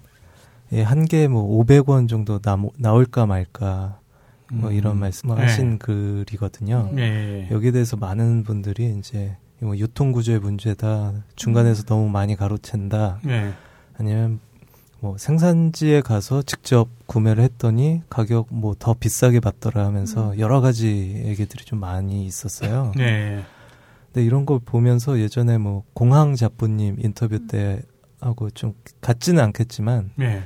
예, 한 개에 뭐 500원 정도 나, 나올까 말까 뭐 음. 이런 말씀을 네. 하신 글이거든요. 예, 예. 여기에 대해서 많은 분들이 이제 뭐 유통 구조의 문제다. 중간에서 너무 많이 가로챈다. 예. 아니면 뭐 생산지에 가서 직접 구매를 했더니 가격 뭐 더 비싸게 받더라 하면서 여러 가지 얘기들이 좀 많이 있었어요. 예. 근데 이런 걸 보면서 예전에 뭐 공항 잡부님 인터뷰 때 하고 좀 같지는 않겠지만 예.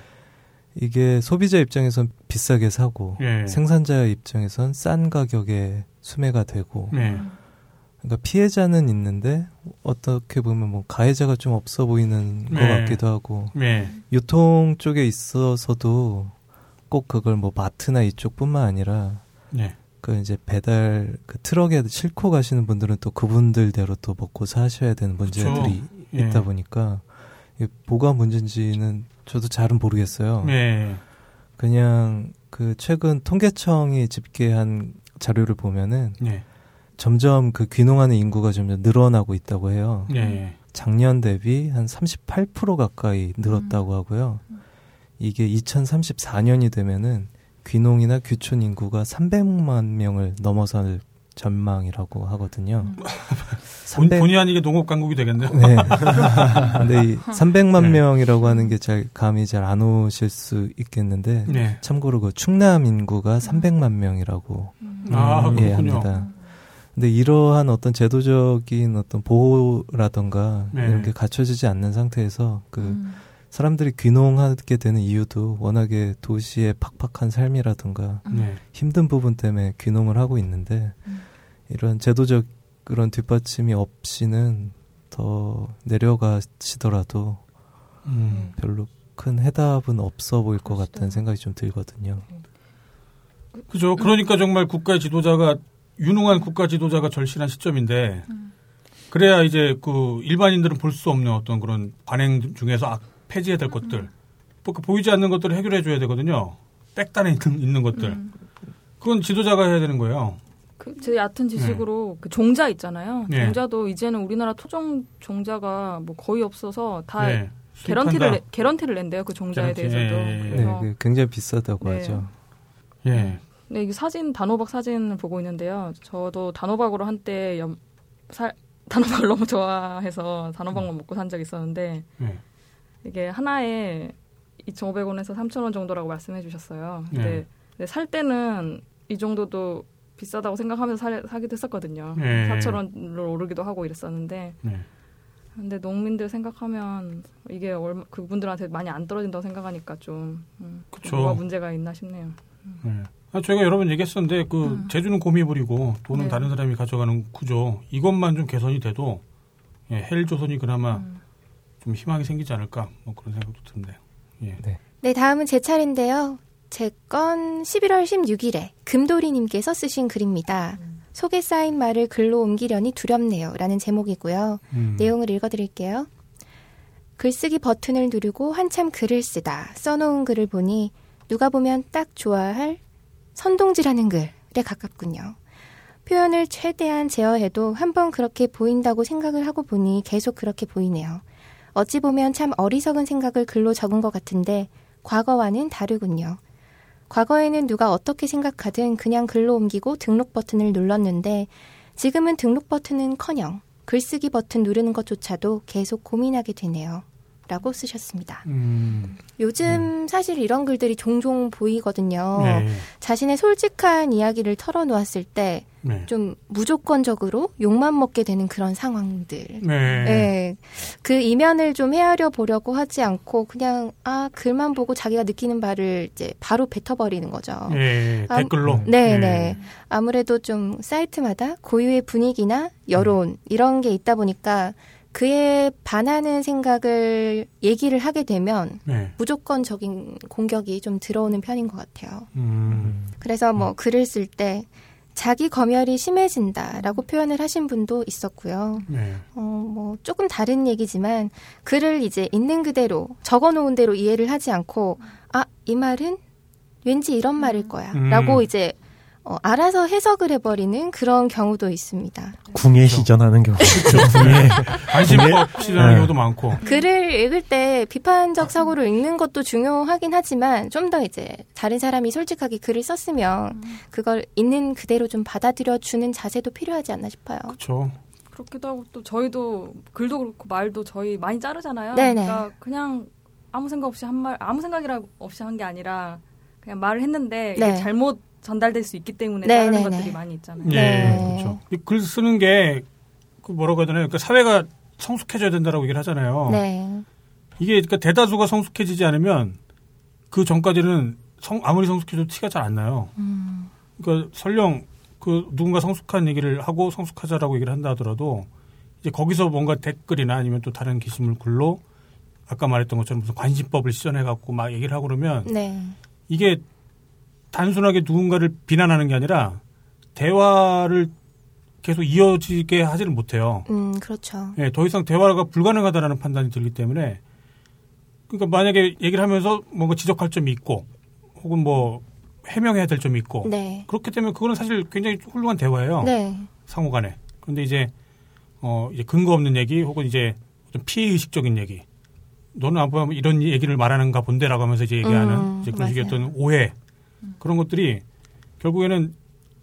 이게 소비자 입장에선 비싸게 사고 예. 생산자 입장에선 싼 가격에 수매가 되고 예. 그러니까 피해자는 있는데 어떻게 보면 뭐 가해자가 좀 없어 보이는 것 네. 같기도 하고 예. 유통 쪽에 있어서도 꼭 그걸 뭐 마트나 이쪽뿐만 아니라 예. 그 이제 배달 그 트럭에 싣고 가시는 분들은 또 그분들대로 또 먹고 사셔야 되는 문제들이 예. 있다 보니까 이게 뭐가 문제인지는 저도 잘은 모르겠어요. 예. 그냥 그 최근 통계청이 집계한 자료를 보면은 예. 점점 그 귀농하는 인구가 점점 늘어나고 있다고 해요. 예. 작년 대비 한 38% 가까이 늘었다고 하고요. 이게 2034년이 되면은 귀농이나 귀촌 인구가 300만 명을 넘어설 전망이라고 하거든요. 본, 300 본의 아니게 농업 강국이 되겠네요. 네. 근데 이 300만 네. 명이라고 하는 게 잘 감이 잘 안 오실 수 있겠는데 네. 참고로 그 충남 인구가 300만 명이라고 아, 예, 그렇군요. 합니다. 근데 이러한 어떤 제도적인 어떤 보호라던가 네. 이런 게 갖춰지지 않는 상태에서 그 음. 사람들이 귀농하게 되는 이유도 워낙에 도시의 팍팍한 삶이라든가 네. 힘든 부분 때문에 귀농을 하고 있는데 이런 제도적 그런 뒷받침이 없이는 더 내려가시더라도 음. 별로 큰 해답은 없어 보일 것 같다는 생각이 좀 들거든요. 그죠. 그러니까 정말 국가 지도자가 유능한 국가 지도자가 절실한 시점인데 그래야 이제 그 일반인들은 볼 수 없는 어떤 그런 관행 중에서 악- 폐지해야 될 것들, 뭐 보이지 않는 것들을 해결해 줘야 되거든요. 백단에 있는, 있는 것들. 그건 지도자가 해야 되는 거예요. 그, 제 얕은 지식으로 그 종자 있잖아요. 네. 종자도 이제는 우리나라 토종 종자가 뭐 거의 없어서 다 네. 개런티를 개런티를 낸대요. 그 종자에 개런티, 대해서도. 예, 예, 예. 네, 그래서 그 굉장히 비싸다고 네. 하죠. 예. 네, 이 사진 단호박 사진을 보고 있는데요. 저도 단호박으로 한때 염, 살, 단호박을 너무 좋아해서 단호박만 먹고 산 적이 있었는데 네. 이게 하나에 2,500원에서 3,000원 정도라고 말씀해 주셨어요. 근데, 네. 근데 살 때는 이 정도도 비싸다고 생각하면서 사, 사기도 했었거든요. 네. 4,000원으로 오르기도 하고 이랬었는데 네. 근데 농민들 생각하면 이게 얼마, 그분들한테 많이 안 떨어진다고 생각하니까 좀 음. 뭐가 문제가 있나 싶네요. 네. 아, 저희가 여러 번 얘기했었는데 그 제주는 곰이 부리고 돈은 네. 다른 사람이 가져가는 구조 이것만 좀 개선이 돼도 예, 헬 조선이 그나마 좀 희망이 생기지 않을까 뭐 그런 생각도 드는데요. 예. 네, 다음은 제 차례인데요. 제 건 11월 16일에 금도리님께서 쓰신 글입니다. 속에 쌓인 말을 글로 옮기려니 두렵네요. 라는 제목이고요. 음. 내용을 읽어드릴게요. 글쓰기 버튼을 누르고 한참 글을 쓰다 써놓은 글을 보니 누가 보면 딱 좋아할 선동질하는 글에 가깝군요. 표현을 최대한 제어해도 한번 그렇게 보인다고 생각을 하고 보니 계속 그렇게 보이네요. 어찌 보면 참 어리석은 생각을 글로 적은 것 같은데 과거와는 다르군요. 과거에는 누가 어떻게 생각하든 그냥 글로 옮기고 등록 버튼을 눌렀는데 지금은 등록 버튼은 커녕 글쓰기 버튼 누르는 것조차도 계속 고민하게 되네요. 라고 쓰셨습니다. 음. 요즘 사실 이런 글들이 종종 보이거든요. 네. 자신의 솔직한 이야기를 털어놓았을 때 네. 좀 무조건적으로 욕만 먹게 되는 그런 상황들. 네. 네. 그 이면을 좀 헤아려 보려고 하지 않고 그냥 아 글만 보고 자기가 느끼는 바를 이제 바로 뱉어버리는 거죠. 예, 아, 댓글로. 네, 예. 네. 아무래도 좀 사이트마다 고유의 분위기나 여론 이런 게 있다 보니까 그에 반하는 생각을 얘기를 하게 되면 네. 무조건적인 공격이 좀 들어오는 편인 것 같아요. 음. 그래서 뭐 글을 쓸 때 자기 검열이 심해진다라고 표현을 하신 분도 있었고요. 네. 어, 뭐, 조금 다른 얘기지만, 글을 이제 있는 그대로, 적어 놓은 대로 이해를 하지 않고, 아, 이 말은 왠지 이런 말일 거야. 음. 라고 이제, 어, 알아서 해석을 해버리는 그런 경우도 있습니다. 궁예 시전하는 경우. 궁예. 관심법 실현하는 네. 경우도 많고. 글을 읽을 때 비판적 사고를 읽는 것도 중요하긴 하지만, 좀 더 이제, 다른 사람이 솔직하게 글을 썼으면, 그걸 있는 그대로 좀 받아들여주는 자세도 필요하지 않나 싶어요. 그렇죠. 그렇기도 하고 또 저희도 글도 그렇고 말도 저희 많이 자르잖아요. 네네. 그러니까 그냥 아무 생각 없이 한 말, 아무 생각이라 없이 한 게 아니라 그냥 말을 했는데 네. 잘못 전달될 수 있기 때문에 네네네. 자르는 것들이 많이 있잖아요. 예, 네. 그렇죠. 이글 쓰는 게, 그 뭐라고 해야 되나요? 그러니까 사회가 성숙해져야 된다라고 얘기를 하잖아요. 네. 이게 그러니까 대다수가 성숙해지지 않으면 그 전까지는 성, 아무리 성숙해도 티가 잘 안 나요. 음. 그러니까 설령 그 누군가 성숙한 얘기를 하고 성숙하자라고 얘기를 한다 하더라도 이제 거기서 뭔가 댓글이나 아니면 또 다른 게시물 글로 아까 말했던 것처럼 무슨 관심법을 시전해 갖고 막 얘기를 하고 그러면 네. 이게 단순하게 누군가를 비난하는 게 아니라 대화를 계속 이어지게 하지를 못해요. 음, 그렇죠. 예, 더 이상 대화가 불가능하다라는 판단이 들기 때문에 그러니까 만약에 얘기를 하면서 뭔가 지적할 점이 있고 혹은 뭐 해명해야 될 점이 있고 네. 그렇기 때문에 그거는 사실 굉장히 훌륭한 대화예요. 네. 상호 간에. 근데 이제 어 이제 근거 없는 얘기 혹은 이제 좀 피해 의식적인 얘기. 너는 아빠 이런 얘기를 말하는가 본데라고 하면서 이제 얘기하는 음, 이제 그런 식의. 어떤 오해 그런 것들이 결국에는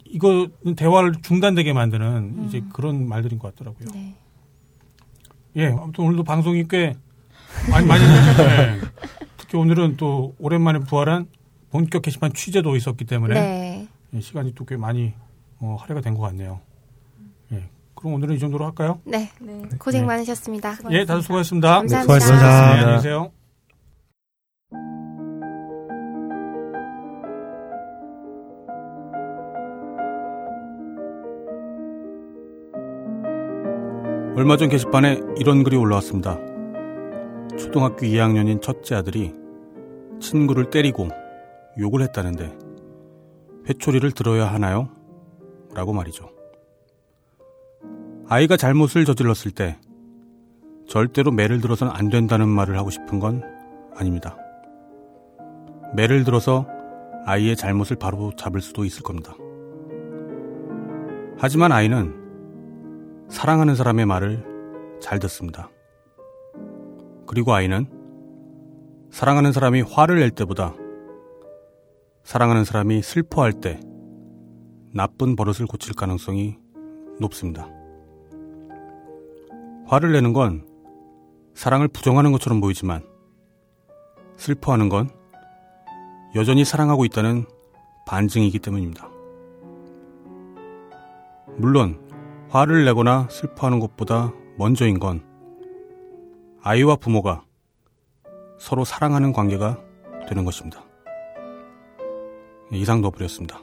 이거는 대화를 중단되게 만드는 이제 그런 말들인 것 같더라고요. 네. 예, 아무튼 오늘도 방송이 꽤 많이 많이 네. 특히 오늘은 또 오랜만에 부활한 본격 게시판 취재도 있었기 때문에 네. 예, 시간이 또 꽤 많이 어, 할애가 된 것 같네요. 예, 그럼 오늘은 이 정도로 할까요? 네. 네. 고생 네. 많으셨습니다. 예, 다들 수고하셨습니다. 감사합니다. 수고하셨습니다. 네, 안녕히 계세요. 얼마 전 게시판에 이런 글이 올라왔습니다. 초등학교 2학년인 첫째 아들이 친구를 때리고 욕을 했다는데 회초리를 들어야 하나요? 라고 말이죠. 아이가 잘못을 저질렀을 때 절대로 매를 들어서는 안 된다는 말을 하고 싶은 건 아닙니다. 매를 들어서 아이의 잘못을 바로 잡을 수도 있을 겁니다. 하지만 아이는 사랑하는 사람의 말을 잘 듣습니다. 그리고 아이는 사랑하는 사람이 화를 낼 때보다 사랑하는 사람이 슬퍼할 때 나쁜 버릇을 고칠 가능성이 높습니다. 화를 내는 건 사랑을 부정하는 것처럼 보이지만 슬퍼하는 건 여전히 사랑하고 있다는 반증이기 때문입니다. 물론 화를 내거나 슬퍼하는 것보다 먼저인 건 아이와 부모가 서로 사랑하는 관계가 되는 것입니다. 이상 너브리였습니다.